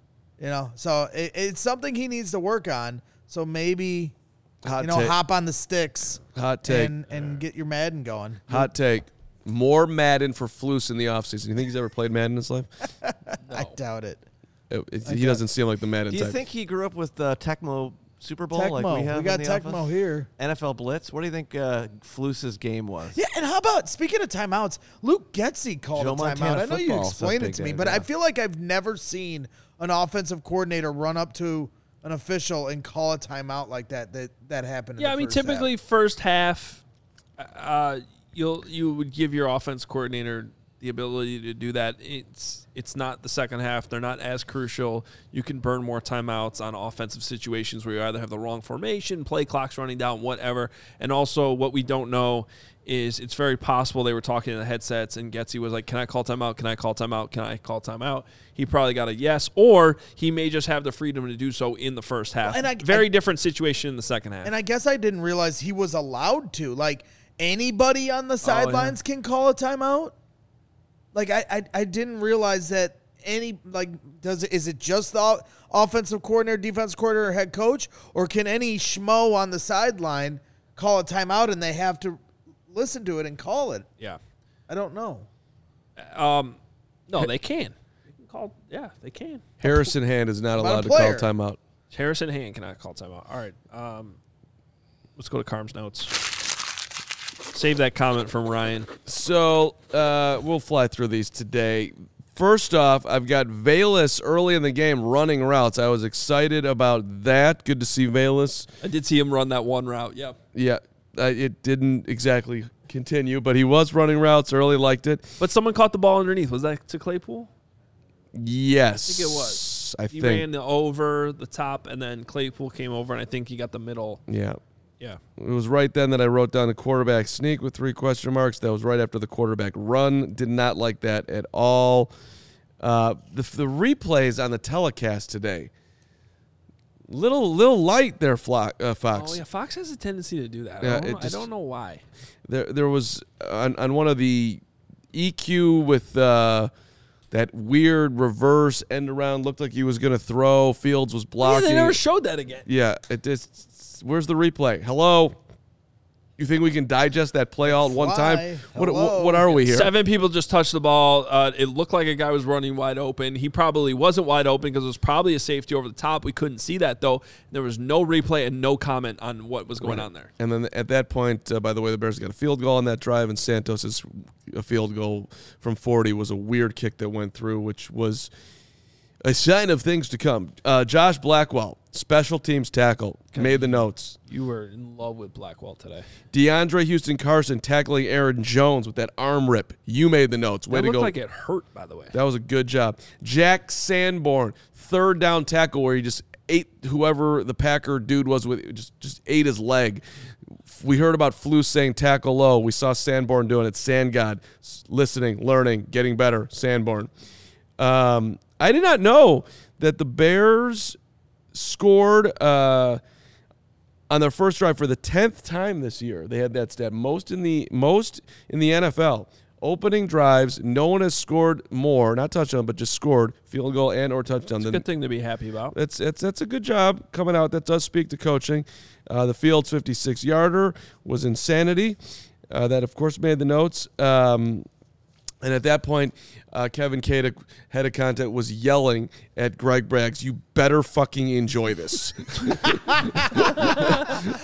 Speaker 4: You know, so it, it's something he needs to work on. So maybe,
Speaker 3: Hot
Speaker 4: you know,
Speaker 3: take.
Speaker 4: hop on the sticks
Speaker 3: Hot take.
Speaker 4: and and get your Madden going.
Speaker 3: Hot take. More Madden for Flus in the offseason. You think he's ever played Madden in his life?
Speaker 4: I doubt it.
Speaker 3: It- it- he doesn't seem like the Madden
Speaker 2: Do you
Speaker 3: type.
Speaker 2: think he grew up with uh, Tecmo Super Bowl
Speaker 4: Tecmo,
Speaker 2: like we have?
Speaker 4: we got
Speaker 2: in the
Speaker 4: Tecmo
Speaker 2: office?
Speaker 4: here.
Speaker 2: NFL Blitz. What do you think uh, Flus's game was?
Speaker 4: Yeah, and how about speaking of timeouts, Luke Getsy called
Speaker 2: Joe
Speaker 4: a timeout.
Speaker 2: Montana
Speaker 4: I know you
Speaker 2: football
Speaker 4: explained it to
Speaker 2: big
Speaker 4: me,
Speaker 2: days,
Speaker 4: but I feel like I've never seen an offensive coordinator run up to an official and call a timeout like that. That that happened. in
Speaker 1: Yeah, I mean,
Speaker 4: first half.
Speaker 1: typically first half, uh, you'll you would give your offense coordinator the ability to do that. It's it's not the second half; they're not as crucial. You can burn more timeouts on offensive situations where you either have the wrong formation, play clocks running down, whatever. And also, what we don't know is it's very possible they were talking in the headsets, and Getsy was like, "Can I call timeout? Can I call timeout? Can I call timeout?" He probably got a yes, or he may just have the freedom to do so in the first half.
Speaker 4: and I-
Speaker 1: very
Speaker 4: I-
Speaker 1: different situation in the second half.
Speaker 4: And I guess I didn't realize he was allowed to. Like anybody on the oh, sidelines can call a timeout. Like I, I, I didn't realize that any like does it is it just the offensive coordinator, defense coordinator, or head coach, or can any schmo on the sideline call a timeout and they have to listen to it and call it?
Speaker 1: yeah.
Speaker 4: I don't know.
Speaker 1: Um, no, they can. They can call. Yeah, they can.
Speaker 3: Harrison Hand is not
Speaker 4: About
Speaker 3: allowed to call
Speaker 4: player.
Speaker 3: timeout.
Speaker 1: Harrison Hand cannot call timeout. All right. Um, let's go to Carm's notes. Save that comment from Ryan.
Speaker 3: So uh, we'll fly through these today. First off, I've got Velus early in the game running routes. I was excited about that. Good to see Velus.
Speaker 1: I did see him run that one route. Yep.
Speaker 3: Yeah, uh, it didn't exactly continue, but he was running routes early. Liked it.
Speaker 1: But someone caught the ball underneath. Was that to Claypool?
Speaker 3: Yes,
Speaker 1: I think it was.
Speaker 3: I
Speaker 1: He
Speaker 3: think.
Speaker 1: ran the over the top, and then Claypool came over, and I think he got the middle.
Speaker 3: yeah.
Speaker 1: Yeah.
Speaker 3: It was right then that I wrote down the quarterback sneak with three question marks. That was right after the quarterback run. Did not like that at all. Uh, the, the replays on the telecast today, little little light there, Flock, uh, Fox.
Speaker 1: Oh yeah, Fox has a tendency to do that.
Speaker 3: Yeah,
Speaker 1: I, don't know,
Speaker 3: just-
Speaker 1: I don't know why.
Speaker 3: There there was on, on one of the EQ with uh, that weird reverse end around. Looked like he was going to throw. Fields was blocking.
Speaker 1: Yeah, they never showed that again.
Speaker 3: Yeah, it just. Where's the replay? Hello. You think we can digest that play all at one time? What, what what are we here?
Speaker 1: Seven people just touched the ball. Uh, it looked like a guy was running wide open. He probably wasn't wide open because it was probably a safety over the top. We couldn't see that though. There was no replay and no comment on what was going on there.
Speaker 3: And then at that point, uh, by the way, the Bears got a field goal on that drive, and Santos's a field goal from 40 was a weird kick that went through, which was a sign of things to come. Uh, Josh Blackwell, special teams tackle, made the notes.
Speaker 1: You were in love with Blackwell today.
Speaker 3: DeAndre Houston Carson tackling Aaron Jones with that arm rip. You made the notes. Way
Speaker 1: That
Speaker 3: to
Speaker 1: looked
Speaker 3: go.
Speaker 1: like it hurt, by the way.
Speaker 3: That was a good job. Jack Sanborn, third down tackle where he just ate whoever the Packer dude was with, just just ate his leg. We heard about Flu saying tackle low. We saw Sanborn doing it. Sandgod, s- listening, learning, getting better. Sanborn. Um, I did not know that the Bears scored uh, on their first drive for the tenth time this year. They had that stat most in the most in the NFL. Opening drives, no one has scored more, not touchdown, but just scored field goal and or touchdown.
Speaker 1: It's a good thing to be happy about.
Speaker 3: that's that's that's a good job coming out. That does speak to coaching. Uh, the Fields 56 yarder was insanity. Uh, that of course made the notes. Um, and at that point, uh, Kevin Kadick, head of content, was yelling at Greg Braggs, "You better fucking enjoy this."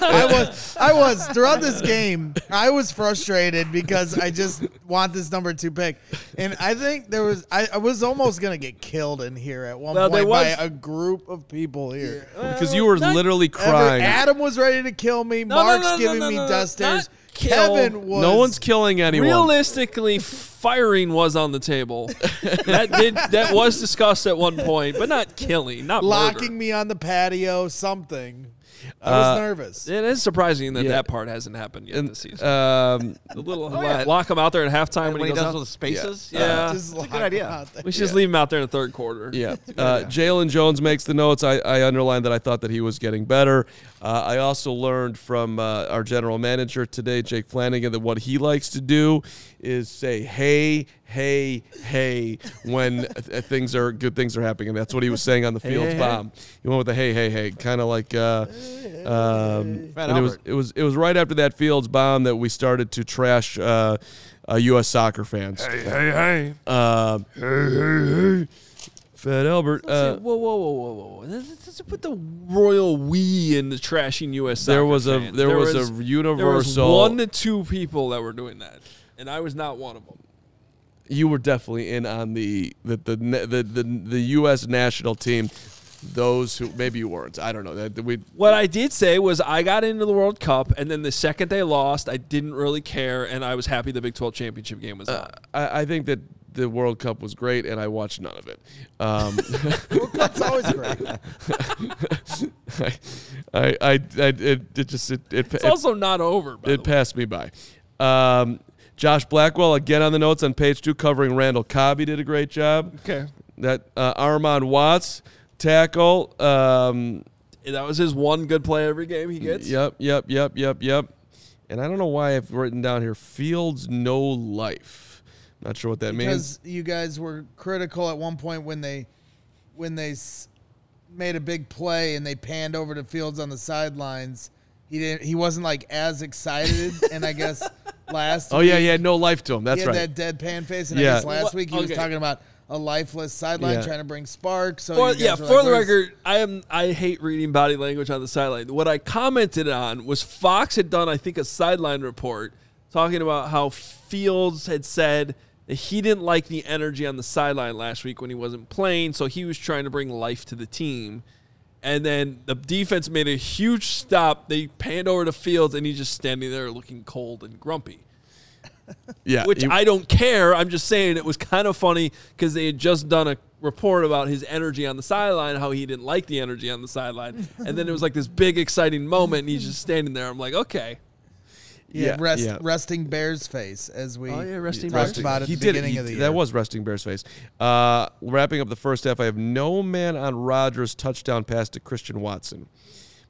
Speaker 4: I was I was throughout this game. I was frustrated because I just want this number two pick, and I think there was I, I was almost gonna get killed in here at one
Speaker 1: Well, there
Speaker 4: point by a group of people here.
Speaker 3: because you were literally
Speaker 4: Ever-
Speaker 3: crying.
Speaker 4: Adam was ready to kill me.
Speaker 1: No, no,
Speaker 4: Mark's
Speaker 1: no, no,
Speaker 4: giving
Speaker 1: no,
Speaker 4: me
Speaker 1: no, no.
Speaker 4: death.
Speaker 1: Not kill.
Speaker 4: Kevin was
Speaker 3: no one's killing anyone.
Speaker 1: Realistically, firing was on the table. that did that was discussed at one point, but not killing, not
Speaker 4: locking
Speaker 1: murder.
Speaker 4: me on the patio. Something. I was
Speaker 3: Uh,
Speaker 4: nervous.
Speaker 1: It is surprising that
Speaker 3: Yeah.
Speaker 1: that part hasn't happened yet
Speaker 3: And,
Speaker 1: this season.
Speaker 3: um,
Speaker 1: the little
Speaker 2: yeah.
Speaker 1: lock him out there at halftime
Speaker 2: And
Speaker 1: when,
Speaker 2: when he
Speaker 1: goes
Speaker 2: does
Speaker 1: out.
Speaker 2: with the spaces.
Speaker 1: Yeah.
Speaker 4: Just
Speaker 2: It's a good idea.
Speaker 1: We should just leave him out there in the third quarter.
Speaker 3: Yeah. Uh, Jaylon Jones makes the notes. I, I underlined that I thought that he was getting better. Uh, I also learned from uh, our general manager today, Jake Flanagan, that what he likes to do is say, hey, hey, hey, when th- things are good things are happening. And that's what he was saying on the field
Speaker 1: hey, hey.
Speaker 3: bomb. He went with the hey, hey, hey, kind of like. Uh, um, and it was it was it was right after that Fields bomb that we started to trash uh, uh, U.S. soccer fans. Hey, hey, hey. Um, hey, hey, hey. Fat Albert. Uh,
Speaker 1: whoa, whoa, whoa, whoa, whoa! Let's, let's put the royal we in the trashing U.S.
Speaker 3: there was a
Speaker 1: fans.
Speaker 3: there, was, a
Speaker 1: There was
Speaker 3: universal.
Speaker 1: one to two people that were doing that, and I was not one of them.
Speaker 3: You were definitely in on the the the the the, the, the U.S. national team. Those who maybe you weren't. I don't know. That we
Speaker 1: What I did say was I got into the World Cup, and then the second they lost, I didn't really care, and I was happy the Big 12 championship game was on.
Speaker 3: I, I think that the World Cup was great, and I watched none of it. Um,
Speaker 4: That's always great.
Speaker 3: I, I, I, I it, it just it, it,
Speaker 1: It's
Speaker 3: it,
Speaker 1: also not over. By
Speaker 3: it
Speaker 1: the way.
Speaker 3: passed me by. Um, Josh Blackwell again on the notes on page two, covering Randall Cobb. He did a great job.
Speaker 1: Okay,
Speaker 3: That uh, Armon Watts tackle. Um,
Speaker 1: that was his one good play every game he gets.
Speaker 3: Yep, yep, yep, yep, yep. And I don't know why I've written down here Fields no life. Not sure what that means.
Speaker 4: because you guys were critical at one point when they when they s- made a big play and they panned over to Fields on the sidelines. He didn't. He wasn't like as excited. and I guess last
Speaker 3: Oh yeah, he had no life to him. That's
Speaker 4: he had
Speaker 3: right.
Speaker 4: that deadpan face. And
Speaker 3: Yeah.
Speaker 4: I guess last
Speaker 1: What-
Speaker 4: week he was talking about a lifeless sideline
Speaker 3: Yeah.
Speaker 4: trying to bring spark. So
Speaker 1: For, yeah, for
Speaker 4: like,
Speaker 1: the record, I am I hate reading body language on the sideline. What I commented on was Fox had done, I think, a sideline report talking about how Fields had said that he didn't like the energy on the sideline last week when he wasn't playing, so he was trying to bring life to the team. And then the defense made a huge stop. They panned over to Fields, and he's just standing there looking cold and grumpy
Speaker 3: yeah,
Speaker 1: which
Speaker 3: he-
Speaker 1: I don't care. I'm just saying it was kind of funny because they had just done a report about his energy on the sideline, how he didn't like the energy on the sideline, and then it was like this big exciting moment, and he's just standing there. I'm like, okay,
Speaker 4: Yeah,
Speaker 3: Yeah,
Speaker 4: rest,
Speaker 3: yeah.
Speaker 4: resting Bears face as we
Speaker 1: Oh, yeah, resting
Speaker 4: talked
Speaker 1: Bears.
Speaker 4: about at
Speaker 3: he
Speaker 4: the
Speaker 3: did.
Speaker 4: beginning
Speaker 3: he-
Speaker 4: of the year.
Speaker 3: That was resting Bears face. Uh, wrapping up the first half, I have no man on Rodgers' touchdown pass to Christian Watson.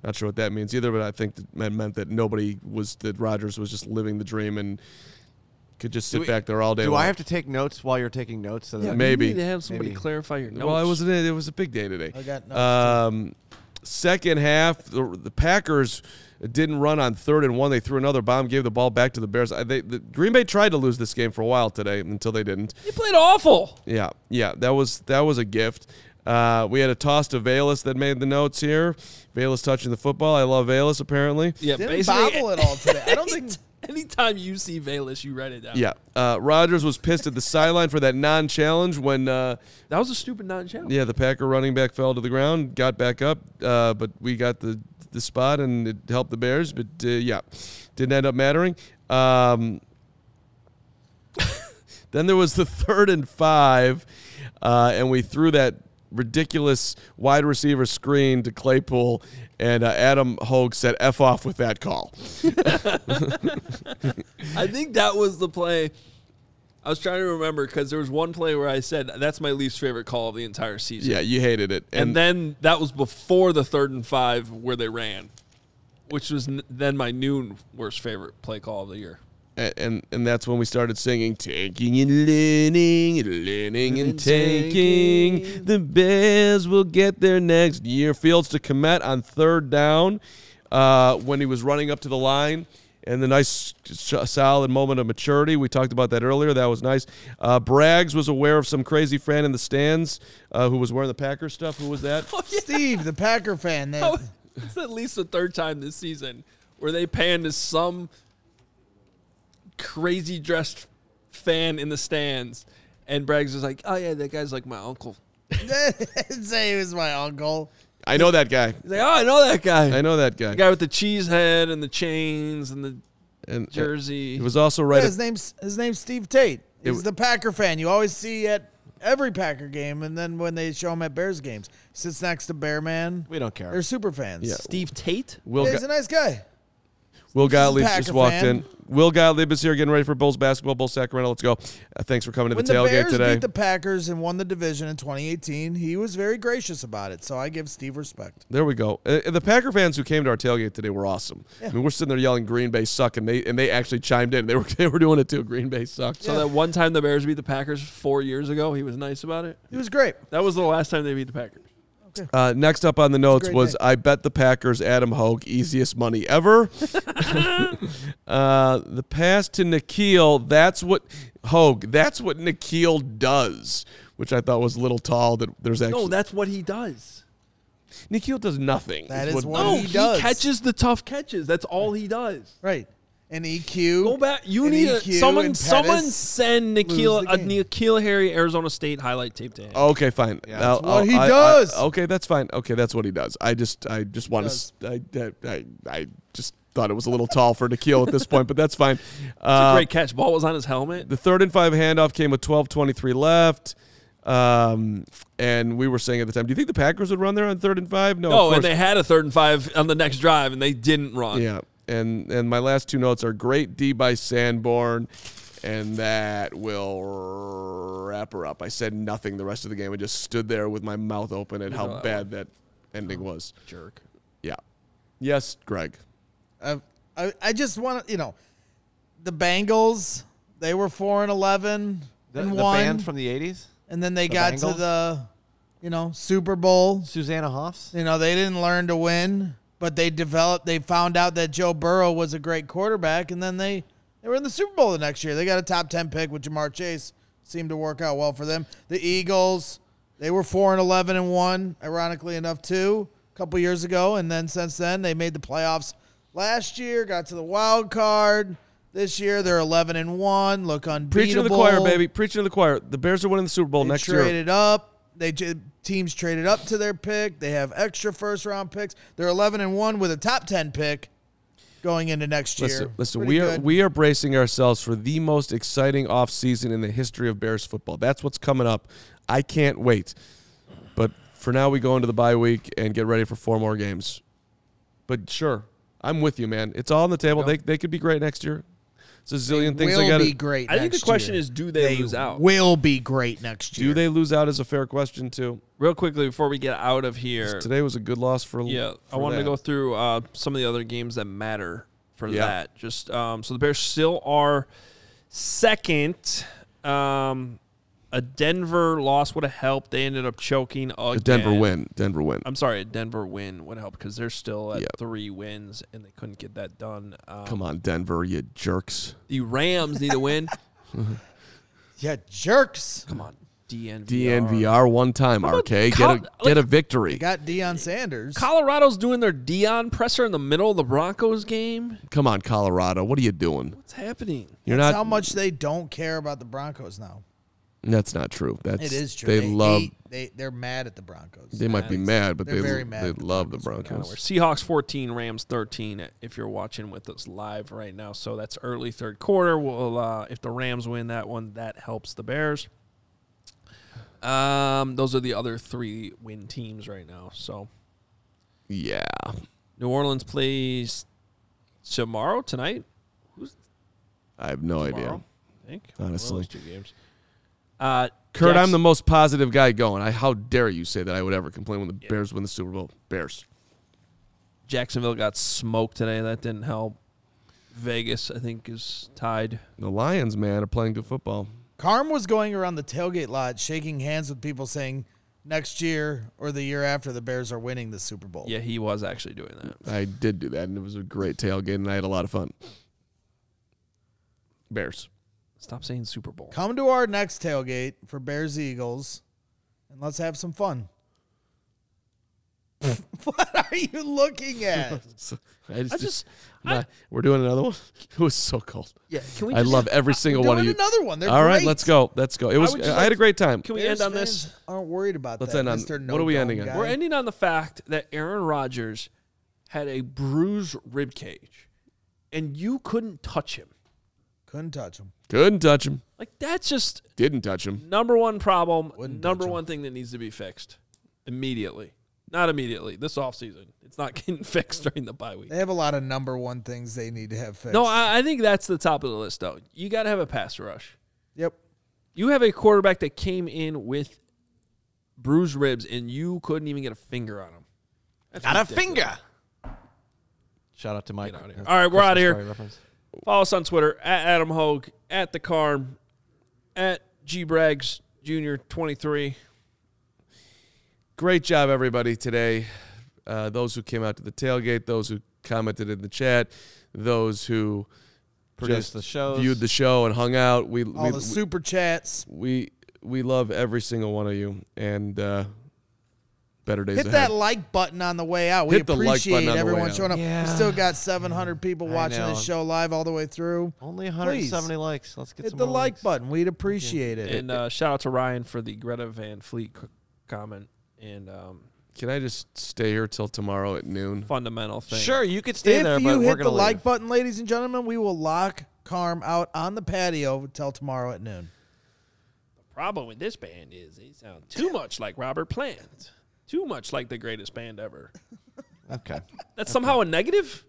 Speaker 3: Not sure what that means either, but I think that meant- meant that nobody was that Rodgers was just living the dream and could just sit
Speaker 2: we-
Speaker 3: back there all day.
Speaker 2: Do
Speaker 3: long.
Speaker 2: I have to take notes while you're taking notes? So that
Speaker 1: Yeah,
Speaker 3: maybe.
Speaker 1: you need to have somebody
Speaker 2: Maybe.
Speaker 1: clarify your notes.
Speaker 3: Well, it was it was a big day today.
Speaker 4: I got notes, too.
Speaker 3: Um, second half, the, the Packers didn't run on third and one. They threw another bomb, gave the ball back to the Bears. I, they, the, Green Bay tried to lose this game for a while today until they didn't.
Speaker 1: He played awful.
Speaker 3: Yeah, yeah, that was that was a gift. Uh, we had a toss to Velus that made the notes here. Velus touching the football. I love Velus apparently.
Speaker 1: Yeah,
Speaker 4: Didn't
Speaker 1: basically.
Speaker 4: bobble at all today. I don't think.
Speaker 1: Anytime you see Velus, you write it down.
Speaker 3: Yeah, uh, Rodgers was pissed at the sideline for that non-challenge when uh,
Speaker 1: that was a stupid non-challenge.
Speaker 3: yeah the Packer running back fell to the ground, got back up, uh, but we got the the spot and it helped the Bears. But uh, yeah, didn't end up mattering. Um, then there was the third and five, uh, and we threw that ridiculous wide receiver screen to Claypool, and uh, Adam Hoge said "f off" with that call.
Speaker 1: I think that was the play I was trying to remember because there was one play where I said that's my least favorite call of the entire season.
Speaker 3: Yeah, you hated it.
Speaker 1: and, then that was before the third and five where they ran, which was n- then my new worst favorite play call of the year.
Speaker 3: And, and and that's when we started singing taking and learning and learning and taking. the bears will get their next year. Fields to commit on third down uh, when he was running up to the line. And the nice solid moment of maturity. We talked about that earlier. That was nice. Uh, Braggs was aware of some crazy fan in the stands uh, who was wearing the Packer stuff. Who was that?
Speaker 4: Steve, the Packer fan. That,
Speaker 1: Oh, it's at least the third time this season where they panned to some crazy dressed fan in the stands, and Braggs is like, "Oh yeah, that guy's like my uncle."
Speaker 4: say he was my uncle.
Speaker 3: I know that guy
Speaker 1: He's like, "Oh, I know that guy.
Speaker 3: I know that guy
Speaker 1: the guy with the cheese head and the chains and the
Speaker 3: and uh,
Speaker 1: jersey."
Speaker 3: it was also
Speaker 4: Yeah,
Speaker 3: right
Speaker 4: his name's his name's Steve Tate. He's
Speaker 3: w-
Speaker 4: the Packer fan you always see at every Packer game, and then when they show him at Bears games, sits next to Bear Man.
Speaker 2: We don't care.
Speaker 4: They're super fans.
Speaker 3: Yeah.
Speaker 1: Steve Tate.
Speaker 3: Will
Speaker 4: Yeah,
Speaker 3: Ga-
Speaker 4: he's a nice guy.
Speaker 3: Will Gottlieb
Speaker 4: Packer
Speaker 3: just walked
Speaker 4: fan.
Speaker 3: in. Will Gottlieb is here getting ready for Bulls basketball. Bulls Sacramento. Let's go. Uh, thanks for coming to
Speaker 4: When
Speaker 3: the tailgate When
Speaker 4: the
Speaker 3: tailgate
Speaker 4: Bears
Speaker 3: today.
Speaker 4: beat the Packers and won the division in 2018, he was very gracious about it. So I give Steve respect.
Speaker 3: there we go. Uh, the Packer fans who came to our tailgate today were awesome. I mean, we're sitting there yelling "Green Bay suck," and they and they actually chimed in. They were they were doing it too. Green Bay sucks.
Speaker 1: So that one time the Bears beat the Packers four years ago, he was nice about it.
Speaker 4: He was great.
Speaker 1: That was the last time they beat the Packers.
Speaker 3: Uh, next up on the notes was
Speaker 4: day.
Speaker 3: I bet the Packers Adam Hoge easiest money ever. uh, the pass to N'Keal. That's what Hoge. That's what N'Keal does, which I thought was a little tall. That there's actually
Speaker 1: No, that's what he does.
Speaker 3: N'Keal does nothing.
Speaker 4: That
Speaker 3: is
Speaker 4: is what
Speaker 1: No,
Speaker 4: he
Speaker 1: he, catches the tough catches. That's all he does.
Speaker 4: Right. And EQ.
Speaker 1: Go back. You
Speaker 4: and
Speaker 1: need a,
Speaker 4: EQ
Speaker 1: someone.
Speaker 4: and
Speaker 1: Someone
Speaker 4: Pettis
Speaker 1: send N'Keal
Speaker 4: lose the
Speaker 1: a
Speaker 4: game.
Speaker 1: N'Keal Harry Arizona State highlight tape to him.
Speaker 3: Okay, fine.
Speaker 2: Yeah,
Speaker 3: I'll-
Speaker 4: that's what
Speaker 3: I'll-
Speaker 4: he
Speaker 3: I- I-
Speaker 4: does.
Speaker 3: okay, that's fine. Okay, that's what he does. I just, I just want
Speaker 4: does.
Speaker 3: to, I, I, I just thought it was a little tall for N'Keal at this point, but that's fine.
Speaker 1: It's a
Speaker 3: Uh,
Speaker 1: great catch. Ball was on his helmet.
Speaker 3: the third and five handoff came with 12:23 left. Um, and we were saying at the time, do you think the Packers would run there on third and five? No, of
Speaker 1: No, and they had a third and five on the next drive, and they didn't run.
Speaker 3: Yeah, and and my last two notes are great D by Sanborn, and that will wrap her up. I said nothing the rest of the game. I just stood there with my mouth open at how
Speaker 1: that
Speaker 3: bad that ending was.
Speaker 1: Jerk.
Speaker 3: Yeah. Yes, Greg.
Speaker 4: I, I, I just want to, you know, the Bengals, they were 4 and 11
Speaker 2: the,
Speaker 4: and
Speaker 2: the
Speaker 4: 1.
Speaker 2: band from the 80s?
Speaker 4: and then they
Speaker 2: the
Speaker 4: got to the, you know, Super Bowl.
Speaker 2: Susanna Hoffs?
Speaker 4: You know, they didn't learn to win, but they developed, they found out that Joe Burrow was a great quarterback, and then they, they were in the Super Bowl the next year. They got a top 10 pick with Ja'Marr Chase. Seemed to work out well for them. The Eagles, they were 4 and 11 and 1, ironically enough, too, a couple years ago. And then since then, they made the playoffs last year, got to the wild card. This year, they're 11 and 1, look unbeatable.
Speaker 3: Preaching to the choir, baby. Preaching to the choir. The Bears are winning the Super Bowl
Speaker 4: They
Speaker 3: next year.
Speaker 4: traded up. They teams traded up to their pick. They have extra first round picks. They're 11 and 1 with a top 10 pick going into next year.
Speaker 3: Listen, listen
Speaker 4: Pretty
Speaker 3: we are
Speaker 4: good.
Speaker 3: we are bracing ourselves for the most exciting offseason in the history of Bears football. That's what's coming up. I can't wait. But for now, we go into the bye week and get ready for four more games. But sure, I'm with you, man. It's all on the table. They, they could be great next year. It's a zillion things
Speaker 4: will
Speaker 3: I got
Speaker 4: be great.
Speaker 1: I think the question
Speaker 4: year.
Speaker 1: is, do they, lose out?
Speaker 4: Will be great next year.
Speaker 3: Do they lose out? Is a fair question too.
Speaker 1: Real quickly before we get out of here.
Speaker 3: Today was a good loss for.
Speaker 1: Yeah, I
Speaker 3: for
Speaker 1: wanted to go through uh, some of the other games that matter for
Speaker 3: Yeah.
Speaker 1: that. Just um, so the Bears still are second. Um, a Denver loss would have helped. They ended up choking again.
Speaker 3: A Denver win. Denver win.
Speaker 1: I'm sorry, a Denver win would help because they're still at
Speaker 3: Yeah.
Speaker 1: three wins and they couldn't get that done. Um,
Speaker 3: Come on, Denver, you jerks.
Speaker 1: The Rams need a win.
Speaker 4: yeah, jerks.
Speaker 1: Come on, DNVR.
Speaker 3: DNVR one time.
Speaker 1: about
Speaker 3: RK, get
Speaker 1: Col-
Speaker 3: a get a victory.
Speaker 4: Got Deion Sanders.
Speaker 1: Colorado's doing their Deion presser in the middle of the Broncos game.
Speaker 3: Come on, Colorado. What are you doing?
Speaker 1: What's happening?
Speaker 3: You're
Speaker 4: That's
Speaker 3: not.
Speaker 4: how much they don't care about the Broncos now.
Speaker 3: That's not true. That's
Speaker 4: It is true.
Speaker 3: They, love.
Speaker 4: hate- they they're mad at the Broncos.
Speaker 3: They might be mad, but
Speaker 4: They're
Speaker 3: they
Speaker 4: very mad
Speaker 3: they
Speaker 4: at the
Speaker 3: love the
Speaker 4: Broncos right.
Speaker 3: Broncos.
Speaker 1: Seahawks 14, Rams 13. If you're watching with us live right now, so that's early third quarter. We'll uh, if the Rams win that one, that helps the Bears. Um, those are the other three win teams right now. So
Speaker 3: Yeah.
Speaker 1: New Orleans plays tomorrow tonight.
Speaker 3: I have no idea.
Speaker 1: Tomorrow? I think. One of
Speaker 3: Honestly.
Speaker 1: those two games. Uh,
Speaker 3: Kurt, I'm the most positive guy going. I, how dare you say that I would ever complain when the Bears win the Super Bowl? Bears.
Speaker 1: Jacksonville got smoked today. That didn't help. Vegas, I think, is tied.
Speaker 3: The Lions, man, are playing good football.
Speaker 4: Carm was going around the tailgate lot shaking hands with people saying next year or the year after the Bears are winning the Super Bowl.
Speaker 1: Yeah, he was actually doing that.
Speaker 3: I did do that, and it was a great tailgate, and I had a lot of fun. Bears.
Speaker 1: Stop saying Super Bowl.
Speaker 4: Come to our next tailgate for Bears Eagles and let's have some fun. what are you looking at?
Speaker 3: I just,
Speaker 1: I just,
Speaker 3: Nah, we're doing another one. It was so cold.
Speaker 1: yeah. Can we?
Speaker 3: I
Speaker 1: just-
Speaker 3: love every single one of you.
Speaker 4: another one. They're
Speaker 3: All right,
Speaker 4: great.
Speaker 3: let's go. Let's go. It was.
Speaker 1: would
Speaker 3: I,
Speaker 1: just
Speaker 3: had
Speaker 1: like-
Speaker 3: a great time.
Speaker 1: Can we
Speaker 4: Bears
Speaker 1: end on this?
Speaker 4: fans Aren't worried about
Speaker 3: Let's
Speaker 4: that.
Speaker 3: end on-
Speaker 4: Mr.
Speaker 3: what are we ending
Speaker 4: Dome
Speaker 3: on?
Speaker 1: We're ending on the fact that Aaron Rodgers had a bruised rib cage, and you couldn't touch him.
Speaker 4: Couldn't touch him.
Speaker 3: Couldn't touch him.
Speaker 1: Like that's just
Speaker 3: Didn't touch him.
Speaker 1: number one problem.
Speaker 4: Wouldn't
Speaker 1: number
Speaker 4: touch him.
Speaker 1: one thing that needs to be fixed immediately. Not immediately. This offseason. It's not getting fixed during the bye week.
Speaker 4: They have a lot of number one things they need to have fixed.
Speaker 1: No, I, I think that's the top of the list, though. You got to have a pass rush.
Speaker 4: Yep.
Speaker 1: You have a quarterback that came in with bruised ribs, and you couldn't even get a finger on him. That's
Speaker 2: Not a finger. Shout out to Mike.
Speaker 1: Get. All right, we're
Speaker 2: Christmas
Speaker 1: outta here.
Speaker 2: Story reference.
Speaker 1: Follow us on Twitter at Adam Hoge, at the Carm, at G Braggs Junior twenty three.
Speaker 3: Great job, everybody, today. Uh, those who came out to the tailgate, those who commented in the chat, those who
Speaker 2: Produced the show,
Speaker 3: viewed the show and hung out. We
Speaker 4: All
Speaker 3: we,
Speaker 4: the super chats.
Speaker 3: we we love every single one of you, and uh, better days
Speaker 4: Hit
Speaker 3: ahead.
Speaker 4: that like button on the way out. We
Speaker 3: Hit the like
Speaker 4: appreciate
Speaker 3: button on the
Speaker 4: everyone
Speaker 3: way out.
Speaker 4: showing up.
Speaker 2: Yeah.
Speaker 4: We still got 700 people
Speaker 2: I
Speaker 4: watching
Speaker 2: know.
Speaker 4: this show live all the way through.
Speaker 2: Only 170 likes. Let's get
Speaker 4: Hit
Speaker 2: some
Speaker 4: the
Speaker 2: more
Speaker 4: like
Speaker 2: likes.
Speaker 4: button. We'd appreciate it.
Speaker 1: And uh, shout out to Ryan for the Greta Van Fleet c- comment and um,
Speaker 3: Can I just stay here till tomorrow at noon?
Speaker 1: fundamental thing.
Speaker 2: Sure, you could stay
Speaker 4: if
Speaker 2: there,
Speaker 4: you
Speaker 2: but we're
Speaker 4: hit
Speaker 2: gonna
Speaker 4: the
Speaker 2: leave.
Speaker 4: like button, ladies and gentlemen, we will lock Carm out on the patio till tomorrow at noon.
Speaker 1: The problem with this band is they sound too much like Robert Plant, too much like the greatest band ever.
Speaker 2: Okay.
Speaker 1: That's somehow a negative.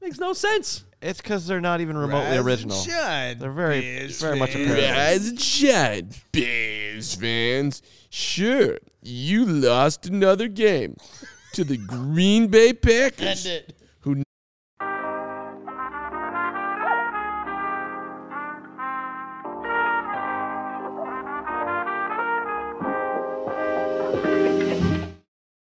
Speaker 1: Makes no sense.
Speaker 2: It's because they're not even remotely original. They're very, very much a parody.
Speaker 3: Rise and shine, Bears fans. Sure, you lost another game to the Green Bay Packers.